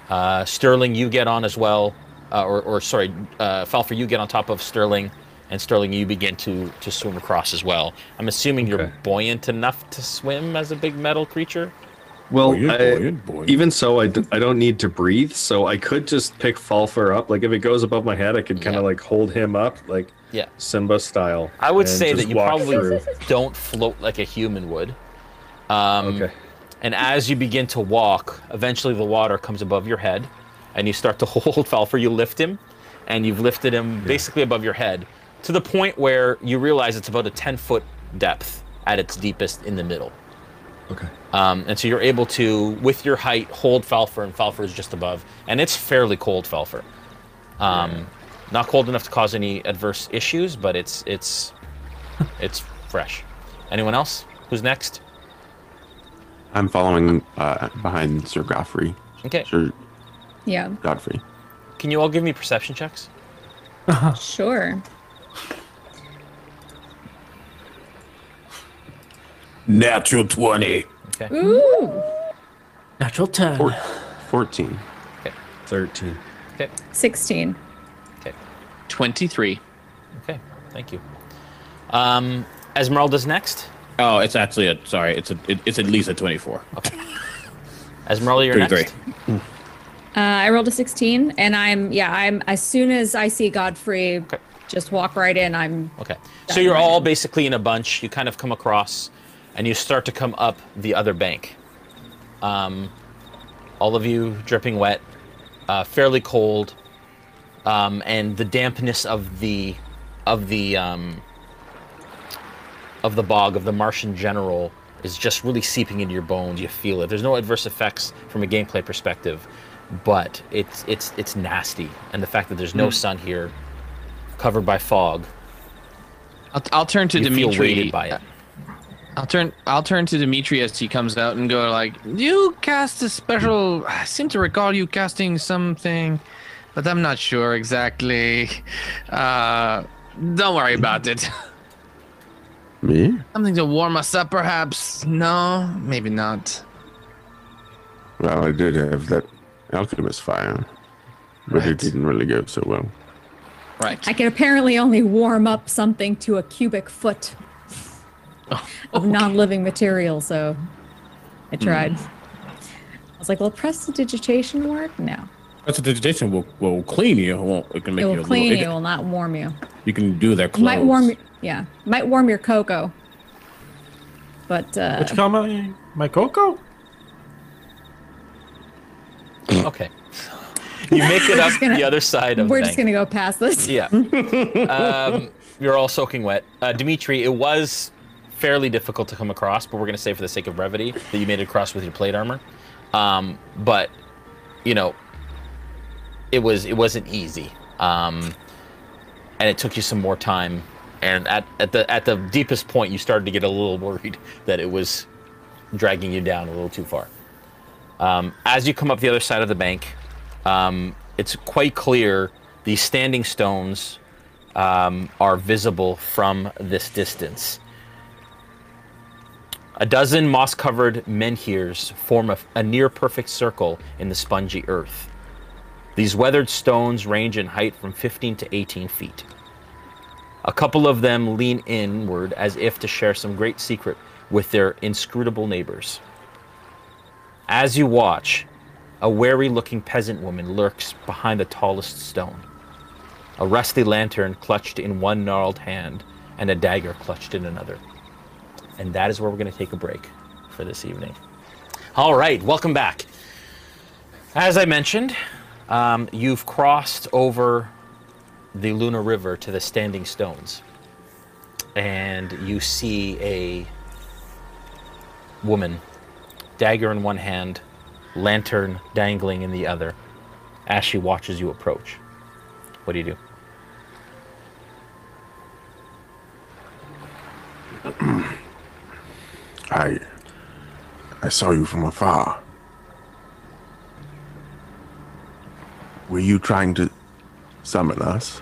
Uh, Sterling, you get on as well, uh, or, or sorry, uh, Falfer, you get on top of Sterling, and Sterling, you begin to to swim across as well. I'm assuming you're buoyant enough to swim as a big metal creature. Well, Buoyant, I- buoyant, buoyant. even so, I, d- I don't need to breathe, so I could just pick Falfer up. Like if it goes above my head, I could kind of Yeah. like hold him up, like Yeah. Simba style. I would say that you probably through. don't float like a human would. Um, Okay. And as you begin to walk, eventually the water comes above your head, and you start to hold Falfer. You lift him, and you've lifted him basically above your head to the point where you realize it's about a 10 foot depth at its deepest in the middle. Okay. Um, and so you're able to, with your height, hold Falfer, and Falfer is just above. And it's fairly cold, Falfer. Um, Not cold enough to cause any adverse issues, but it's it's it's fresh. Anyone else? Who's next? I'm following uh, behind Sir Godfrey. Okay. Sir Yeah, Godfrey. Can you all give me perception checks? sure. Natural twenty. Okay. Ooh, Natural 10. Four, 14. Thirteen. Okay. 16. Okay. 23. Okay. Thank you. Um, Esmeralda's next. Oh, it's actually a sorry. It's a it, it's at least a twenty-four. Okay. Esmeralda, you're next. Thirty-three. Uh, I rolled a 16, and I'm, yeah, I'm, as soon as I see Godfrey Okay. Just walk right in, I'm, Okay. So you're all basically in a bunch. You kind of come across, and you start to come up the other bank. Um, all of you dripping wet, uh, fairly cold, um, and the dampness of the of the um, of the bog of the Martian general is just really seeping into your bones. You feel it. There's no adverse effects from a gameplay perspective, but it's it's it's nasty. And the fact that there's no sun here, covered by fog, I'll, I'll turn to you Dimitri. feel weighted by it. I'll turn. I'll turn to Dimitri as he comes out and go like, "You cast a special. I seem to recall you casting something, but I'm not sure exactly. Uh, don't worry about it. Me? Something to warm us up, perhaps. No, maybe not. Well, I did have that alchemist fire, but Right. it didn't really go so well. Right. I can apparently only warm up something to a cubic foot of non-living material, so I tried. I was like, "Will prestidigitation work?" No, Prestidigitation will will clean you. It won't. It can make it will a clean little, you, it it will not warm you. You can do their It clothes. might warm, yeah, might warm your cocoa. But uh, Which comma? My cocoa. Okay. You make it up gonna- the other side of we're just bank. gonna go past this. Yeah. um, you're all soaking wet. Uh, Dimitri, it was fairly difficult to come across, but we're going to say for the sake of brevity that you made it across with your plate armor. Um, but, you know, it was it wasn't easy. Um, and it took you some more time. And at, at the at the deepest point, you started to get a little worried that it was dragging you down a little too far. Um, as you come up the other side of the bank, um, it's quite clear the standing stones um, are visible from this distance. A dozen moss covered menhirs form a, a near perfect circle in the spongy earth. These weathered stones range in height from 15 to 18 feet. A couple of them lean inward as if to share some great secret with their inscrutable neighbors. As you watch, a wary looking peasant woman lurks behind the tallest stone. A rusty lantern clutched in one gnarled hand and a dagger clutched in another. And that is where we're going to take a break for this evening. All right, welcome back. As I mentioned, um, you've crossed over the Luna River to the Standing Stones, and you see a woman, dagger in one hand, lantern dangling in the other, as she watches you approach. What do you do? I I saw you from afar. Were you trying to summon us?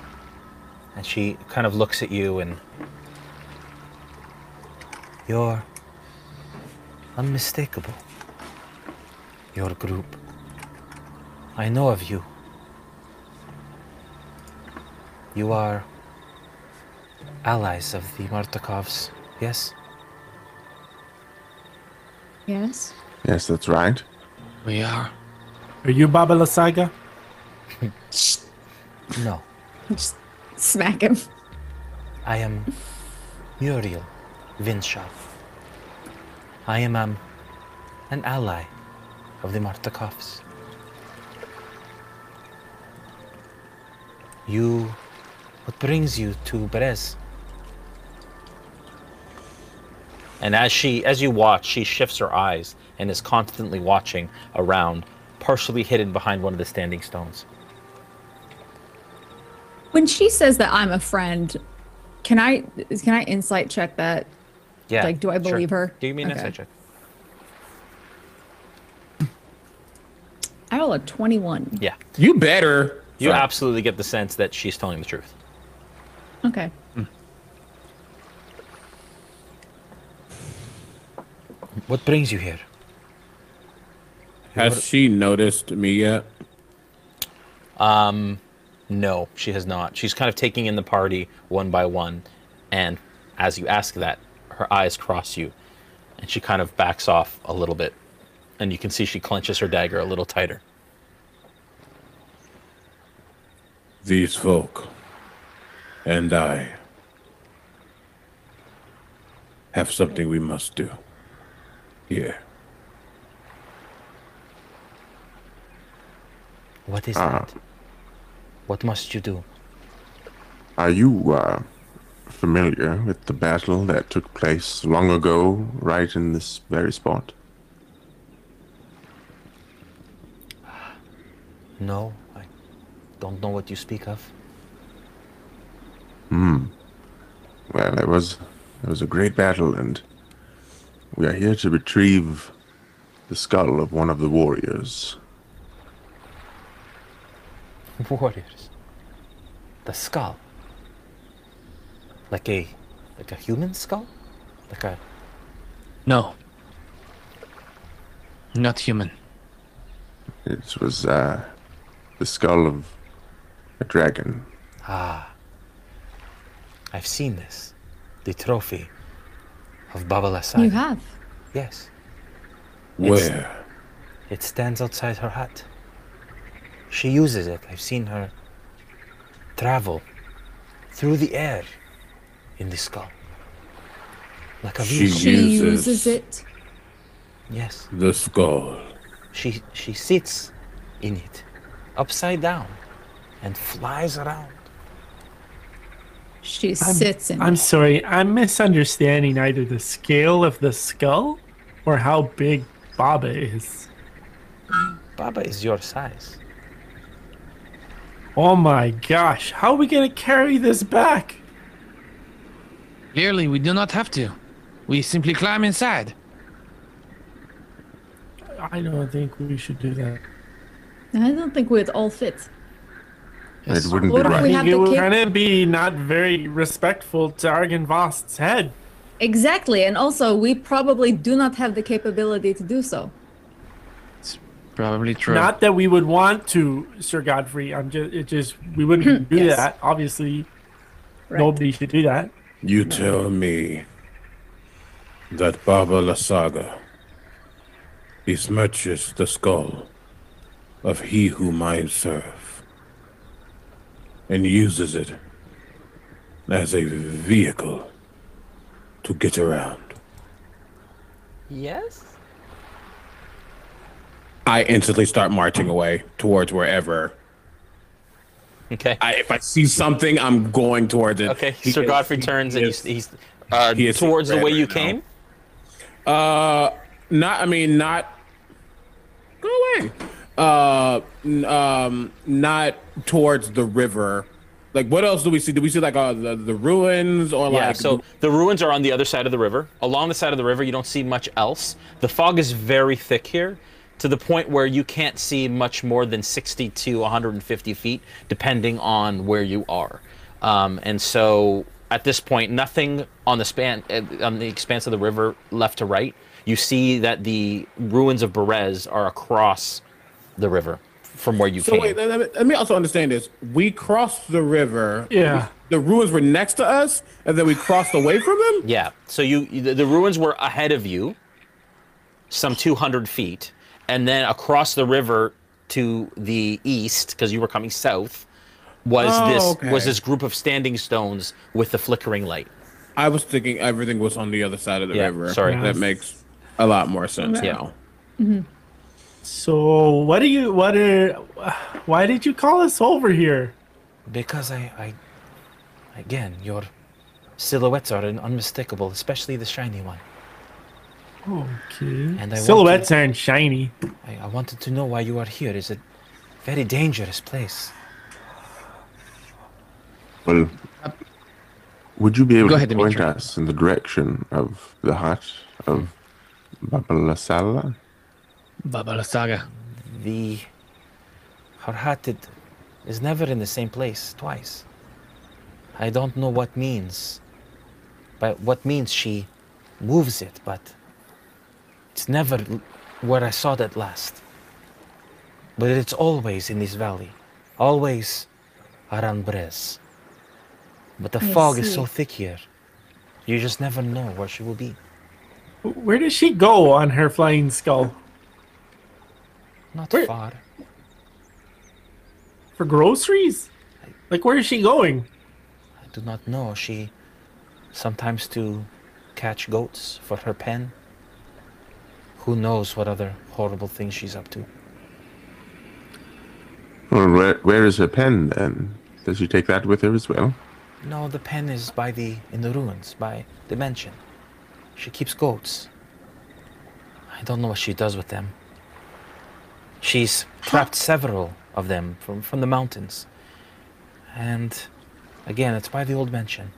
And she kind of looks at you and. You're unmistakable. Your group. I know of you. You are allies of the Martikovs, yes? Yes. Yes, that's right. We are. Are you Baba Lysaga? No. Just smack him. I am Muriel Vinshaw. I am um, an ally of the Martikovs. You. What brings you to Berez? And as she, as you watch, she shifts her eyes and is constantly watching around, partially hidden behind one of the standing stones. When she says that I'm a friend, can I can I insight check that? Yeah. Like, do I sure. believe her? Do you mean Okay. insight check. I roll a 21. Yeah. You better. You Sorry. absolutely get the sense that she's telling the truth. Okay. What brings you here? Has she noticed me yet? Um, no, she has not. She's kind of taking in the party one by one, and as you ask that, her eyes cross you, and she kind of backs off a little bit, and you can see she clenches her dagger a little tighter. These folk and I have something we must do. Here. What is Ah. that? What must you do? Are you uh, familiar with the battle that took place long ago, right in this very spot? No, I don't know what you speak of. Hmm. Well, it was it was a great battle, and we are here to retrieve the skull of one of the warriors. Warriors. The skull. Like a, like a human skull, like a. No. Not human. It was uh, the skull of a dragon. Ah. I've seen this. The trophy of Baba Lasai. You have. Yes. Where? It stands outside her hut. She uses it. I've seen her travel through the air in the skull. Like a She vehicle. She uses uses it. Yes. the skull. She she sits in it, upside down, and flies around. She I'm- sits in I'm sorry, I'm misunderstanding either the scale of the skull or how big Baba is. Baba is your size. Oh my gosh, how are we gonna carry this back? Clearly, we do not have to. We simply climb inside. I don't think we should do that. I don't think we'd all fit. It wouldn't What be if right. we I have think it to would keep- kind of be not very respectful to Argynvost's head. Exactly, and also we probably do not have the capability to do so. It's probably true. Not that we would want to, Sir Godfrey. I'm just, it just, we wouldn't do Yes. that. Obviously, Right. nobody should do that. You tell me that Baba Lysaga besmirches the skull of he whom I serve and uses it as a vehicle to get around. Yes. I instantly start marching away towards wherever. Okay. I, if I see something, I'm going towards it. Okay. He Sir is- Godfrey he turns and he's, he's uh, he is towards the way you now. came. Uh, not. I mean, not. Go away. Uh, um, not towards the river. Like, what else do we see? Do we see like uh, the the ruins or Yeah, like? so the ruins are on the other side of the river. Along the side of the river, you don't see much else. The fog is very thick here, to the point where you can't see much more than 60 to 150 feet, depending on where you are. Um, and so at this point, nothing on the span uh, on the expanse of the river left to right. You see that the ruins of Berez are across the river from where you So came. wait, let me, let me also understand this. We crossed the river. Yeah. The ruins were next to us, and then we crossed away from them. Yeah. So you the, the ruins were ahead of you, some 200 feet, and then across the river to the east, because you were coming south, was Oh, this okay. was this group of standing stones with the flickering light. I was thinking everything was on the other side of the Yeah, river. sorry. that makes a lot more sense now. Yeah. now. Mm-hmm. So, what do you, what are, why did you call us over here? Because I, I again, your silhouettes are unmistakable, especially the shiny one. Okay. And I Silhouettes want aren't shiny. I, I wanted to know why you are here. It's a very dangerous place. Well, would you be able Go to ahead, point Dimitri. us in the direction of the hut of hmm. Baba Lysaga? Baba Saga. The Harhatid is never in the same place twice. I don't know what means, but what means she moves it, but it's never where I saw that last. But it's always in this valley, always around Berez. But the I fog is so thick here, you just never know where she will be. Where does she go on her flying skull? Not Where- far. For groceries? Like, where is she going? I do not know. She sometimes to catch goats for her pen. Who knows what other horrible things she's up to? Well, where, where is her pen then? Does she take that with her as well? No, the pen is by the in the ruins by the mansion. She keeps goats. I don't know what she does with them. She's trapped several of them from from the mountains. And again, it's by the old mansion.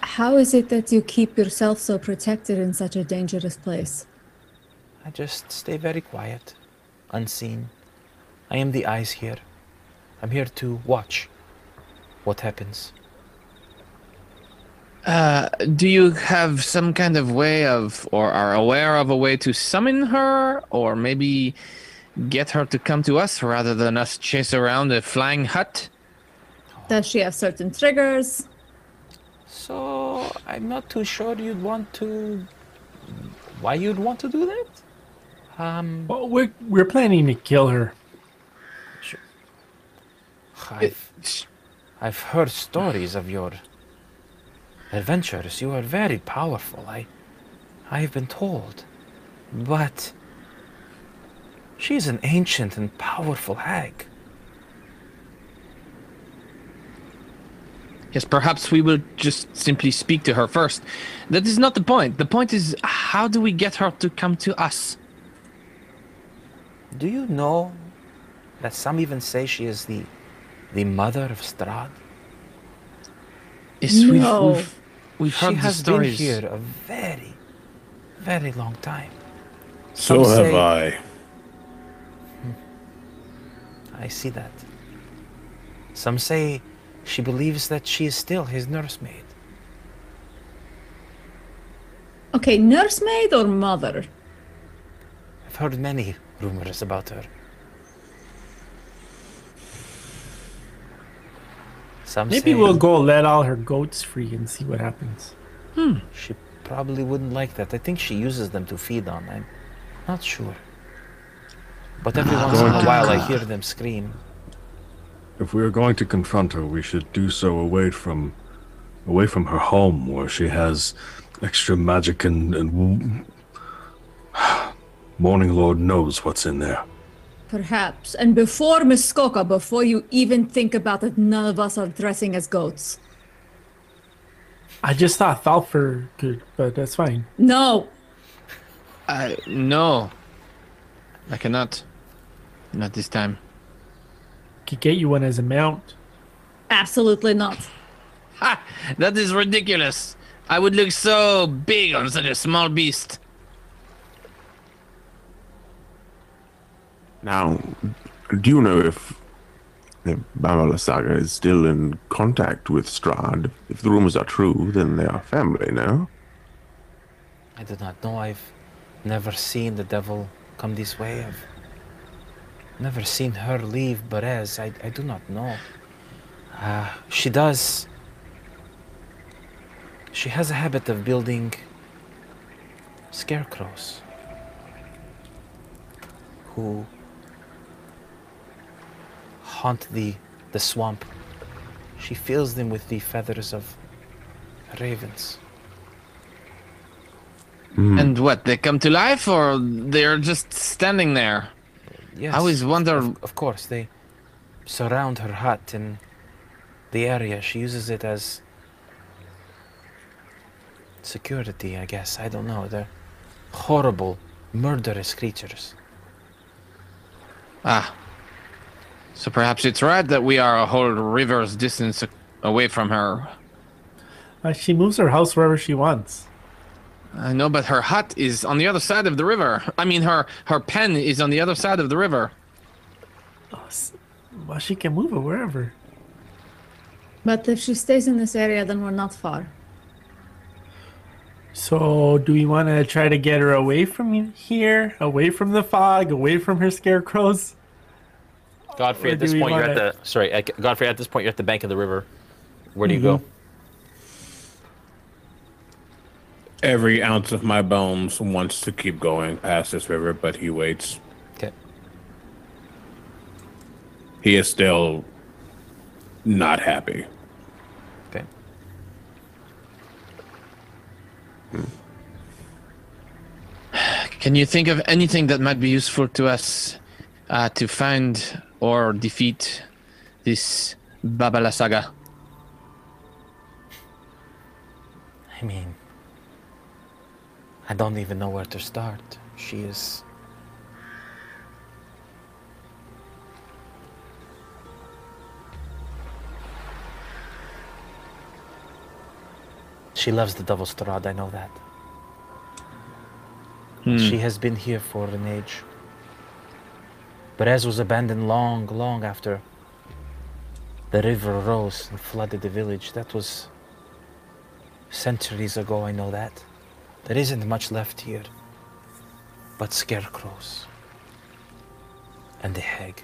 How is it that you keep yourself so protected in such a dangerous place? I just stay very quiet, unseen. I am the eyes here. I'm here to watch what happens. Uh, do you have some kind of way of, or are aware of a way to summon her, or maybe get her to come to us rather than us chase around a flying hut? Does she have certain triggers? So I'm not too sure you'd want to. Why you'd want to do that? Um, Well, we're, we're planning to kill her. I've, I've heard stories of your adventures. You are very powerful. I, I have been told, but she is an ancient and powerful hag. Yes, perhaps we will just simply speak to her first. That is not the point. The point is, how do we get her to come to us? Do you know that some even say she is the, the mother of Strahd? Yes, we've, No. we've, we've She heard the has been here a very, very long time. So Some have say- I. Hmm. I see that. Some say she believes that she is still his nursemaid. Okay, nursemaid or mother? I've heard many rumors about her. Some Maybe say we'll go let all her goats free and see what happens. Hmm. she probably wouldn't like that. I think she uses them to feed on. I'm not sure. But every once in a to while I hear them scream. If we are going to confront her, we should do so away from, away from her home, where she has extra magic and, and Morning Lord knows what's in there. Perhaps. And before Muskoka, before you even think about it, none of us are dressing as goats. I just thought Falfer could, but that's fine. No. I no. I cannot. Not this time. Could get you one as a mount. Absolutely not. Ha! That is ridiculous. I would look so big on such a small beast. Now, do you know if the Baba Lysaga is still in contact with Strahd? If the rumors are true, then they are family, no? I do not know. I've never seen the devil come this way. I've never seen her leave Berez. I, I do not know. Uh, she does. She has a habit of building scarecrows who haunt the, the swamp. She fills them with the feathers of ravens. And what? They come to life, or they're just standing there? Yes. I always wonder. Of, of course, they surround her hut in the area. She uses it as security, I guess. I don't know. They're horrible, murderous creatures. Ah. So perhaps it's right that we are a whole river's distance away from her. Uh, she moves her house wherever she wants. I know, but her hut is on the other side of the river. I mean, her her pen is on the other side of the river. Oh, Well, she can move it wherever. But if she stays in this area, then we're not far. So, do we want to try to get her away from here, away from the fog, away from her scarecrows? Godfrey, Or at this point, you're at wanna- the sorry, at- Godfrey. At this point, you're at the bank of the river. Where do you go? Every ounce of my bones wants to keep going past this river, but he waits. Okay. He is still not happy. Okay. Can you think of anything that might be useful to us uh, to find or defeat this Baba Lysaga? I mean, I don't even know where to start. She is. She loves the Devil's Strahd, I know that. Hmm. She has been here for an age. Berez was abandoned long, long after the river rose and flooded the village. That was centuries ago, I know that. There isn't much left here but scarecrows and a hag.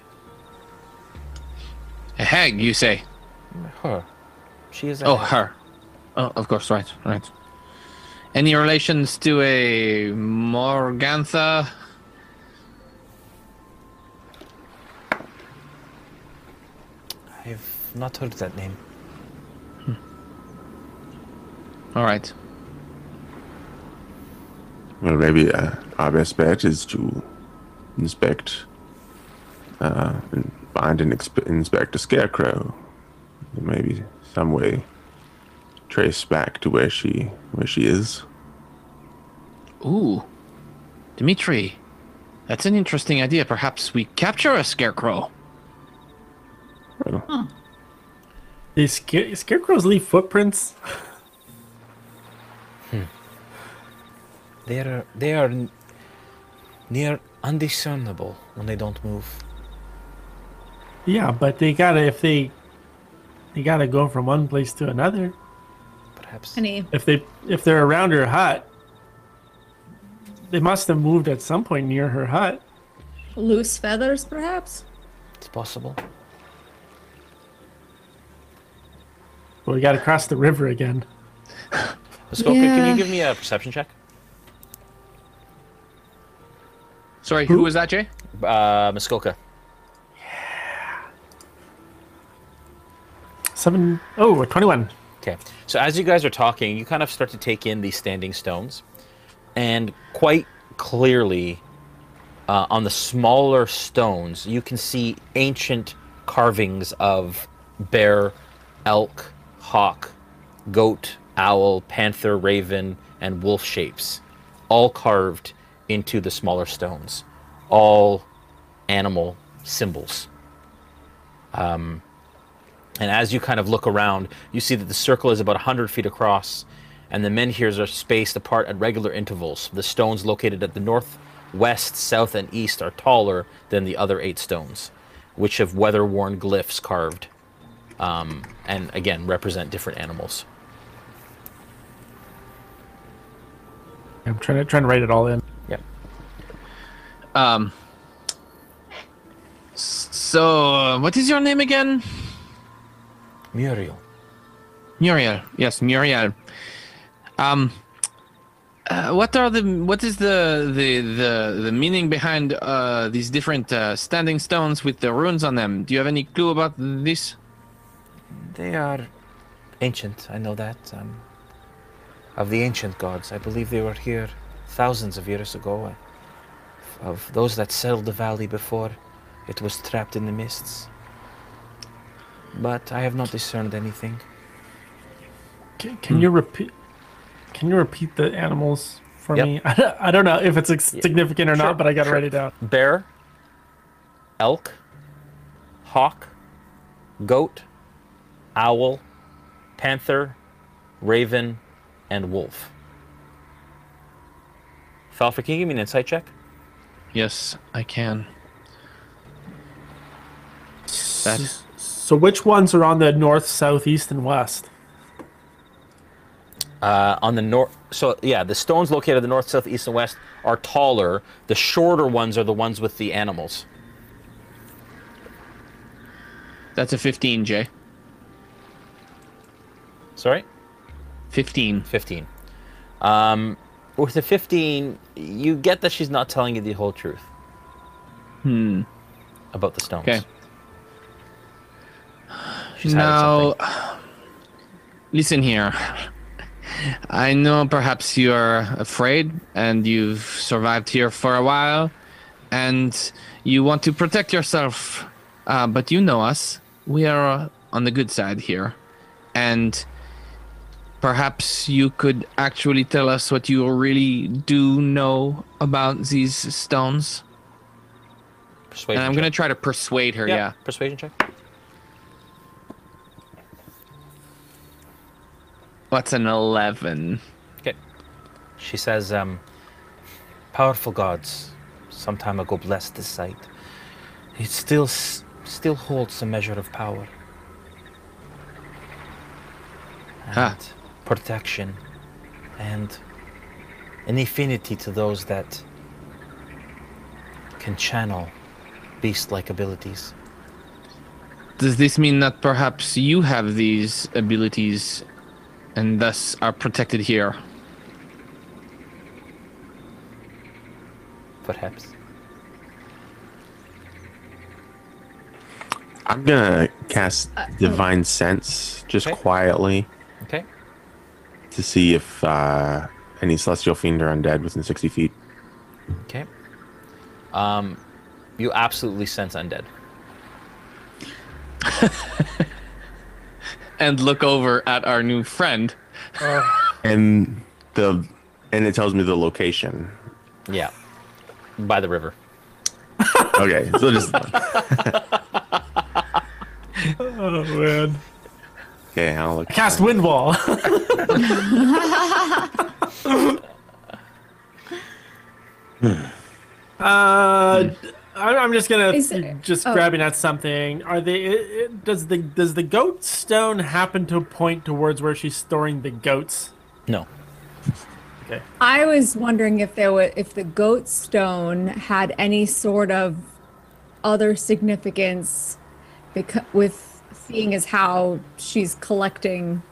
A hag, you say? Her. She is a Oh, hag. her. Oh, of course, right, right. Any relations to a Morgantha? Not heard that name. All right. Well, maybe uh, our best bet is to inspect uh, and find and exp- inspect a scarecrow. Maybe some way trace back to where she where she is. Ooh, Dimitri, that's an interesting idea. Perhaps we capture a scarecrow. Well, They scare- scarecrows leave footprints. Hmm. They are they are near undiscernible when they don't move. Yeah, but they gotta if they they gotta go from one place to another. Perhaps. Any If they if they're around her hut, they must have moved at some point near her hut. loose feathers, perhaps? It's possible. But we gotta cross the river again. Muskoka, can you give me a perception check? Sorry, who was that, Jay? Uh, Muskoka. Seven oh, 21. Okay. So as you guys are talking, you kind of start to take in these standing stones, and quite clearly, uh, on the smaller stones, you can see ancient carvings of bear, elk, hawk, goat, owl, panther, raven, and wolf shapes, all carved into the smaller stones, all animal symbols. Um, and as you kind of look around, you see that the circle is about 100 feet across, and the menhirs are spaced apart at regular intervals. The stones located at the north, west, south, and east are taller than the other eight stones, which have weather worn glyphs carved, um, and again represent different animals. I'm trying to trying to write it all in. Yep. Um. So, uh, what is your name again? Muriel. Muriel. Yes, Muriel. Um. Uh, what are the what is the the the, the meaning behind uh, these different uh, standing stones with the runes on them? Do you have any clue about this? They are ancient, I know that. Um, of the ancient gods. I believe they were here thousands of years ago. uh, Of those that settled the valley before it was trapped in the mists. But I have not discerned anything. Can, can you repeat? Can you repeat the animals for Yep. me? I don't know if it's significant or Sure, not, but I gotta sure. write it down. Bear, elk, hawk, goat, owl, panther, raven, and wolf. Falfred, can you give me an insight check? Yes, I can. That So which ones are on the north, south, east, and west? Uh, on the north, so yeah, the stones located at the north, south, east, and west are taller. The shorter ones are the ones with the animals. that's a fifteen, Jay. Sorry? 15. 15. Um, with the 15, you get that she's not telling you the whole truth Hmm. about the stones. Okay. She's now, listen here. I know perhaps you're afraid and you've survived here for a while and you want to protect yourself. Uh, but you know us. We are on the good side here. And perhaps you could actually tell us what you really do know about these stones. Persuasion and I'm going to try to persuade her, yeah. Persuasion check. What's an 11? Okay. She says, um, powerful gods some time ago blessed this site. It still still holds a measure of power. And Ah. Protection and an affinity to those that can channel beast-like abilities. Does this mean that perhaps you have these abilities and thus are protected here? Perhaps. I'm gonna cast uh, oh. divine sense just Okay. quietly Okay. To see if uh, any celestial fiend or undead within 60 feet. Okay. Um, you absolutely sense undead. And look over at our new friend. And the and it tells me the location. Yeah. By the river. Okay, so just Oh man! Okay. I'll look. Cast wind wall. uh, I I- I'm just gonna it- just oh. grabbing at something. Are they? It, it- does the does the goat stone happen to point towards where she's storing the goats? No. Okay. I was wondering if there were if the goat stone had any sort of other significance because with seeing is how she's collecting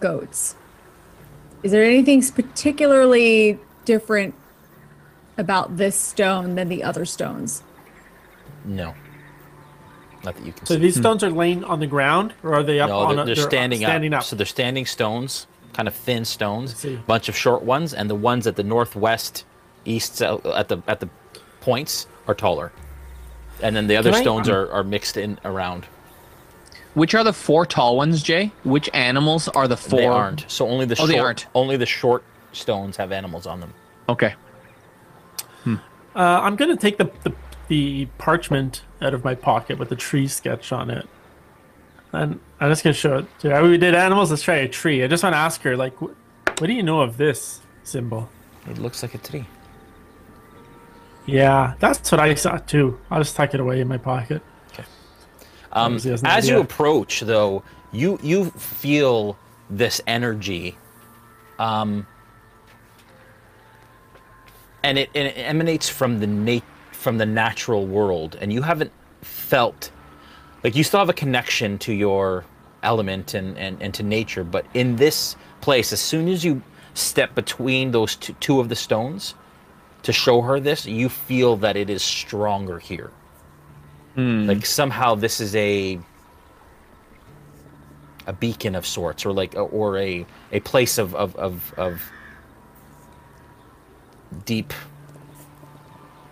goats. Is there anything particularly different about this stone than the other stones? No. Not that you can So see. these hmm. stones are laying on the ground, or are they up no, on? they're, a, they're they're standing, standing up. up. So they're standing stones, kind of thin stones. see. bunch of short ones, and the ones at the northwest, east, south, at the at the points are taller. And then the other Can I- stones um, are, are mixed in around. Which are the four tall ones, Jay? Which animals are the four? They aren't. So only the Oh, short, they aren't. only the short stones have animals on them. Okay. Uh, I'm gonna take the, the the parchment out of my pocket with the tree sketch on it, and I'm just gonna show it. To her. We did animals. Let's try a tree. I just want to ask her, like, wh- what do you know of this symbol? It looks like a tree. Yeah, that's what I saw too. I'll just tuck it away in my pocket. Um, as no you approach, though, you you feel this energy, um, and it, and it emanates from the nat- from the natural world, and you haven't felt like you still have a connection to your element and, and, and to nature, but in this place, as soon as you step between those two, two of the stones to show her this, you feel that it is stronger here. Like somehow this is a a beacon of sorts, or like or a a place of of of, of deep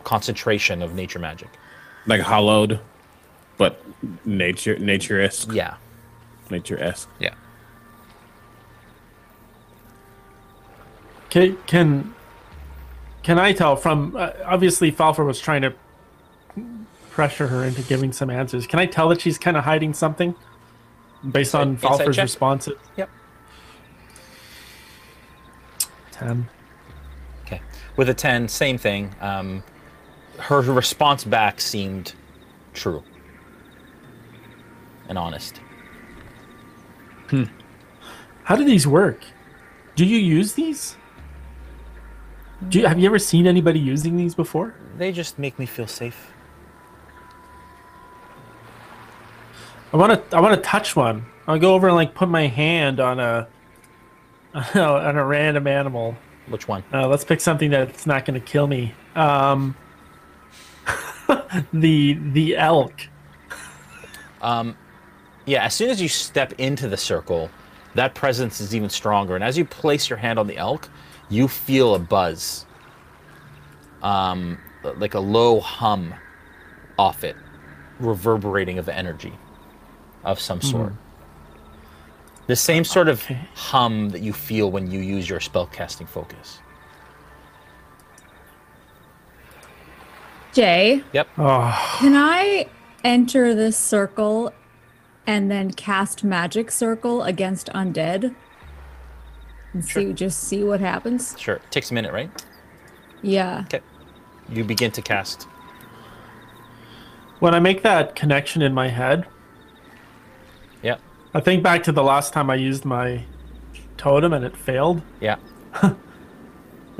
concentration of nature magic. Like hollowed, but nature nature esque. Yeah. Nature esque. Yeah. Can can can I tell from uh, obviously Falfar was trying to pressure her into giving some answers. Can I tell that she's kind of hiding something based on Insight Falfar's check. responses? Yep. Ten. Okay. With a 10, same thing. Um, her response back seemed true and honest. Hmm. How do these work? Do you use these? Do you, have you ever seen anybody using these before? They just make me feel safe. I want to. I want to touch one. I'll go over and like put my hand on a on a random animal. Which one? Uh, let's pick something that's not going to kill me. Um, the the elk. Um, yeah, as soon as you step into the circle, that presence is even stronger. And as you place your hand on the elk, you feel a buzz, um, like a low hum off it, reverberating of energy of some hmm. sort. The same sort of hum that you feel when you use your spellcasting focus. Jay, Yep. Oh, can I enter this circle and then cast magic circle against undead? And see just see what happens? Sure. It takes a minute, right? Yeah. Okay. You begin to cast. when I make that connection in my head, Yeah. I think back to the last time I used my totem and it failed. Yeah.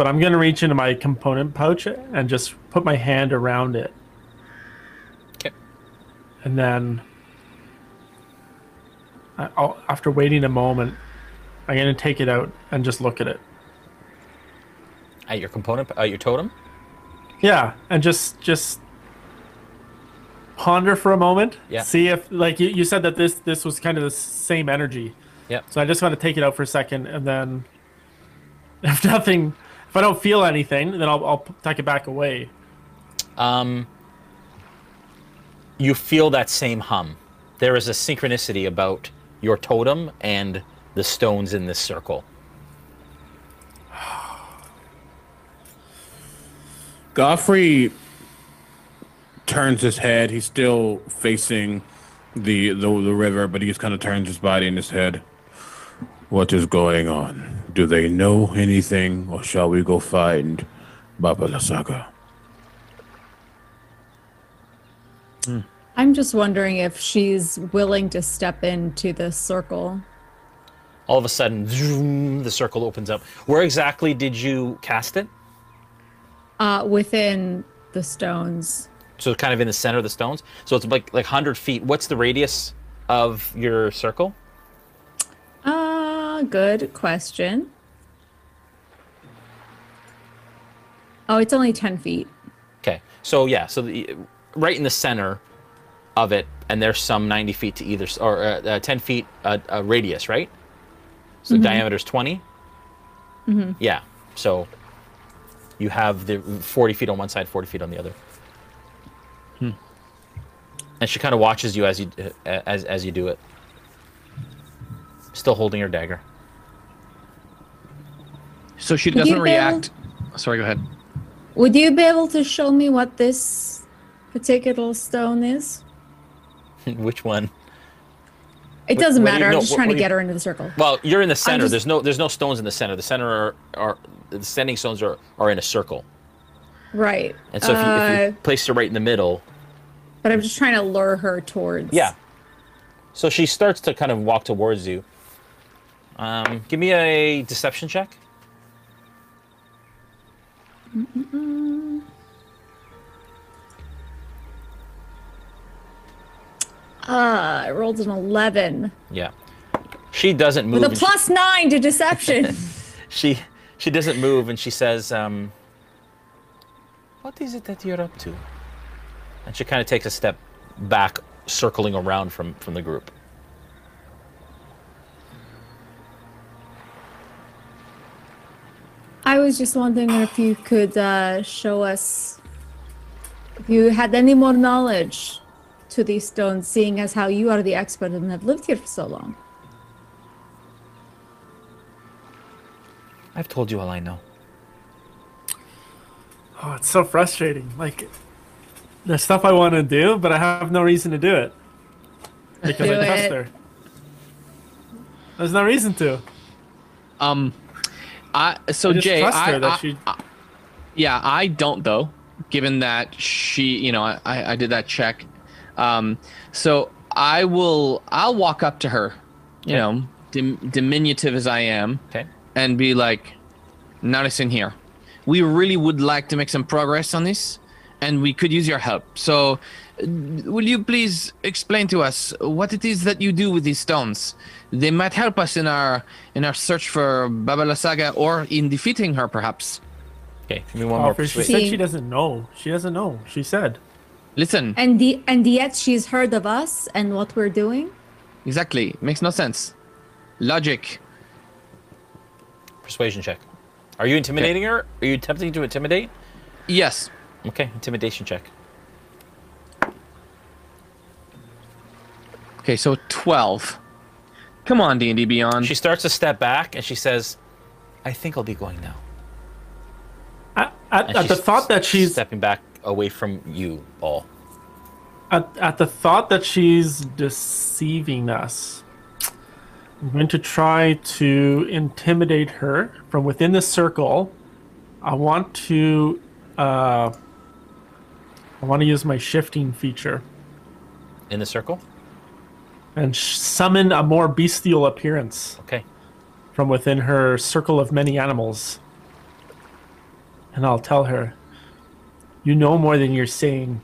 But I'm gonna reach into my component pouch and just put my hand around it. Okay. And then, I'll, after waiting a moment, I'm gonna take it out and just look at it. At your component, uh, your totem. Yeah, and just just ponder for a moment. Yeah. See if like you, you said that this this was kind of the same energy. Yeah. So I just want to take it out for a second, and then if nothing, if I don't feel anything, then I'll I'll tuck it back away. Um, you feel that same hum. There is a synchronicity about your totem and the stones in this circle. Godfrey turns his head. He's still facing the the, the river, but he just kind of turns his body and his head. What is going on? Do they know anything, or shall we go find Baba Lysaga? I'm just wondering if she's willing to step into this circle. All of a sudden, zoom, the circle opens up. Where exactly did you cast it? Uh, within the stones. So kind of in the center of the stones. So it's like like hundred feet. What's the radius of your circle? Uh, good question. Oh, it's only 10 feet. Okay. So yeah. So the, right in the center of it, and there's some 90 feet to either, or uh, uh, 10 feet uh, uh, radius, right? So the Mhm. diameter's 20. mm-hmm. Yeah. So you have the 40 feet on one side, 40 feet on the other. And she kind of watches you as you uh, as as you do it. Still holding her dagger. So she doesn't be able- react. Sorry, go ahead. Would you be able to show me what this particular stone is? Which one? It doesn't what do you- matter. no, I'm just what- trying what to you- get her into the circle. Well, you're in the center. just- There's no there's no stones in the center. The center are, are the standing stones are, are in a circle. Right. And so if you, if you Uh, place her right in the middle, but I'm just trying to lure her towards. yeah. So she starts to kind of walk towards you. Um, give me a deception check. Mm-mm-mm. Uh, I rolled an 11 Yeah. She doesn't move. with a and she- plus nine to deception. she she doesn't move and she says um what is it that you're up to and she kind of takes a step back circling around from from the group I was just wondering if you could uh, show us if you had any more knowledge to these stones, seeing as how you are the expert and have lived here for so long. i've told you all i know Oh, it's so frustrating. Like, there's stuff I want to do, but I have no reason to do it because Do I trust it. her. There's no reason to. Um, I so I Jay, trust I, that I- she- I- yeah, I don't though. Given that she, you know, I, I did that check. Um, so I will, I'll walk up to her, you Okay. know, dim, diminutive as I am, okay and be like, "Now listen here, we really would like to make some progress on this, and we could use your help. So, uh, will you please explain to us what it is that you do with these stones? They might help us in our in our search for Baba Lysaga, or in defeating her, perhaps." okay give me one Oh, more for- she said she doesn't know. She doesn't know. She said. Listen, And the and yet she's heard of us and what we're doing. exactly makes no sense. Logic. persuasion check are you intimidating her are you attempting to intimidate Yes. Okay intimidation check Okay, so twelve. Come on, D and D Beyond. she starts to step back and she says i think i'll be going now At, at, at the thought that she's stepping back away from you all at, at the thought that she's deceiving us, I'm going to try to intimidate her from within the circle. I want to uh, I want to use my shifting feature in the circle and sh- summon a more bestial appearance okay from within her circle of many animals. And I'll tell her, you know more than you're saying.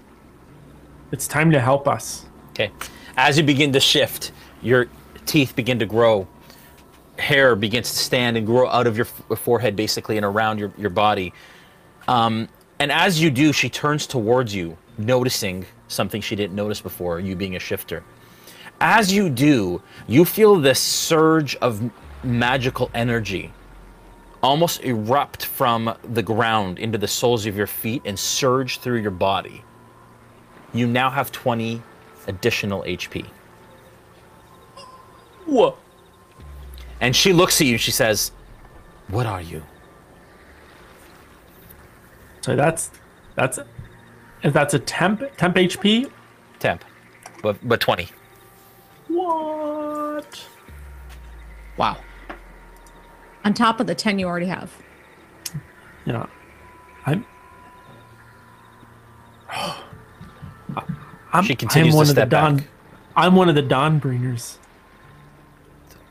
It's time to help us. Okay. As you begin to shift, your teeth begin to grow. Hair begins to stand and grow out of your f- forehead, basically, and around your, your body. Um, and as you do, she turns towards you, noticing something she didn't notice before, you being a shifter. As you do, you feel this surge of magical energy almost erupt from the ground into the soles of your feet and surge through your body. You now have 20 additional HP. Whoa. And she looks at you she says, What are you? So that's that's if that's a temp temp HP. Temp. But, but 20. What? Wow. On top of the 10 you already have. Yeah. I'm I'm, She continues I'm one to of the Don, back. I'm one of the dawn bringers.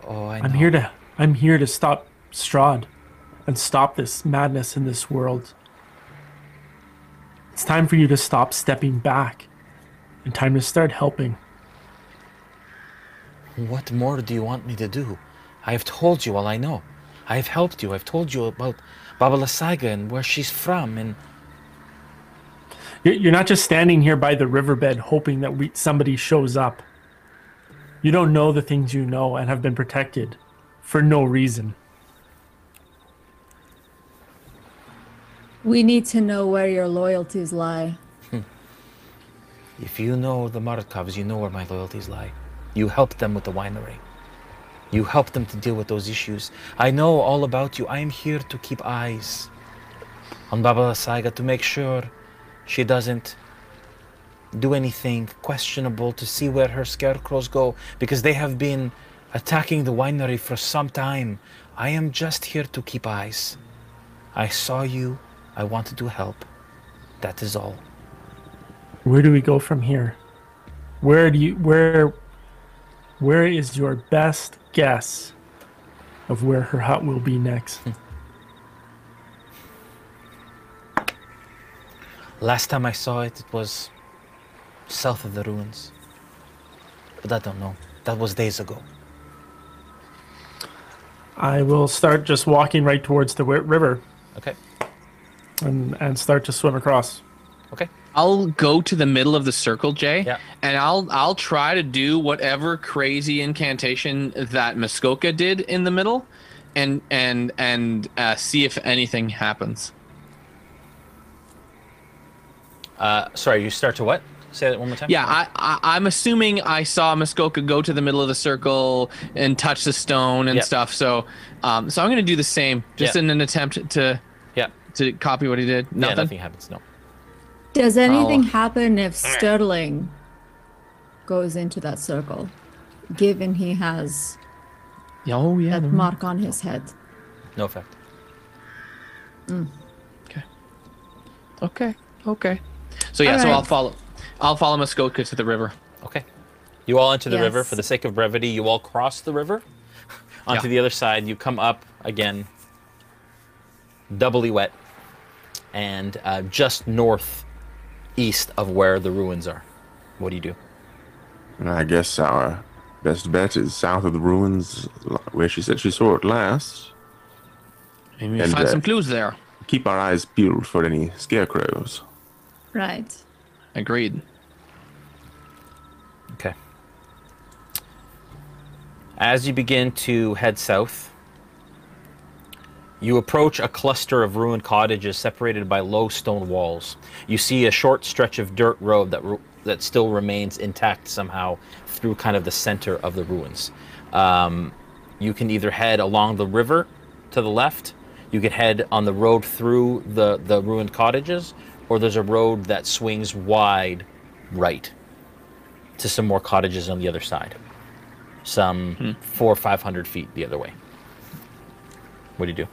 Oh, I I'm here to. I'm here to stop Strahd, and stop this madness in this world. It's time for you to stop stepping back, and time to start helping. What more do you want me to do? I have told you all I know. I have helped you. I've told you about Baba Lysaga and where she's from, and You're you're not just standing here by the riverbed hoping that we, somebody shows up. You don't know the things you know and have been protected for no reason. We need to know where your loyalties lie. Hmm. if you know the Martikovs, you know where my loyalties lie. You helped them with the winery. You helped them to deal with those issues. I know all about you. I am here to keep eyes on Baba Lysaga to make sure she doesn't do anything questionable to see where her scarecrows go because they have been attacking the winery for some time. I am just here to keep eyes. I saw you. I wanted to help. That is all. Where do we go from here? Where do you where where is your best guess of where her hut will be next? Last time I saw it, it was south of the ruins. But I don't know. That was days ago. I will start just walking right towards the river Okay. And and start to swim across. Okay. I'll go to the middle of the circle, Jay, Yeah. and I'll I'll try to do whatever crazy incantation that Muskoka did in the middle, and and and uh, see if anything happens. Uh, sorry, you start to what? Say that one more time. Yeah, I, I I'm assuming I saw Muskoka go to the middle of the circle and touch the stone and Yep. stuff. So, um, so I'm gonna do the same, just Yeah. in an attempt to Yeah. To copy what he did. Yeah, Nothing. nothing happens. No. Does anything I'll- happen if Sterling goes into that circle, given he has Oh yeah. that mark on his head? No effect. Mm. Okay. Okay. Okay. So yeah, so I'll follow. I'll follow Muskoka to the river. Okay. You all enter the river. For the sake of brevity, you all cross the river onto Yeah. the other side. You come up again, doubly wet, and uh, just north east of where the ruins are. What do you do? I guess our best bet is south of the ruins, where she said she saw it last. Maybe And, find uh, some clues there. Keep our eyes peeled for any scarecrows. Right. Agreed. Okay. As you begin to head south, you approach a cluster of ruined cottages separated by low stone walls. You see a short stretch of dirt road that that still remains intact somehow through kind of the center of the ruins. Um, you can either head along the river to the left, you can head on the road through the, the ruined cottages, or there's a road that swings wide right to some more cottages on the other side. Some four or five hundred feet the other way. What do you do?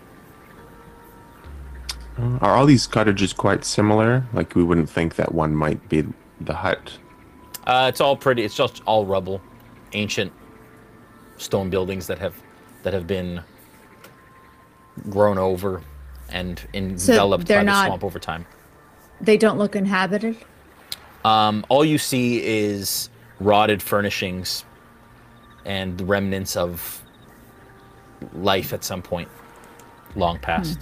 Are all these cottages quite similar? Like we wouldn't think that one might be the hut. Uh, it's all pretty. It's just all rubble, ancient stone buildings that have that have been grown over and enveloped they're by the not- swamp over time. They don't look inhabited. Um, all you see is rotted furnishings and the remnants of life at some point long past.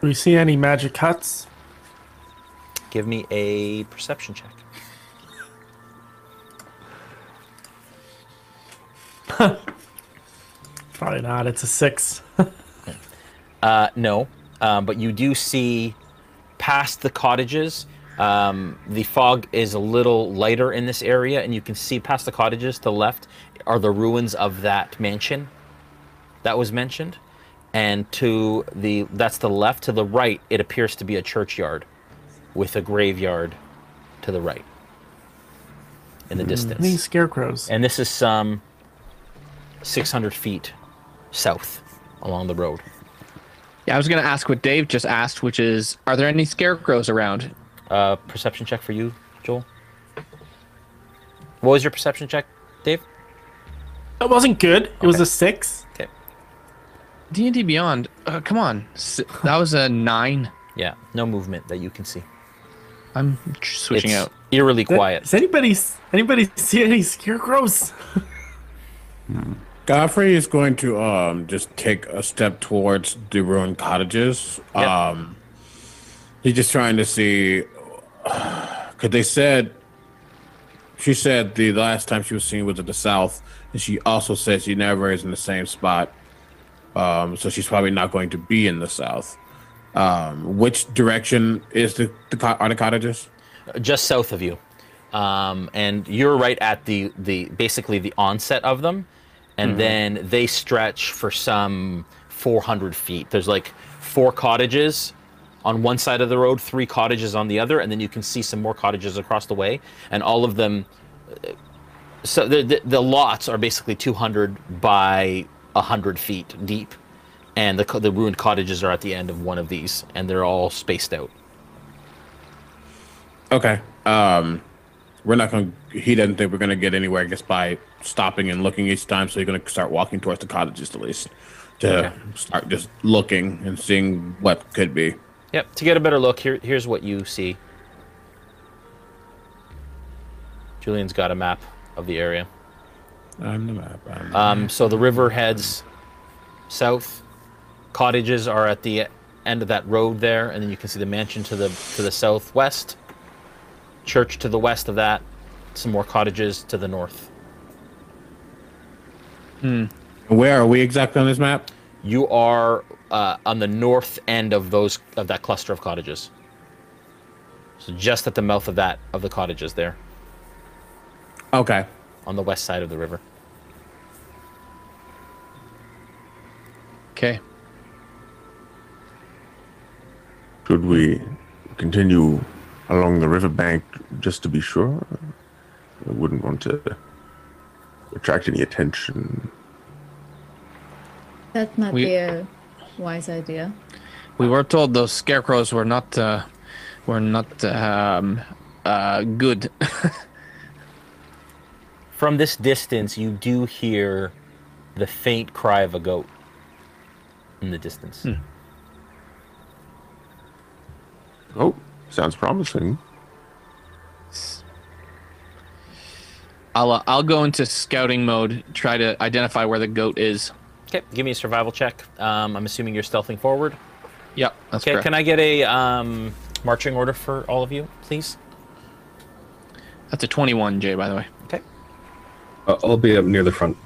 Do we see any magic huts? Give me a perception check. Probably not. It's a six. Uh, no, um, but you do see past the cottages. Um, the fog is a little lighter in this area, and you can see past the cottages to the left are the ruins of that mansion that was mentioned. And to the that's the left. To the right, it appears to be a churchyard with a graveyard to the right in the distance. Any scarecrows? And this is some 600 feet south along the road. Yeah, I was gonna ask what Dave just asked, which is, are there any scarecrows around? Uh, perception check for you, Joel. What was your perception check, Dave? That wasn't good. It was a six. Okay. D and D Beyond. Uh, come on, S- that was a nine. Yeah, no movement that you can see. I'm switching It's out. Eerily quiet. Does anybody anybody see any scarecrows? Godfrey is going to um just take a step towards the ruined cottages. Yep. Um, he's just trying to see because they said she said the last time she was seen was at the south, and she also said she never is in the same spot. Um, so she's probably not going to be in the south. Um, which direction is the, the are the cottages? just south of you, um, and you're right at the the basically the onset of them, and Mhm. then they stretch for some 400 feet. There's like four cottages on one side of the road, three cottages on the other, and then you can see some more cottages across the way, and all of them. uh, So the the, the lots are basically 200 by 100 feet deep, and the the ruined cottages are at the end of one of these, and they're all spaced out. Okay. Um, we're not going. to He doesn't think we're going to get anywhere just by stopping and looking each time. So you're going to start walking towards the cottages at least to Okay. start just looking and seeing what could be. Yep. To get a better look, here here's what you see. Julian's got a map of the area. I'm the map. I'm the Um, so the river heads south. Cottages are at the end of that road there, and then you can see the mansion to the to the southwest. Church to the west of that. Some more cottages to the north. Hmm. Where are we exactly on this map? You are uh, on the north end of those of that cluster of cottages. So just at the mouth of that of the cottages there. Okay. On the west side of the river. Okay. Should we continue along the riverbank just to be sure? I wouldn't want to attract any attention. That might We- be a wise idea. We were told those scarecrows were not uh, were not um, uh, good. From this distance, you do hear the faint cry of a goat in the distance. Oh, sounds promising. I'll uh, I'll go into scouting mode, try to identify where the goat is. Okay, give me a survival check. Um, I'm assuming you're stealthing forward. Yep, that's okay, correct. can I get a um, marching order for all of you, please? That's a 21, Jay, by the way. Okay. Uh, I'll be up near the front.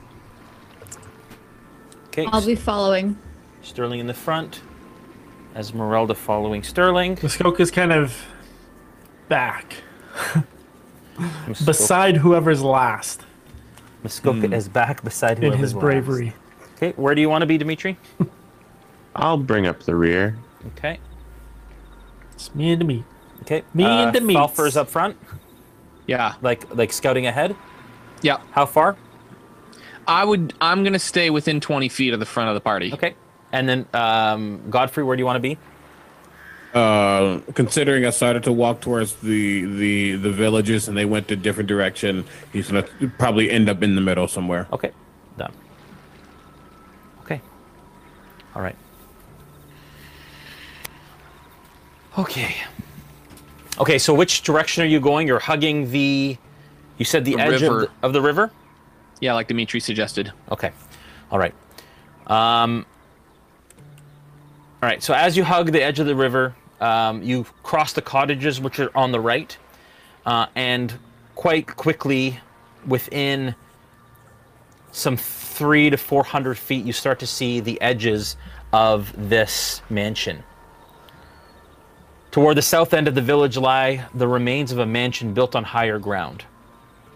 Okay. I'll be following. Sterling in the front. Esmeralda following Sterling. Muskoka's kind of back beside whoever's last Muskoka is back beside whoever's in whoever's his last. bravery. Okay, where do you want to be, Dimitri? I'll bring up the rear. Okay. It's me and the meat. Okay. Me uh, and the meats. Falfer's up front. Yeah. Like like scouting ahead. Yeah. How far? I would. I'm gonna stay within 20 feet of the front of the party. Okay. And then um, Godfrey, where do you want to be? Uh, considering I started to walk towards the the the villages and they went a different direction, he's gonna probably end up in the middle somewhere. Okay, done. Okay. All right. Okay. Okay, so which direction are you going? You're hugging the. You said the, The edge of the, of the river. Yeah, like Dimitri suggested. Okay. All right. Um, all right. So as you hug the edge of the river, um, you cross the cottages, which are on the right, uh, and quite quickly, within some three to four hundred feet, you start to see the edges of this mansion. Toward the south end of the village lie the remains of a mansion built on higher ground.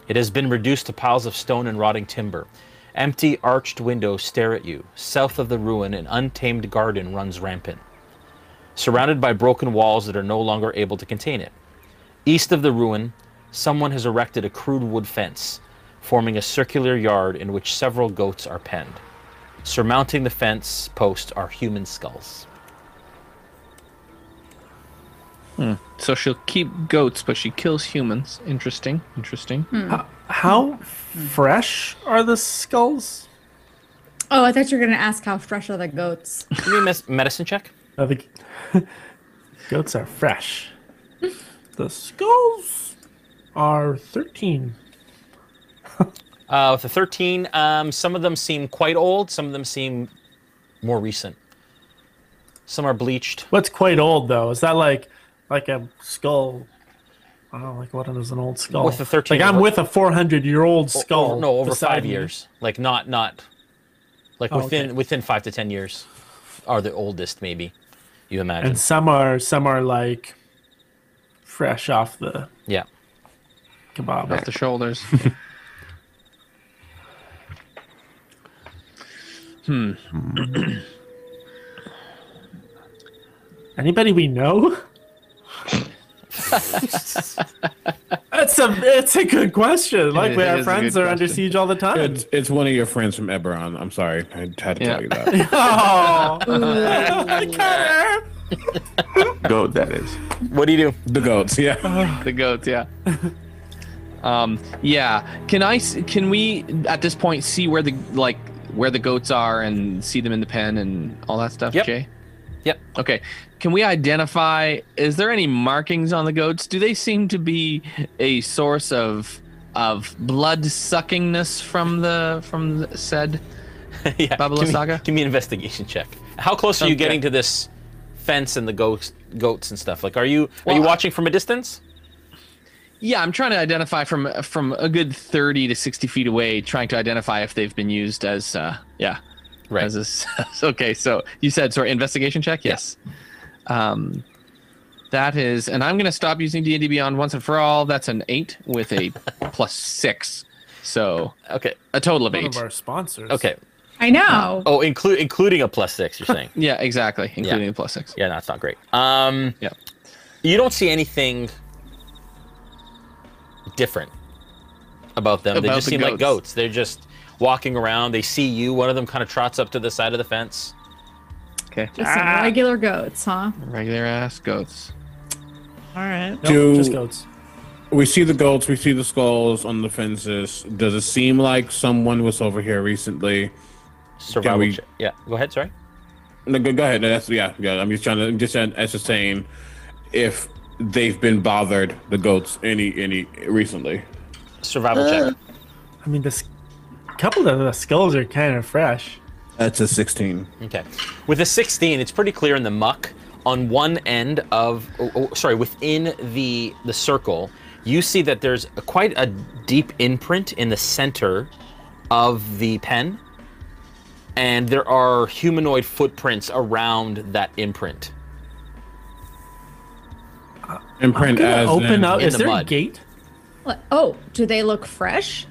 It has been reduced to piles of stone and rotting timber. Empty arched windows stare at you. South of the ruin, an untamed garden runs rampant, surrounded by broken walls that are no longer able to contain it. East of the ruin, someone has erected a crude wood fence, forming a circular yard in which several goats are penned. Surmounting the fence post are human skulls. Hmm. So she'll keep goats, but she kills humans. Interesting. Interesting. How, how fresh are the skulls? Oh, I thought you were gonna ask how fresh are the goats. Give me a mes- medicine check. I think goats are fresh. The skulls are 13. Uh, with the 13, um, some of them seem quite old. Some of them seem more recent. Some are bleached. What's quite old though? Is that like like a skull? I don't know, like what is an old skull? With the 13 like I'm with a 400 year old skull. over- no, over five me. years. Like not not. Like Oh, within okay. within five to ten years, are the oldest maybe. You imagine? and some are some are like fresh off the yeah. kebab. Off the shoulders. hmm. Anybody we know? That's a it's a good question. Like It we is our friends good are under siege all the time. It's it's one of your friends from Eberron. I'm sorry, I had to tell you that. oh, Goat, that is. What do you do? The goats, yeah. the goats, yeah. Um, yeah. Can I? Can we at this point see where the like where the goats are and see them in the pen and all that stuff? Yep. Jay. Yep. Okay. Can we identify? Is there any markings on the goats? Do they seem to be a source of of blood suckingness from the from the said yeah. Babala give me, Saga? Give me an investigation check. How close are you getting to this fence and the goats goats and stuff? Like, are you are you watching from a distance? Yeah, I'm trying to identify from from a good 30 to 60 feet away, trying to identify if they've been used as uh yeah. Right. As a s okay, so you said sorry, investigation check? Yes. Um that is and I'm gonna stop using D and D Beyond once and for all. That's an eight with a plus six. So Okay. a total of one eight. of our sponsors. Okay. I know. Oh, include including a plus six. You're saying? Yeah, exactly, including the plus six. Yeah, that's not great. Um, yeah. You don't see anything different about them. they just the seem like goats. goats. They're just walking around. They see you. One of them kind of trots up to the side of the fence. Okay. Just some ah. regular goats, huh? Regular ass goats. All right. Nope, Do- just goats. We see the goats, we see the skulls on the fences. Does it seem like someone was over here recently? Survival we- check. Yeah. Go ahead. Sorry. No, go, go ahead. That's yeah, yeah. I'm just trying to just ascertain if they've been bothered the goats any any recently. Survival check. Uh, I mean, this couple of the skulls are kind of fresh. That's a 16. Okay. With a 16, it's pretty clear in the muck on one end of, oh, oh, sorry, within the the circle, you see that there's a, quite a deep imprint in the center of the pen, and there are humanoid footprints around that imprint. Imprint I'm as open in- up. in Is the there a gate? What? Oh, do they look fresh?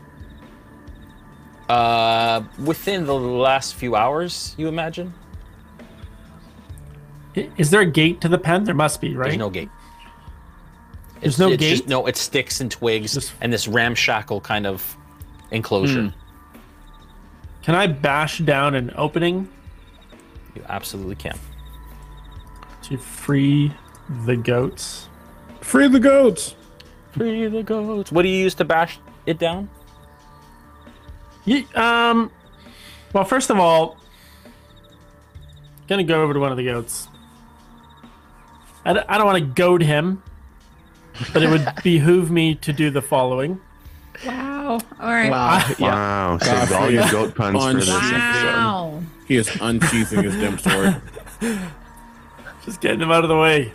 Uh, within the last few hours, you imagine? I- Is there a gate to the pen? There must be, right? There's no gate. There's It's- no it's just- gate? no, it's sticks and twigs and this ramshackle kind of enclosure. Hmm. Can I bash down an opening You absolutely can. to free the goats? Free the goats. Free the goats. What do you use to bash it down? Ye- um. Well, first of all, gonna go over to one of the goats. I d- I don't want to goad him, but it would behoove me to do the following. Wow. All right. Wow. Saved all your goat puns for this episode. Wow. He is unsheathing his dim sword. Just getting him out of the way.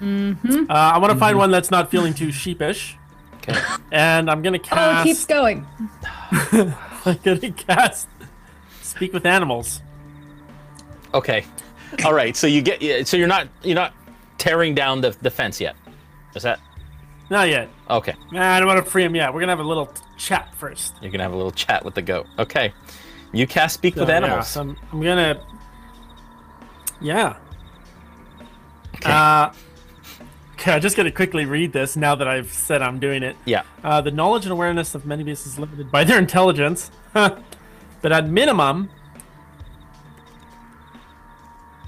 Mm-hmm. Uh, I want to find one that's not feeling too sheepish. Okay. And I'm gonna Oh, it cast. keeps going. I'm gonna cast. Speak with animals. Okay. All right. So you get. So you're not. You're not tearing down the, the fence yet. Is that Not yet. okay? Nah, I don't want to free him yet. We're gonna have a little chat first. You're gonna have a little chat with the goat. Okay. You cast speak with So, yeah, animals. so I'm, I'm gonna. Yeah. Uh, okay, I'm just gonna quickly read this now that I've said I'm doing it. Yeah. Uh, the knowledge and awareness of many beasts is limited by their intelligence, but at minimum,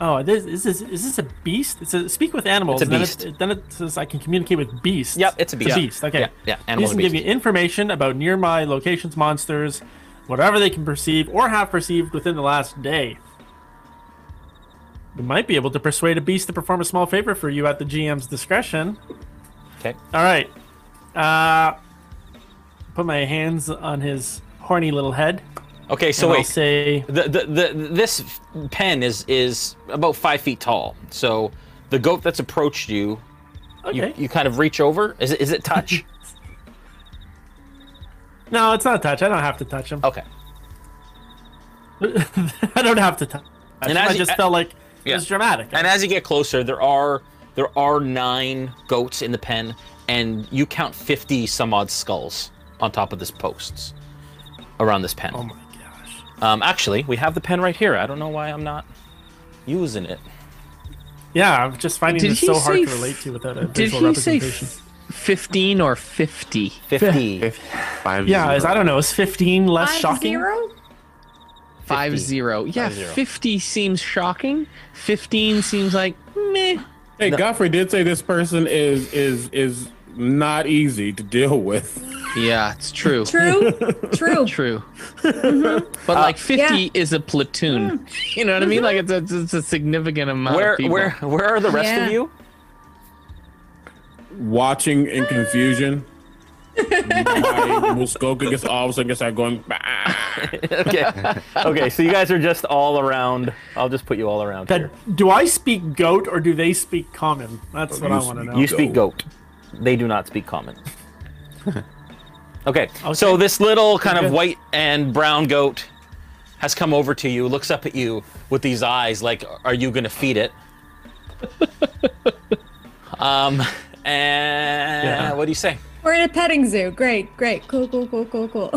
Oh, this is this is this a beast? It's a speak with animals. It's a beast. Then it, then it says I can communicate with beasts. Yep, it's a beast. beast. Okay. Yeah, yeah, These animal can give you information about nearby locations, monsters, whatever they can perceive or have perceived within the last day. You might be able to persuade a beast to perform a small favor for you at the GM's discretion. Okay. All right. Uh, put my hands on his horny little head. Okay, so and I'll wait. say The, the, the, this pen is is about five feet tall. So the goat that's approached you, you, Okay. you kind of reach over. Is it is it touch? no, it's not touch. I don't have to touch him. okay. I don't have to touch. And I you- just felt like Yeah. it was dramatic. And as you get closer, there are there are nine goats in the pen, and you count fifty some odd skulls on top of this posts around this pen. oh my gosh. Um, actually, we have the pen right here. I don't know why I'm not using it. Yeah, I'm just finding Did this so hard to relate to without a Did visual he say representation. f- 15 or 50? Fifty. Five. yeah, zero. is I don't know. Is 15 less Five shocking? zero? Five zero. Yeah, Five zero. 50 seems shocking. 15 seems like meh. Hey, Godfrey did say this person is is is not easy to deal with. Yeah, it's true. True. True. True. Mm-hmm. But like uh, 50 Yeah. is a platoon. Mm. You know what I mean? Mm-hmm. Like it's a, it's a significant amount Where of people. where where are the rest Yeah. of you? Watching in confusion. My Muskoka gets all of a sudden gets like going. "Bah." okay. Okay, so you guys are just all around. I'll just put you all around here. Do I speak goat or do they speak common? That's what I want to know. You speak goat. They do not speak common. okay, so this little kind of white and brown goat has come over to you, looks up at you with these eyes like, are you going to feed it? um, and Yeah. what do you say? We're in a petting zoo. Great, great. Cool, cool, cool, cool, cool.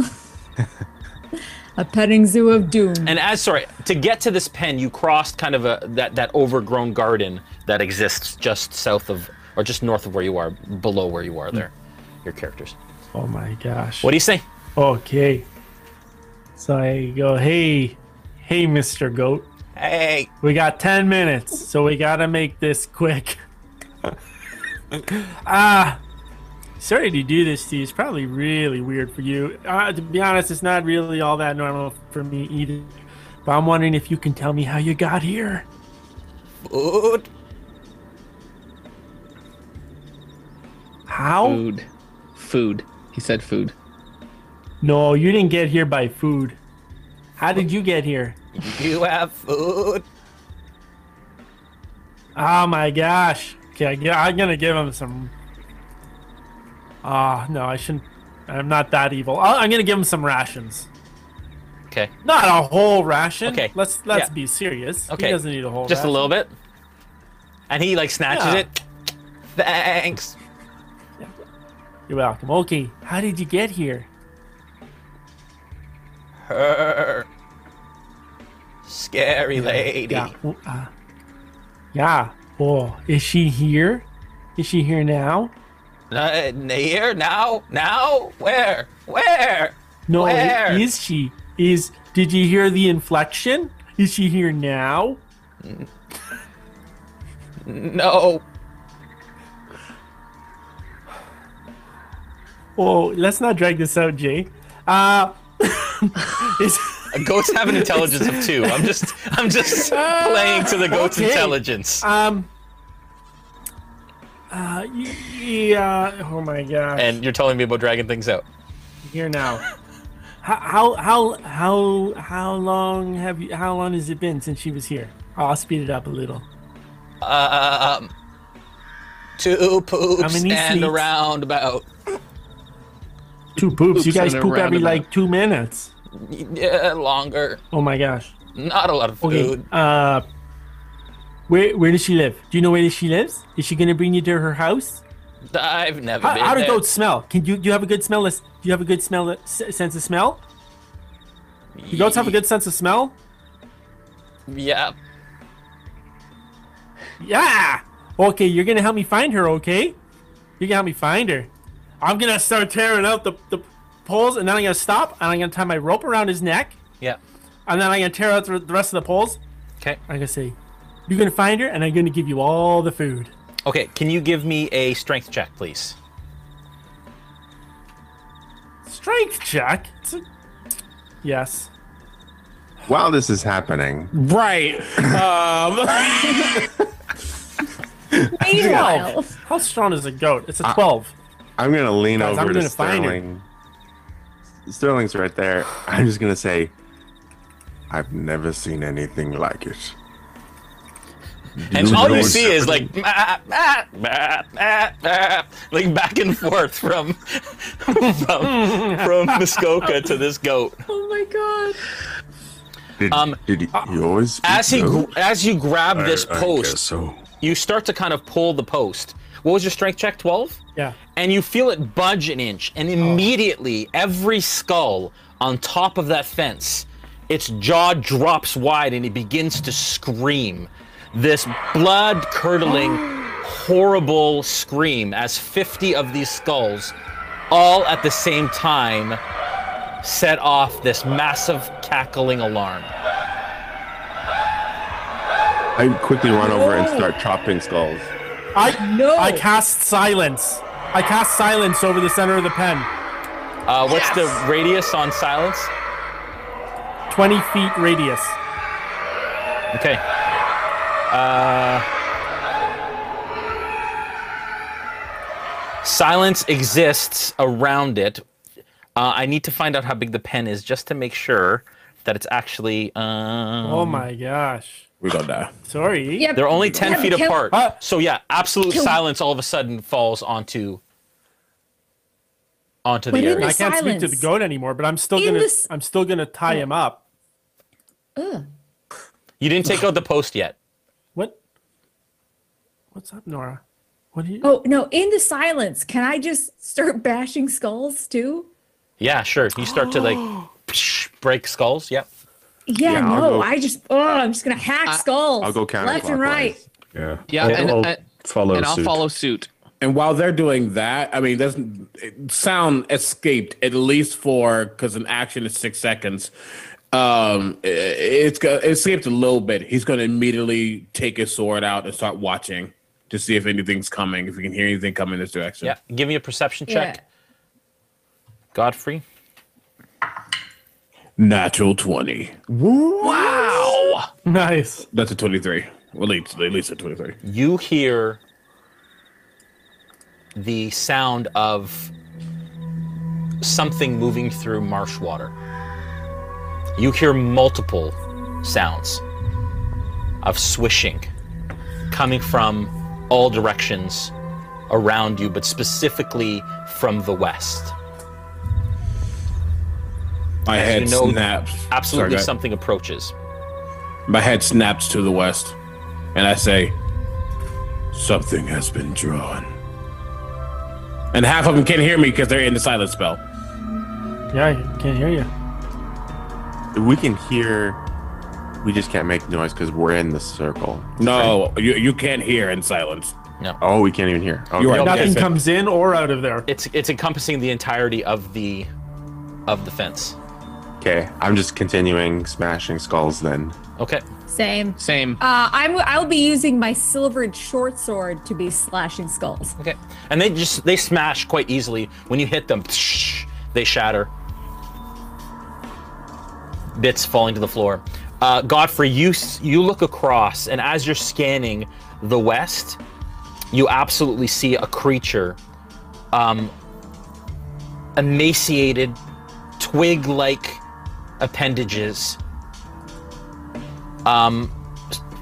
a petting zoo of doom. And as sorry, to get to this pen, you crossed kind of a that that overgrown garden that exists just south of or just north of where you are, below where you are there. Hmm. Your characters. Oh my gosh. What do you say? Okay. So I go, hey, hey, Mr. Goat. Hey, We got 10 minutes, so we gotta make this quick. Ah, sorry to do this to you. It's probably really weird for you. Uh, to be honest, it's not really all that normal for me either. But I'm wondering if you can tell me how you got here. food. How? Food. Food. He said food. No, you didn't get here by food. How did you get here? You have food. Oh my gosh. Okay, gi- I'm gonna give him some. Ah, no, I shouldn't. I'm not that evil. i I'm gonna give him some rations. Okay, Not a whole ration. Okay, Let's let's yeah. be serious. Okay, He doesn't need a whole. just a little bit. And he like snatches Yeah. it. Thanks. You're welcome. Okay, how did you get here? Her scary lady. Yeah. Uh, yeah. Oh, is she here? Is she here now? Uh, here now, now, where, where? No, Where? is she? Is did you hear the inflection? Is she here now? No. Oh, let's not drag this out, Jay. Uh, is, Goats have an intelligence of two. I'm just, I'm just playing to the goat's Okay. intelligence. um. Uh, yeah. Oh my gosh. And you're telling me about dragging things out. here now. How how how how how long have you? How long has it been since she was here? I'll speed it up a little. Um, two poops and a sleeps? roundabout. Two poops. you guys poop every like two minutes. Yeah, longer. Oh my gosh. Not a lot of food. Okay. Uh, where where does she live? Do you know where she lives? Is she gonna bring you to her house? I've never How, been how do there. goats smell? Can you do you have a good smell? Do you have a good smell sense of smell? Do goats have a good sense of smell? Yeah. Yeah. Okay, you're gonna help me find her, okay? You're gonna help me find her. I'm gonna start tearing out the, the poles, and then I'm gonna stop, and I'm gonna tie my rope around his neck, Yeah. and then I'm gonna tear out the, the rest of the poles. Okay. I'm gonna say, You're gonna find her, and I'm gonna give you all the food. Okay, can you give me a strength check, please? Strength check. A- Yes. While this is happening, Right. Um, Meanwhile, How strong is a goat? It's a 12. I'm gonna lean Guys, I'm over to gonna find her. Sterling. Sterling's right there. I'm just gonna say, I've never seen anything like it. And all you know see is like something. "Ah, ah, ah, ah, ah," like back and forth from from from Muskoka to this goat. oh my god. Did, um, did he, he always As he goat? gr- as you grab this I- I post, guess so. you start to kind of pull the post. What was your strength check? Twelve. Yeah. and you feel it budge an inch, and oh. immediately every skull on top of that fence, its jaw drops wide and it begins to scream. This blood curdling, horrible scream as 50 of these skulls, all at the same time, set off this massive cackling alarm. I quickly run over and start chopping skulls. I No. I cast silence. I cast silence over the center of the pen. Uh, what's the radius on silence? 20 feet radius. Okay. Uh, silence exists around it. Uh, I need to find out how big the pen is just to make sure that it's actually. Um, oh my gosh. We gonna die. Sorry. Yep. They're only 10 Yeah, feet kill- apart. Uh, so, yeah, absolute kill- silence all of a sudden falls onto. Onto the But in area. I can't speak to the goat anymore, but I'm still In gonna this- I'm still gonna tie him up. Ugh. You didn't take out the post yet. What? What's up, Nora? What do you? Oh no! In the silence, can I just start bashing skulls too? Yeah, sure. You start to like break skulls. Yep. Yeah, Yeah, no. go- I just oh, I'm just gonna hack skulls. I'll go left and right. Yeah. Yeah, I'll, and, I'll and, follow and I'll suit. follow suit. And while they're doing that, I mean, there's sound escaped at least for because an action is six seconds. Um, i- it's it escaped a little bit. He's going to immediately take his sword out and start watching to see if anything's coming, if we can hear anything coming this direction. Yeah. Give me a perception check. Yeah. Godfrey. Natural twenty. Wow. Nice. That's a twenty-three. Well, at least at least a twenty-three. You hear the sound of something moving through marsh water. You hear multiple sounds of swishing coming from all directions around you, but specifically from the west. My As head you know, snaps. Absolutely Sorry, something approaches. My head snaps to the west, and I say, "Something has been drawn." And half of them can't hear me because they're in the silent spell. Yeah, I can't hear you. We can hear. We just can't make noise because we're in the circle. No, you you can't hear in silence. Oh, we can't even hear. Okay. You are Nothing Okay. comes in or out of there. It's it's encompassing the entirety of the of the fence. Okay, I'm just continuing smashing skulls then. Okay. Same. Same. Uh, I'm. I'll be using my silvered short sword to be slashing skulls. Okay. And they just they smash quite easily. When you hit them, they shatter. Bits falling to the floor. Uh, Godfrey, you you look across, and as you're scanning the west, you absolutely see a creature, um, emaciated, twig-like appendages, um,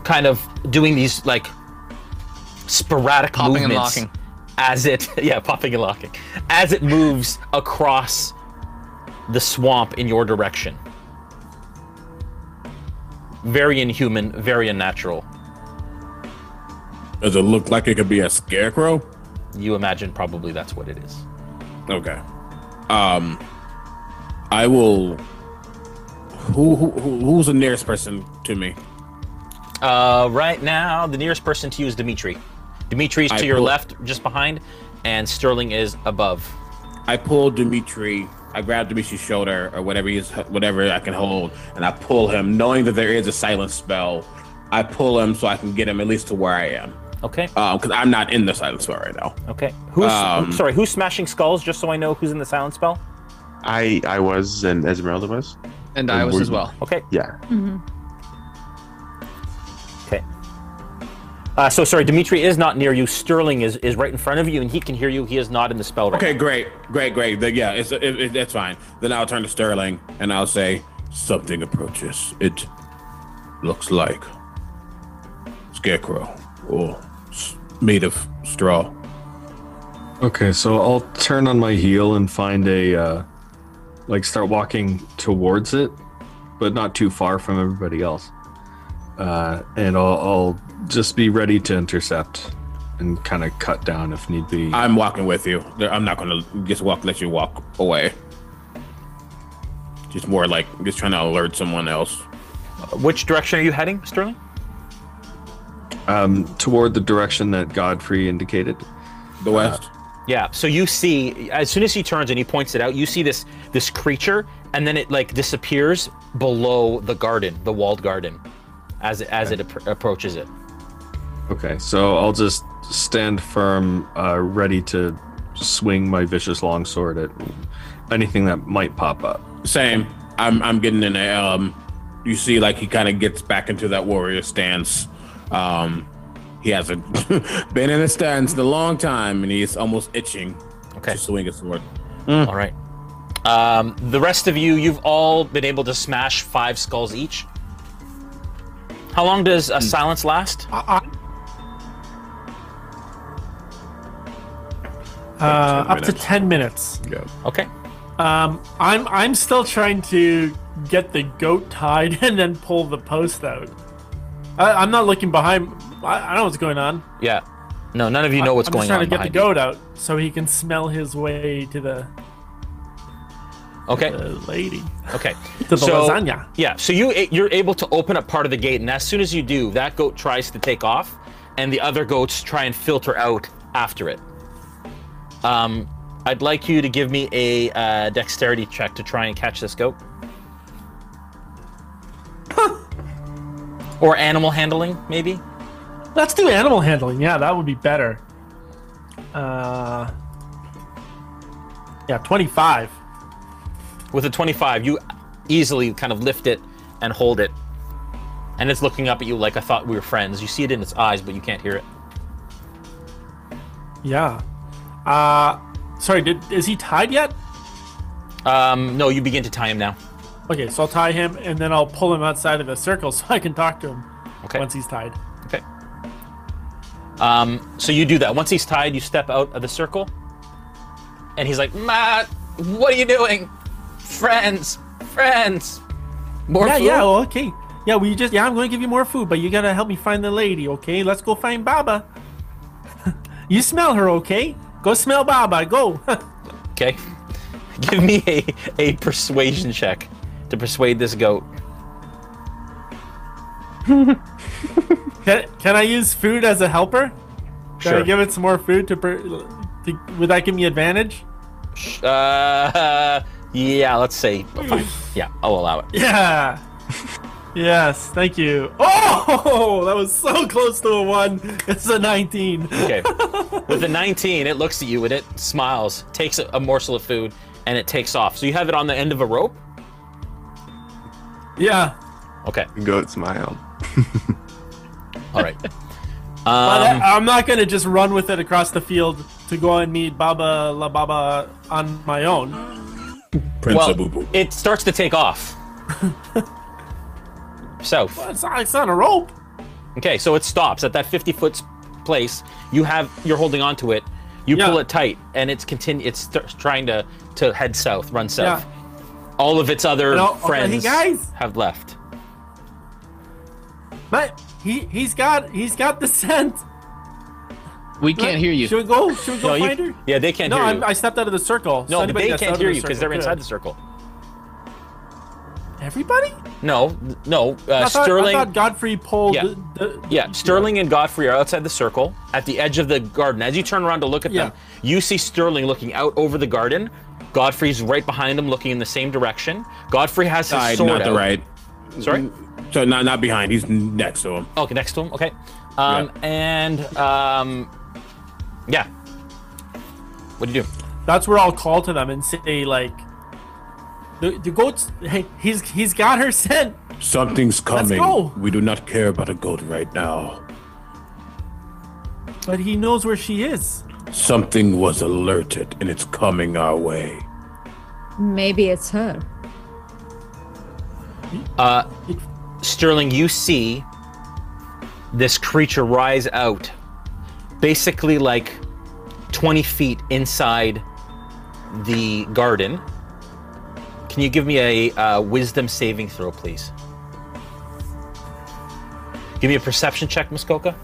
kind of doing these like sporadic Popping and movements locking. as it yeah popping and locking as it moves across the swamp in your direction very inhuman very unnatural Does it look like it could be a scarecrow? you imagine probably that's what it is Okay. Um, I will. Who, who who- who's the nearest person to me? uh, right now the nearest person to you is dimitri dimitri's I to your pull- left just behind and sterling is above I pull Dimitri. I grab Dimitri's shoulder or whatever he's whatever I can hold, and I pull him, knowing that there is a silent spell I pull him so I can get him at least to where I am. Okay. Because I'm not in the silent spell right now. Okay. Who's Um, sorry? Who's smashing skulls? Just so I know who's in the silent spell. I I was and Esmeralda was. And I was as well. Okay. Yeah. Okay. Uh, so sorry, Dimitri is not near you. Sterling is, is right in front of you, and he can hear you. He is not in the spell right Okay, now. great, great, great. Then, yeah, it's it, it, that's fine. Then I'll turn to Sterling and I'll say something approaches. It looks like scarecrow or s- made of straw. Okay, so I'll turn on my heel and find a, uh, like, start walking towards it, but not too far from everybody else. Uh, and I'll, I'll just be ready to intercept and kind of cut down if need be. I'm walking with you. I'm not gonna just walk, let you walk away. Just more like just trying to alert someone else. Which direction are you heading, Sterling? Um, toward the direction that Godfrey indicated. The west. Yeah. So you see, as soon as he turns and he points it out, you see this this creature, and then it like disappears below the garden, the walled garden, as it, as it appro- approaches it. Okay, so I'll just stand firm, uh, ready to swing my vicious longsword at anything that might pop up. Same. I'm I'm getting in a um you see like he kind of gets back into that warrior stance. Um he hasn't been in a stance in a long time and he's almost itching Okay. to swing a sword. All right. Um, the rest of you, you've all been able to smash five skulls each. How long does a silence last? Uh, 10 up to ten minutes. Yeah. Okay. Um, I'm I'm still trying to get the goat tied and then pull the post out. I, I'm not looking behind. I, I don't know what's going on. Yeah. No, none of you know what's going on. I'm trying to get the you. goat out so he can smell his way to the, Okay. the lady. Okay. To the so, lasagna. Yeah. So you you're able to open up part of the gate, and as soon as you do, that goat tries to take off, and the other goats try and filter out after it. Um, I'd like you to give me a uh, dexterity check to try and catch this goat. or animal handling, maybe. Let's do animal handling. Yeah, that would be better. Uh, yeah, 25. With a 25, you easily kind of lift it and hold it. And it's looking up at you like I thought we were friends. You see it in its eyes, but you can't hear it. Yeah. Uh, sorry, did is he tied yet? Um, no, you begin to tie him now. Okay, so I'll tie him and then I'll pull him outside of the circle so I can talk to him Okay. once he's tied. Um, so you do that. Once he's tied, you step out of the circle. And he's like, Matt, what are you doing? Friends, friends. More yeah, food? yeah, well, okay. Yeah, we just yeah, I'm going to give you more food, but you gotta help me find the lady, okay? Let's go find Baba. you smell her, okay? Go smell Baba. Go. Okay. Give me a, a persuasion check to persuade this goat. Can, can I use food as a helper? Can I give it some more food to, per, to would that give me advantage? Uh, yeah, let's say. Fine. Yeah, I'll allow it. Yeah. yes, thank you. Oh, that was so close to a one. It's a 19. Okay. With the 19, it looks at you and it smiles, takes a, a morsel of food, and it takes off. So you have it on the end of a rope? Yeah. Okay. Goat smiled. All right. But Um, I, I'm not gonna just run with it across the field to go and meet Baba La Baba on my own. Prince well, Abubu. it starts to take off. South. Well, it's, not, it's not a rope. Okay, so it stops at that 50 foot place. You have you're holding on to it. You Yeah. pull it tight, and it's continue. It's st- trying to to head south, run south. Yeah. All of its other And I'll- okay, friends guys. have left. But he he's got he's got the scent. We can't hear you. Should we go? Should we go No, you- find her? yeah, they can't no, hear I'm, you. I stepped out of the circle. No, but they can't hear you because they're inside the circle. Everybody? No, no. Uh, I thought, Sterling. I thought Godfrey pulled. Yeah. The, the, Yeah, Sterling and Godfrey are outside the circle at the edge of the garden. As you turn around to look at them, you see Sterling looking out over the garden. Godfrey's right behind him, looking in the same direction. Godfrey has his Tied, sword not the right. Sorry? So not not behind. He's next to him. Okay, next to him. Okay. Um, and um, yeah. What do you do? That's where I'll call to them and say like, the, the goats. Hey, he's he's got her scent. Something's Let's coming. go. We do not care about a goat right now. But he knows where she is. Something was alerted and it's coming our way. Maybe it's her. Uh, Sterling, you see this creature rise out, basically like 20 feet inside the garden. Can you give me a uh, wisdom saving throw, please? Give me a perception check, Muskoka.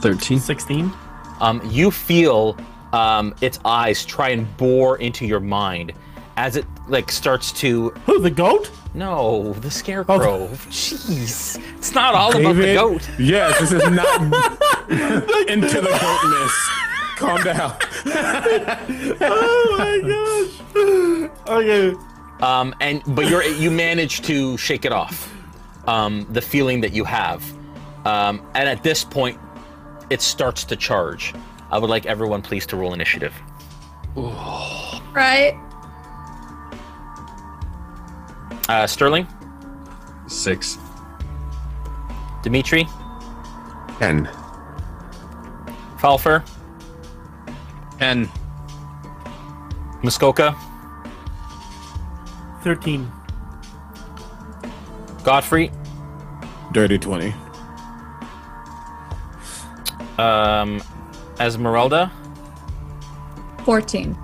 13. 16. Um, you feel um, its eyes try and bore into your mind as it like starts to. Who the goat? No, the scarecrow. Jeez, it's not all about the goat. Yes, this is not into the goatness. Calm down. oh my gosh. Okay. Um, and but you're you manage to shake it off, um, the feeling that you have, um, and at this point, it starts to charge. I would like everyone please to roll initiative. Right. Uh, Sterling, Six. Dimitri, Ten. Falfer, Ten. Muskoka, 13. Godfrey, Dirty twenty. um, Esmeralda, 14.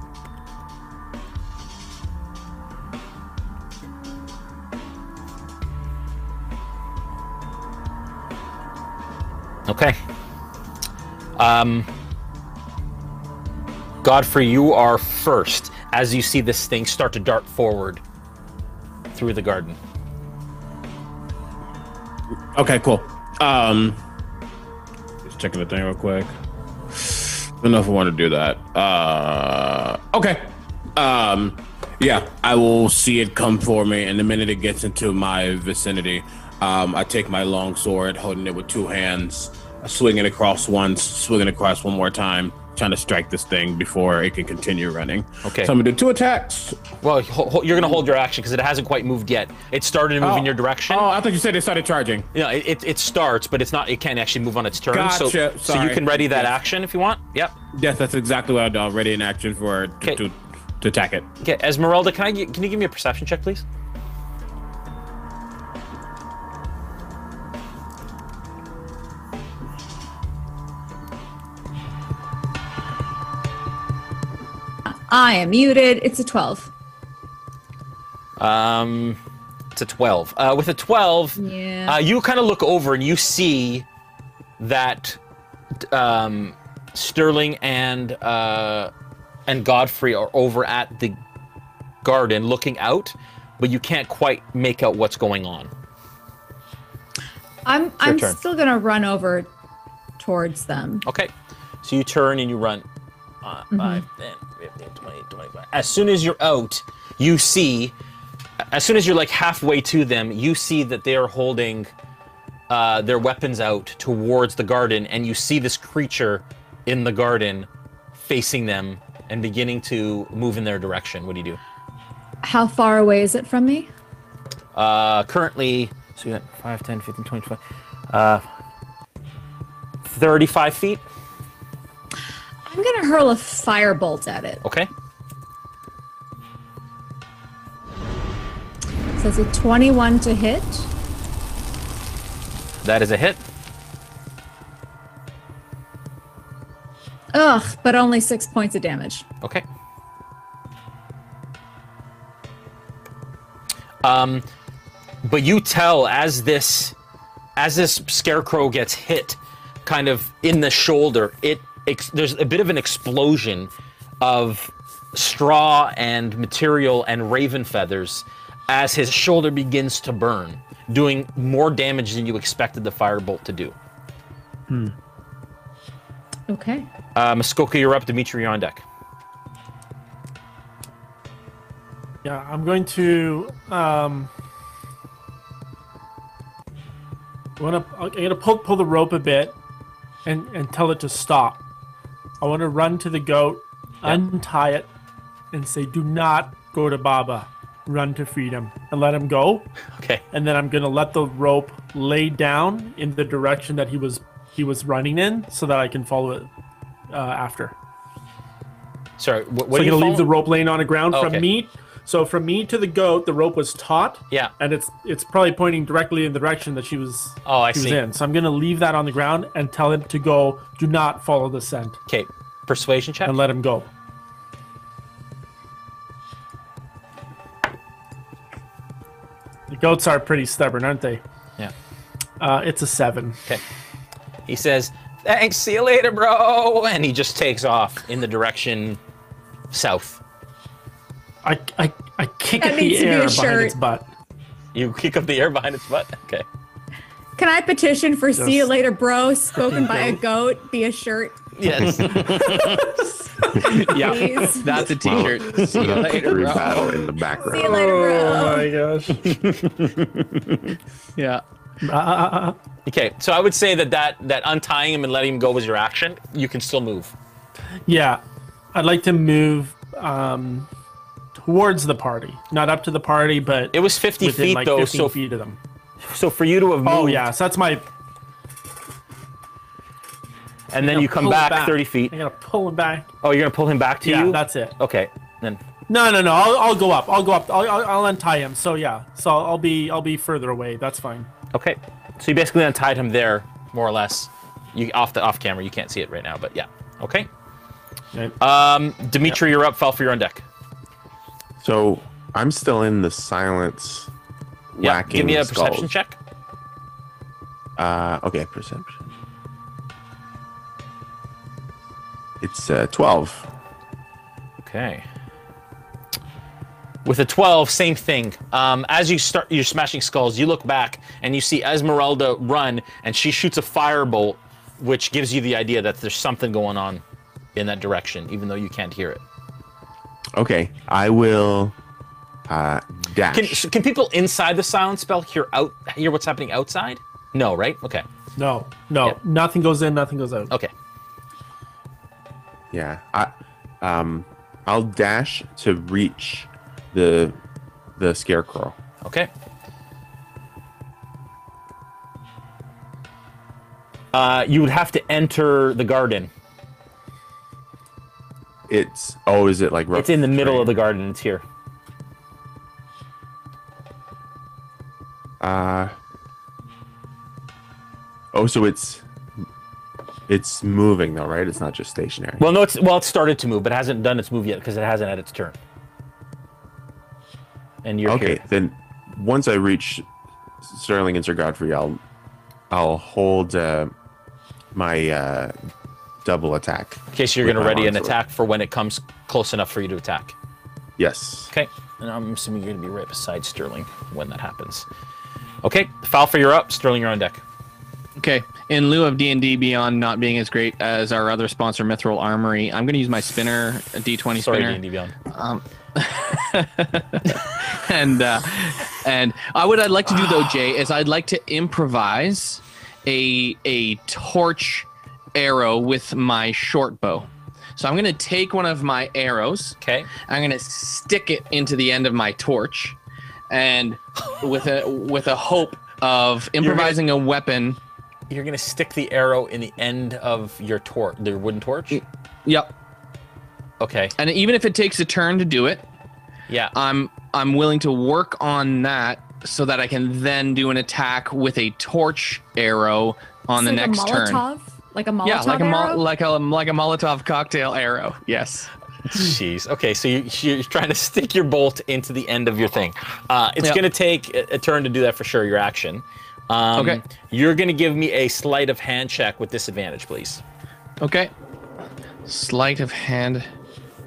Okay. Um, Godfrey, you are first as you see this thing start to dart forward through the garden. Okay, cool. Um, just checking the thing real quick. I Don't know if I want to do that. Uh, okay. Um, yeah, I will see it come for me, and the minute it gets into my vicinity, um, I take my long sword, holding it with two hands, I swing it across once, swinging it across one more time, trying to strike this thing before it can continue running. Okay. So I'm gonna do two attacks. Well, you're going to hold your action because it hasn't quite moved yet. It started to move in Oh. your direction. Oh, I thought you said it started charging. Yeah, it, it, it starts, but it's not. It can't actually move on its turn. So, Gotcha, so you can ready that Yes. action if you want. Yep. Yes, that's exactly what I do. Already in action for to, to, to attack it. Okay, Esmeralda, can I can you give me a perception check, please? I am muted. It's a 12. Um, it's a twelve. Uh, with a twelve, Yeah. uh, you kind of look over and you see that um, Sterling and uh, and Godfrey are over at the garden looking out, but you can't quite make out what's going on. I'm I'm turn. still gonna run over towards them. Okay. So you turn and you run. Uh, 5, 10, 15, 20, 25. As soon as you're out, you see, as soon as you're like halfway to them, you see that they are holding uh, their weapons out towards the garden, and you see this creature in the garden facing them and beginning to move in their direction. What do you do? How far away is it from me? Uh, currently, so you got 5, 10, 15, 20, 25, uh, 35 feet. I'm gonna hurl a firebolt at it. Okay. So it's a 21 to hit. That is a hit. Ugh, but only six points of damage. Okay. Um, but you tell as this, as this scarecrow gets hit, kind of in the shoulder, it ex- there's a bit of an explosion of straw and material and raven feathers as his shoulder begins to burn, doing more damage than you expected the firebolt to do. Okay. Uh, Muskoka, you're up. Dimitri, you're on deck. Yeah, I'm going to. Um, I want to. I'm gonna pull pull the rope a bit, and and tell it to stop. I want to run to the goat, untie it, and say, "Do not go to Baba. Run to freedom," and let him go. Okay. And then I'm gonna let the rope lay down in the direction that he was he was running in, so that I can follow it uh, after. Sorry, what, what so are you gonna leave the rope laying on the ground Oh, from okay. me. So from me to the goat, the rope was taut. Yeah. And it's it's probably pointing directly in the direction that she was. Oh, I she see. Was in. So I'm gonna leave that on the ground and tell him to go. Do not follow the scent. Okay, persuasion check. And let him go. The goats are pretty stubborn, aren't they? Yeah. Uh, it's a seven. Okay. He says, "Thanks, see you later, bro," and he just takes off in the direction south. I I, I kick That at the needs to be air behind its butt. You kick up the air behind its butt. Okay. Can I petition for "See you later, bro"? Spoken by a goat, be a shirt. Yes. yeah, Please. that's a t-shirt. See you later, Free bro. battle in the background. See you later, bro. Oh my gosh. Yeah. Uh, Okay, so I would say that that that untying him and letting him go was your action. You can still move. Yeah, I'd like to move um, towards the party, not up to the party, but It was 50 within, feet like, though, 15 so feet of them. so for you to have moved, Oh yeah, so that's my. and then you come it back, 30 feet. I gotta pull him back. Oh, you're gonna pull him back to yeah, you. that's it. okay. Then No, no, no. I'll, I'll go up. I'll go up. I'll, I'll, I'll untie him. So yeah. So I'll be I'll be further away. That's fine. okay, so you basically untied him there, more or less. You off the off camera, you can't see it right now, but yeah. Okay. Okay. Um, Dimitri, you're up. Falfer your own deck. So I'm still in the silence. Yeah. Give me a skulls. perception check. Uh, okay, perception. It's uh, 12. Okay. With a 12, same thing. Um, as you start, you're smashing skulls. You look back and you see Esmeralda run, and she shoots a firebolt, which gives you the idea that there's something going on in that direction, even though you can't hear it. Okay, I will uh, dash. Can, can people inside the silence spell hear out hear what's happening outside? No, right? Okay. No, no. Yeah. Nothing goes in. Nothing goes out. Okay. Yeah, I, um, I'll dash to reach the the scarecrow. Okay. Uh, you would have to enter the garden. It's oh, is it like It's in the middle of the garden. It's here. Uh oh, so it's it's moving though, right? It's not just stationary. Well, no, it's well, it started to move, but it hasn't done its move yet because it hasn't had its turn. And you're okay, here. then once I reach Sterling and Sir Godfrey, I'll I'll hold uh, my uh, double attack. In case you're going to ready an longsword. attack for when it comes close enough for you to attack. Yes. Okay. And I'm assuming you're going to be right beside Sterling when that happens. Okay. Falfer, you're up. Sterling, you're on deck. Okay. In lieu of D and D Beyond not being as great as our other sponsor, Mithril Armory, I'm going to use my spinner, a D20 Sorry, spinner. D&D Beyond. Um, and uh, and I what I'd like to do though, Jay, is I'd like to improvise a a torch arrow with my short bow. So I'm gonna take one of my arrows. Okay. I'm gonna stick it into the end of my torch, and with a with a hope of gonna- improvising a weapon. You're going to stick the arrow in the end of your torch, the wooden torch? Yep. Okay. And even if it takes a turn to do it, Yeah. I'm I'm willing to work on that so that I can then do an attack with a torch arrow on the It's like next a turn. Molotov? Like a Molotov yeah, like a arrow? mol- like a like a Molotov cocktail arrow. Yes. Jeez. Okay, so you, you're trying to stick your bolt into the end of your thing. Uh, it's Yep. going to take a, a turn to do that for sure, your action. Um, Okay. You're going to give me a sleight of hand check with disadvantage, please. Okay. Sleight of hand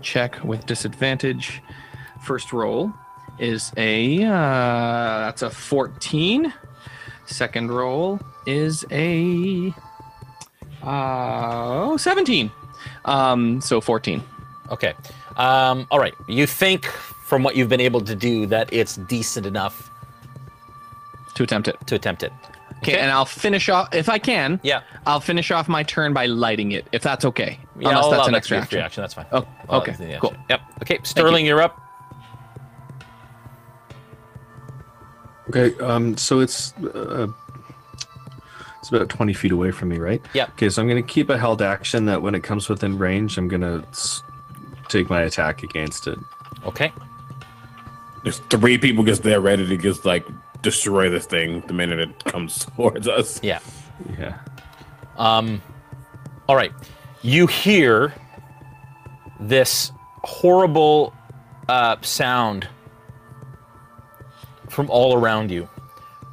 check with disadvantage. First roll is a uh, that's a 14. Second roll is a uh, 17. Um, so 14. Okay. Um, all right. You think from what you've been able to do that it's decent enough to attempt it. to attempt it. Okay, and I'll finish off if I can. Yeah. I'll finish off my turn by lighting it, if that's okay. Yeah, Unless I'll that's allow an that extra to be a free action. action. That's fine. Oh, I'll okay, allow the cool. action. Yep. Okay, Sterling, you're up. Okay, um, so it's uh, it's about twenty feet away from me, right? Yeah. Okay, so I'm gonna keep a held action that when it comes within range, I'm gonna take my attack against it. Okay. There's three people just there ready to just like destroy this thing the minute it comes towards us. Yeah. Yeah. Um, all right. You hear this horrible uh, sound from all around you.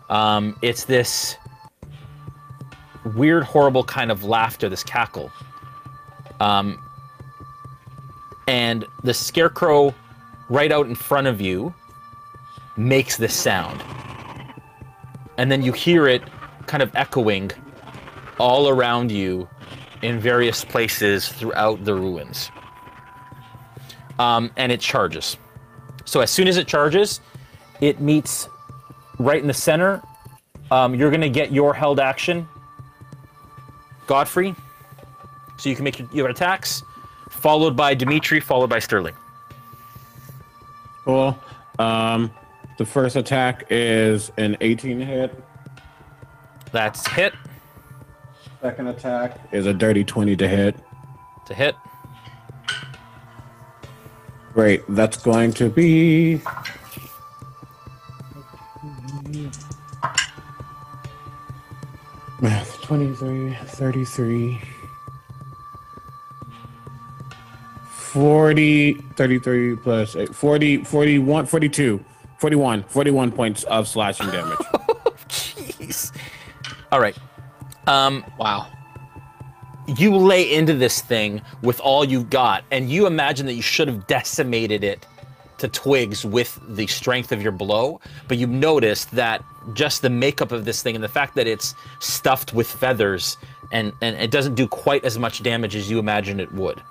Um, it's this weird, horrible kind of laughter, this cackle. Um, and the scarecrow right out in front of you makes this sound. And then you hear it kind of echoing all around you in various places throughout the ruins. Um, and it charges. So as soon as it charges, it meets right in the center. Um, you're going to get your held action, Godfrey. So you can make your, your attacks, followed by Dimitri, followed by Sterling. Cool. Um, the first attack is an 18 hit. That's hit Second attack is a dirty 20 to hit. to hit. Great. That's going to be. Math 23, 33, 40, 33 plus 8, 40, 41, 42, 41, 41 points of slashing damage. Jeez. All right. Um, wow. You lay into this thing with all you've got, and you imagine that you should have decimated it to twigs with the strength of your blow, but you noticed that just the makeup of this thing and the fact that it's stuffed with feathers and, and it doesn't do quite as much damage as you imagine it would.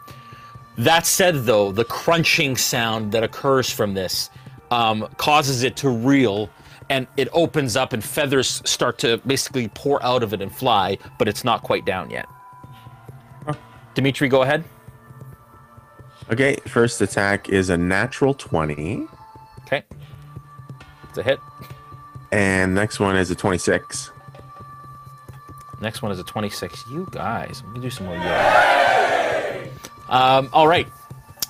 That said, though, the crunching sound that occurs from this um, causes it to reel and it opens up and feathers start to basically pour out of it and fly, but it's not quite down yet. Dimitri, go ahead. Okay, first attack is a natural 20. Okay. It's a hit. And next one is a 26. Next one is a 26. You guys, let me do some more. Um, all right.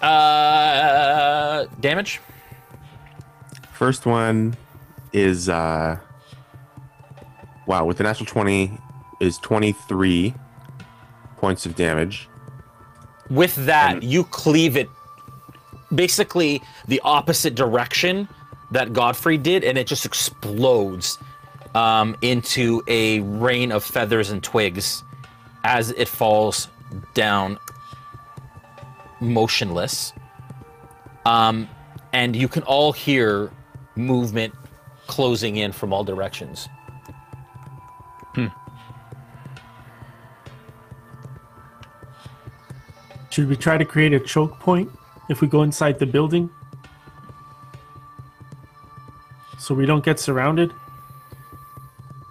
Uh, damage. First one is uh wow, with the natural 20 is 23 points of damage. With that, you cleave it basically the opposite direction that Godfrey did, and it just explodes um, into a rain of feathers and twigs as it falls down motionless. Um, and you can all hear movement closing in from all directions. Should we try to create a choke point if we go inside the building? So we don't get surrounded?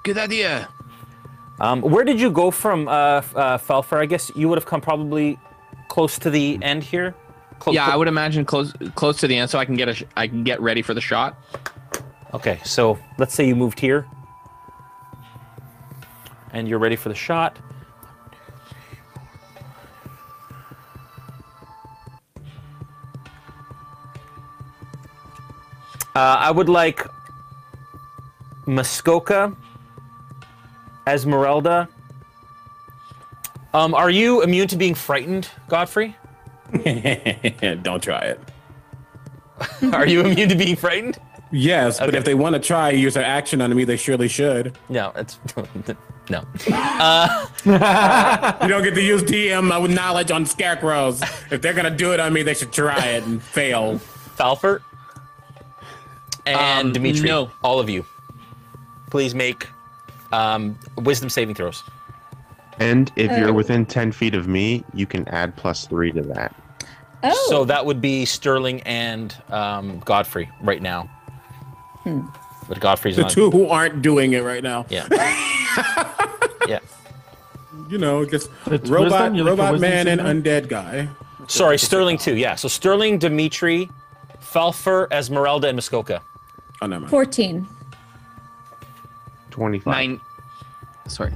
Good idea. Um, where did you go from, uh, uh, Falfer? I guess you would have come probably close to the end here. Clo- yeah, clo- I would imagine close close to the end, so I can get a sh- I can get ready for the shot. Okay, so let's say you moved here, and you're ready for the shot. Uh, I would like Muskoka, Esmeralda. Um, are you immune to being frightened, Godfrey? Don't try it. Are you immune to being frightened? Yes, but if they want to try use their action on me, they surely should. No, it's no. Uh, you don't get to use DM with knowledge on scarecrows. If they're gonna do it on me, they should try it and fail. Falfer and Um, Dimitri, no. all of you, please make um, wisdom saving throws. And if you're within 10 feet of me, you can add plus 3 to that. Oh. So that would be Sterling and um, Godfrey right now. Hmm. But Godfrey's The not. two who aren't doing it right now. Yeah. yeah. You know, just It's robot, wisdom? You look for robot wisdom man and somehow? undead guy. Sorry, Sterling too. Yeah. So Sterling, Dimitri, Falfer, Esmeralda, and Muskoka. Oh, never mind. 14. 25. Nine. Sorry.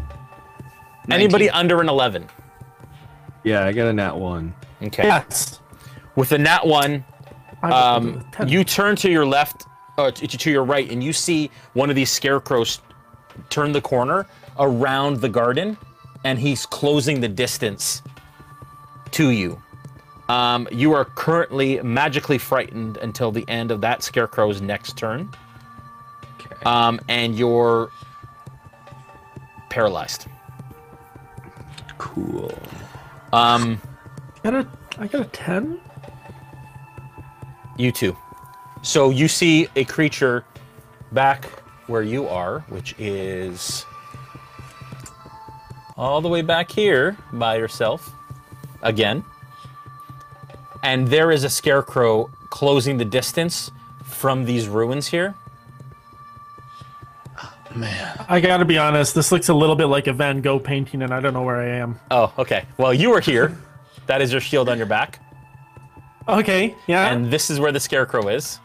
Anybody under an 11? Yeah, I got a nat one. Okay. Yes. With a nat one, um, you turn to your left, uh, to, to your right, and you see one of these scarecrows turn the corner around the garden, and he's closing the distance to you. Um, you are currently magically frightened until the end of that scarecrow's next turn, Okay. um, and you're paralyzed. Cool. Um, I got a, I got a 10? You too. So you see a creature back where you are, which is all the way back here by yourself again. And there is a scarecrow closing the distance from these ruins here. Man. I gotta be honest, this looks a little bit like a Van Gogh painting, and I don't know where I am. Oh, okay. Well, you are here. That is your shield on your back. Okay, yeah. And this is where the scarecrow is.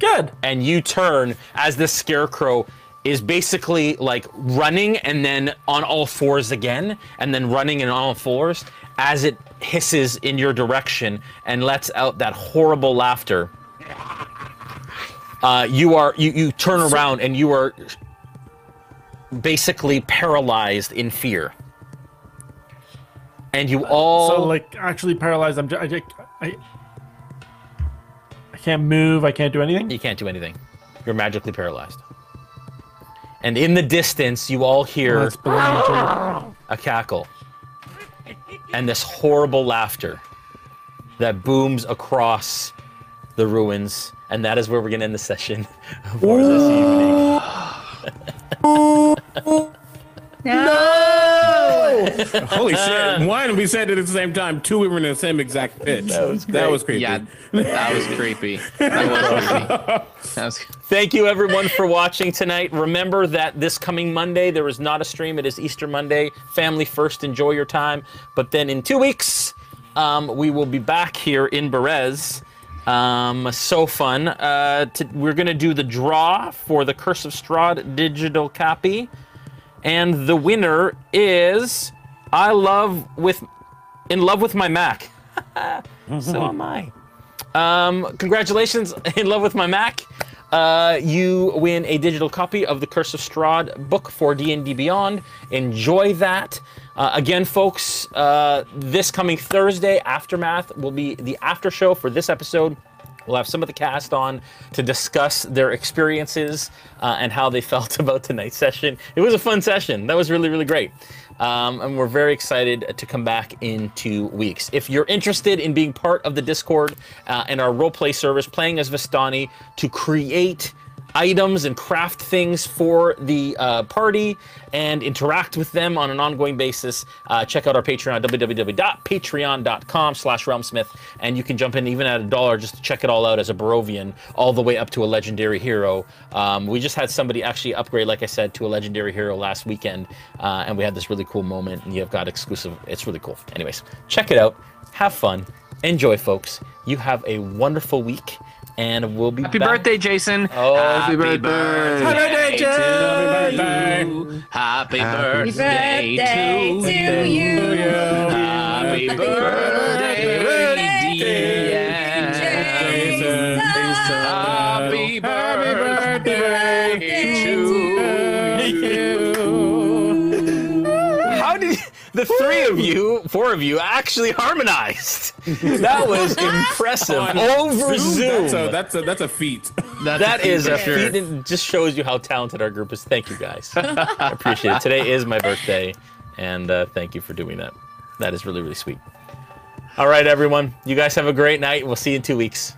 Good. and you turn as this scarecrow is basically like running and then on all fours again and then running and on all fours as it hisses in your direction and lets out that horrible laughter uh, you are you, you turn around and you are basically paralyzed in fear and you all So, like, actually paralyzed. I'm. ju- I, I, I, can't move. I can't do anything. You can't do anything. You're magically paralyzed. And in the distance, you all hear Jay. a cackle and this horrible laughter that booms across the ruins. And that is where we're going to end the session for this evening. No! Holy shit! One, we said it at the same time. Two, we were in the same exact pitch. That was, that was creepy. Yeah, that was creepy. That was creepy. That was. Thank you, everyone, for watching tonight. Remember that this coming Monday, there is not a stream. It is Easter Monday. Family first. Enjoy your time. But then in two weeks, um, we will be back here in Berez. Um, so fun. Uh, to, we're going to do the draw for the Curse of Strahd digital copy. And the winner is I love with in love with my Mac. so am I. Um, congratulations, in love with my Mac. Uh, you win a digital copy of the Curse of Strahd book for D&D Beyond. Enjoy that. Uh, again, folks, uh, this coming Thursday, Aftermath will be the after show for this episode. We'll have some of the cast on to discuss their experiences uh, and how they felt about tonight's session. It was a fun session. That was really, really great. Um, and we're very excited to come back in two weeks. If you're interested in being part of the Discord uh, and our roleplay service, playing as Vistani to create items and craft things for the uh, party and interact with them on an ongoing basis, uh, check out our Patreon, www.patreon.com slash realmsmith, and you can jump in even at a dollar just to check it all out as a Barovian, all the way up to a legendary hero. Um, we just had somebody actually upgrade, like I said, to a legendary hero last weekend, uh, and we had this really cool moment, and you've got exclusive. It's really cool. Anyways, check it out. Have fun. Enjoy, folks. You have a wonderful week, and we'll be Happy back. birthday, Jason. Oh, Happy happy birthday. birthday, Jay. to you. Happy birthday birthday to to you. you. Happy birthday, the three of you, four of you, actually harmonized? That was impressive. Over Zoom. That's a, that's a that's a feat. That is a sure. feat. It just shows you how talented our group is. Thank you guys. I appreciate it. Today is my birthday, and uh, thank you for doing that. That is really, really sweet. All right, everyone. You guys have a great night. We'll see you in two weeks.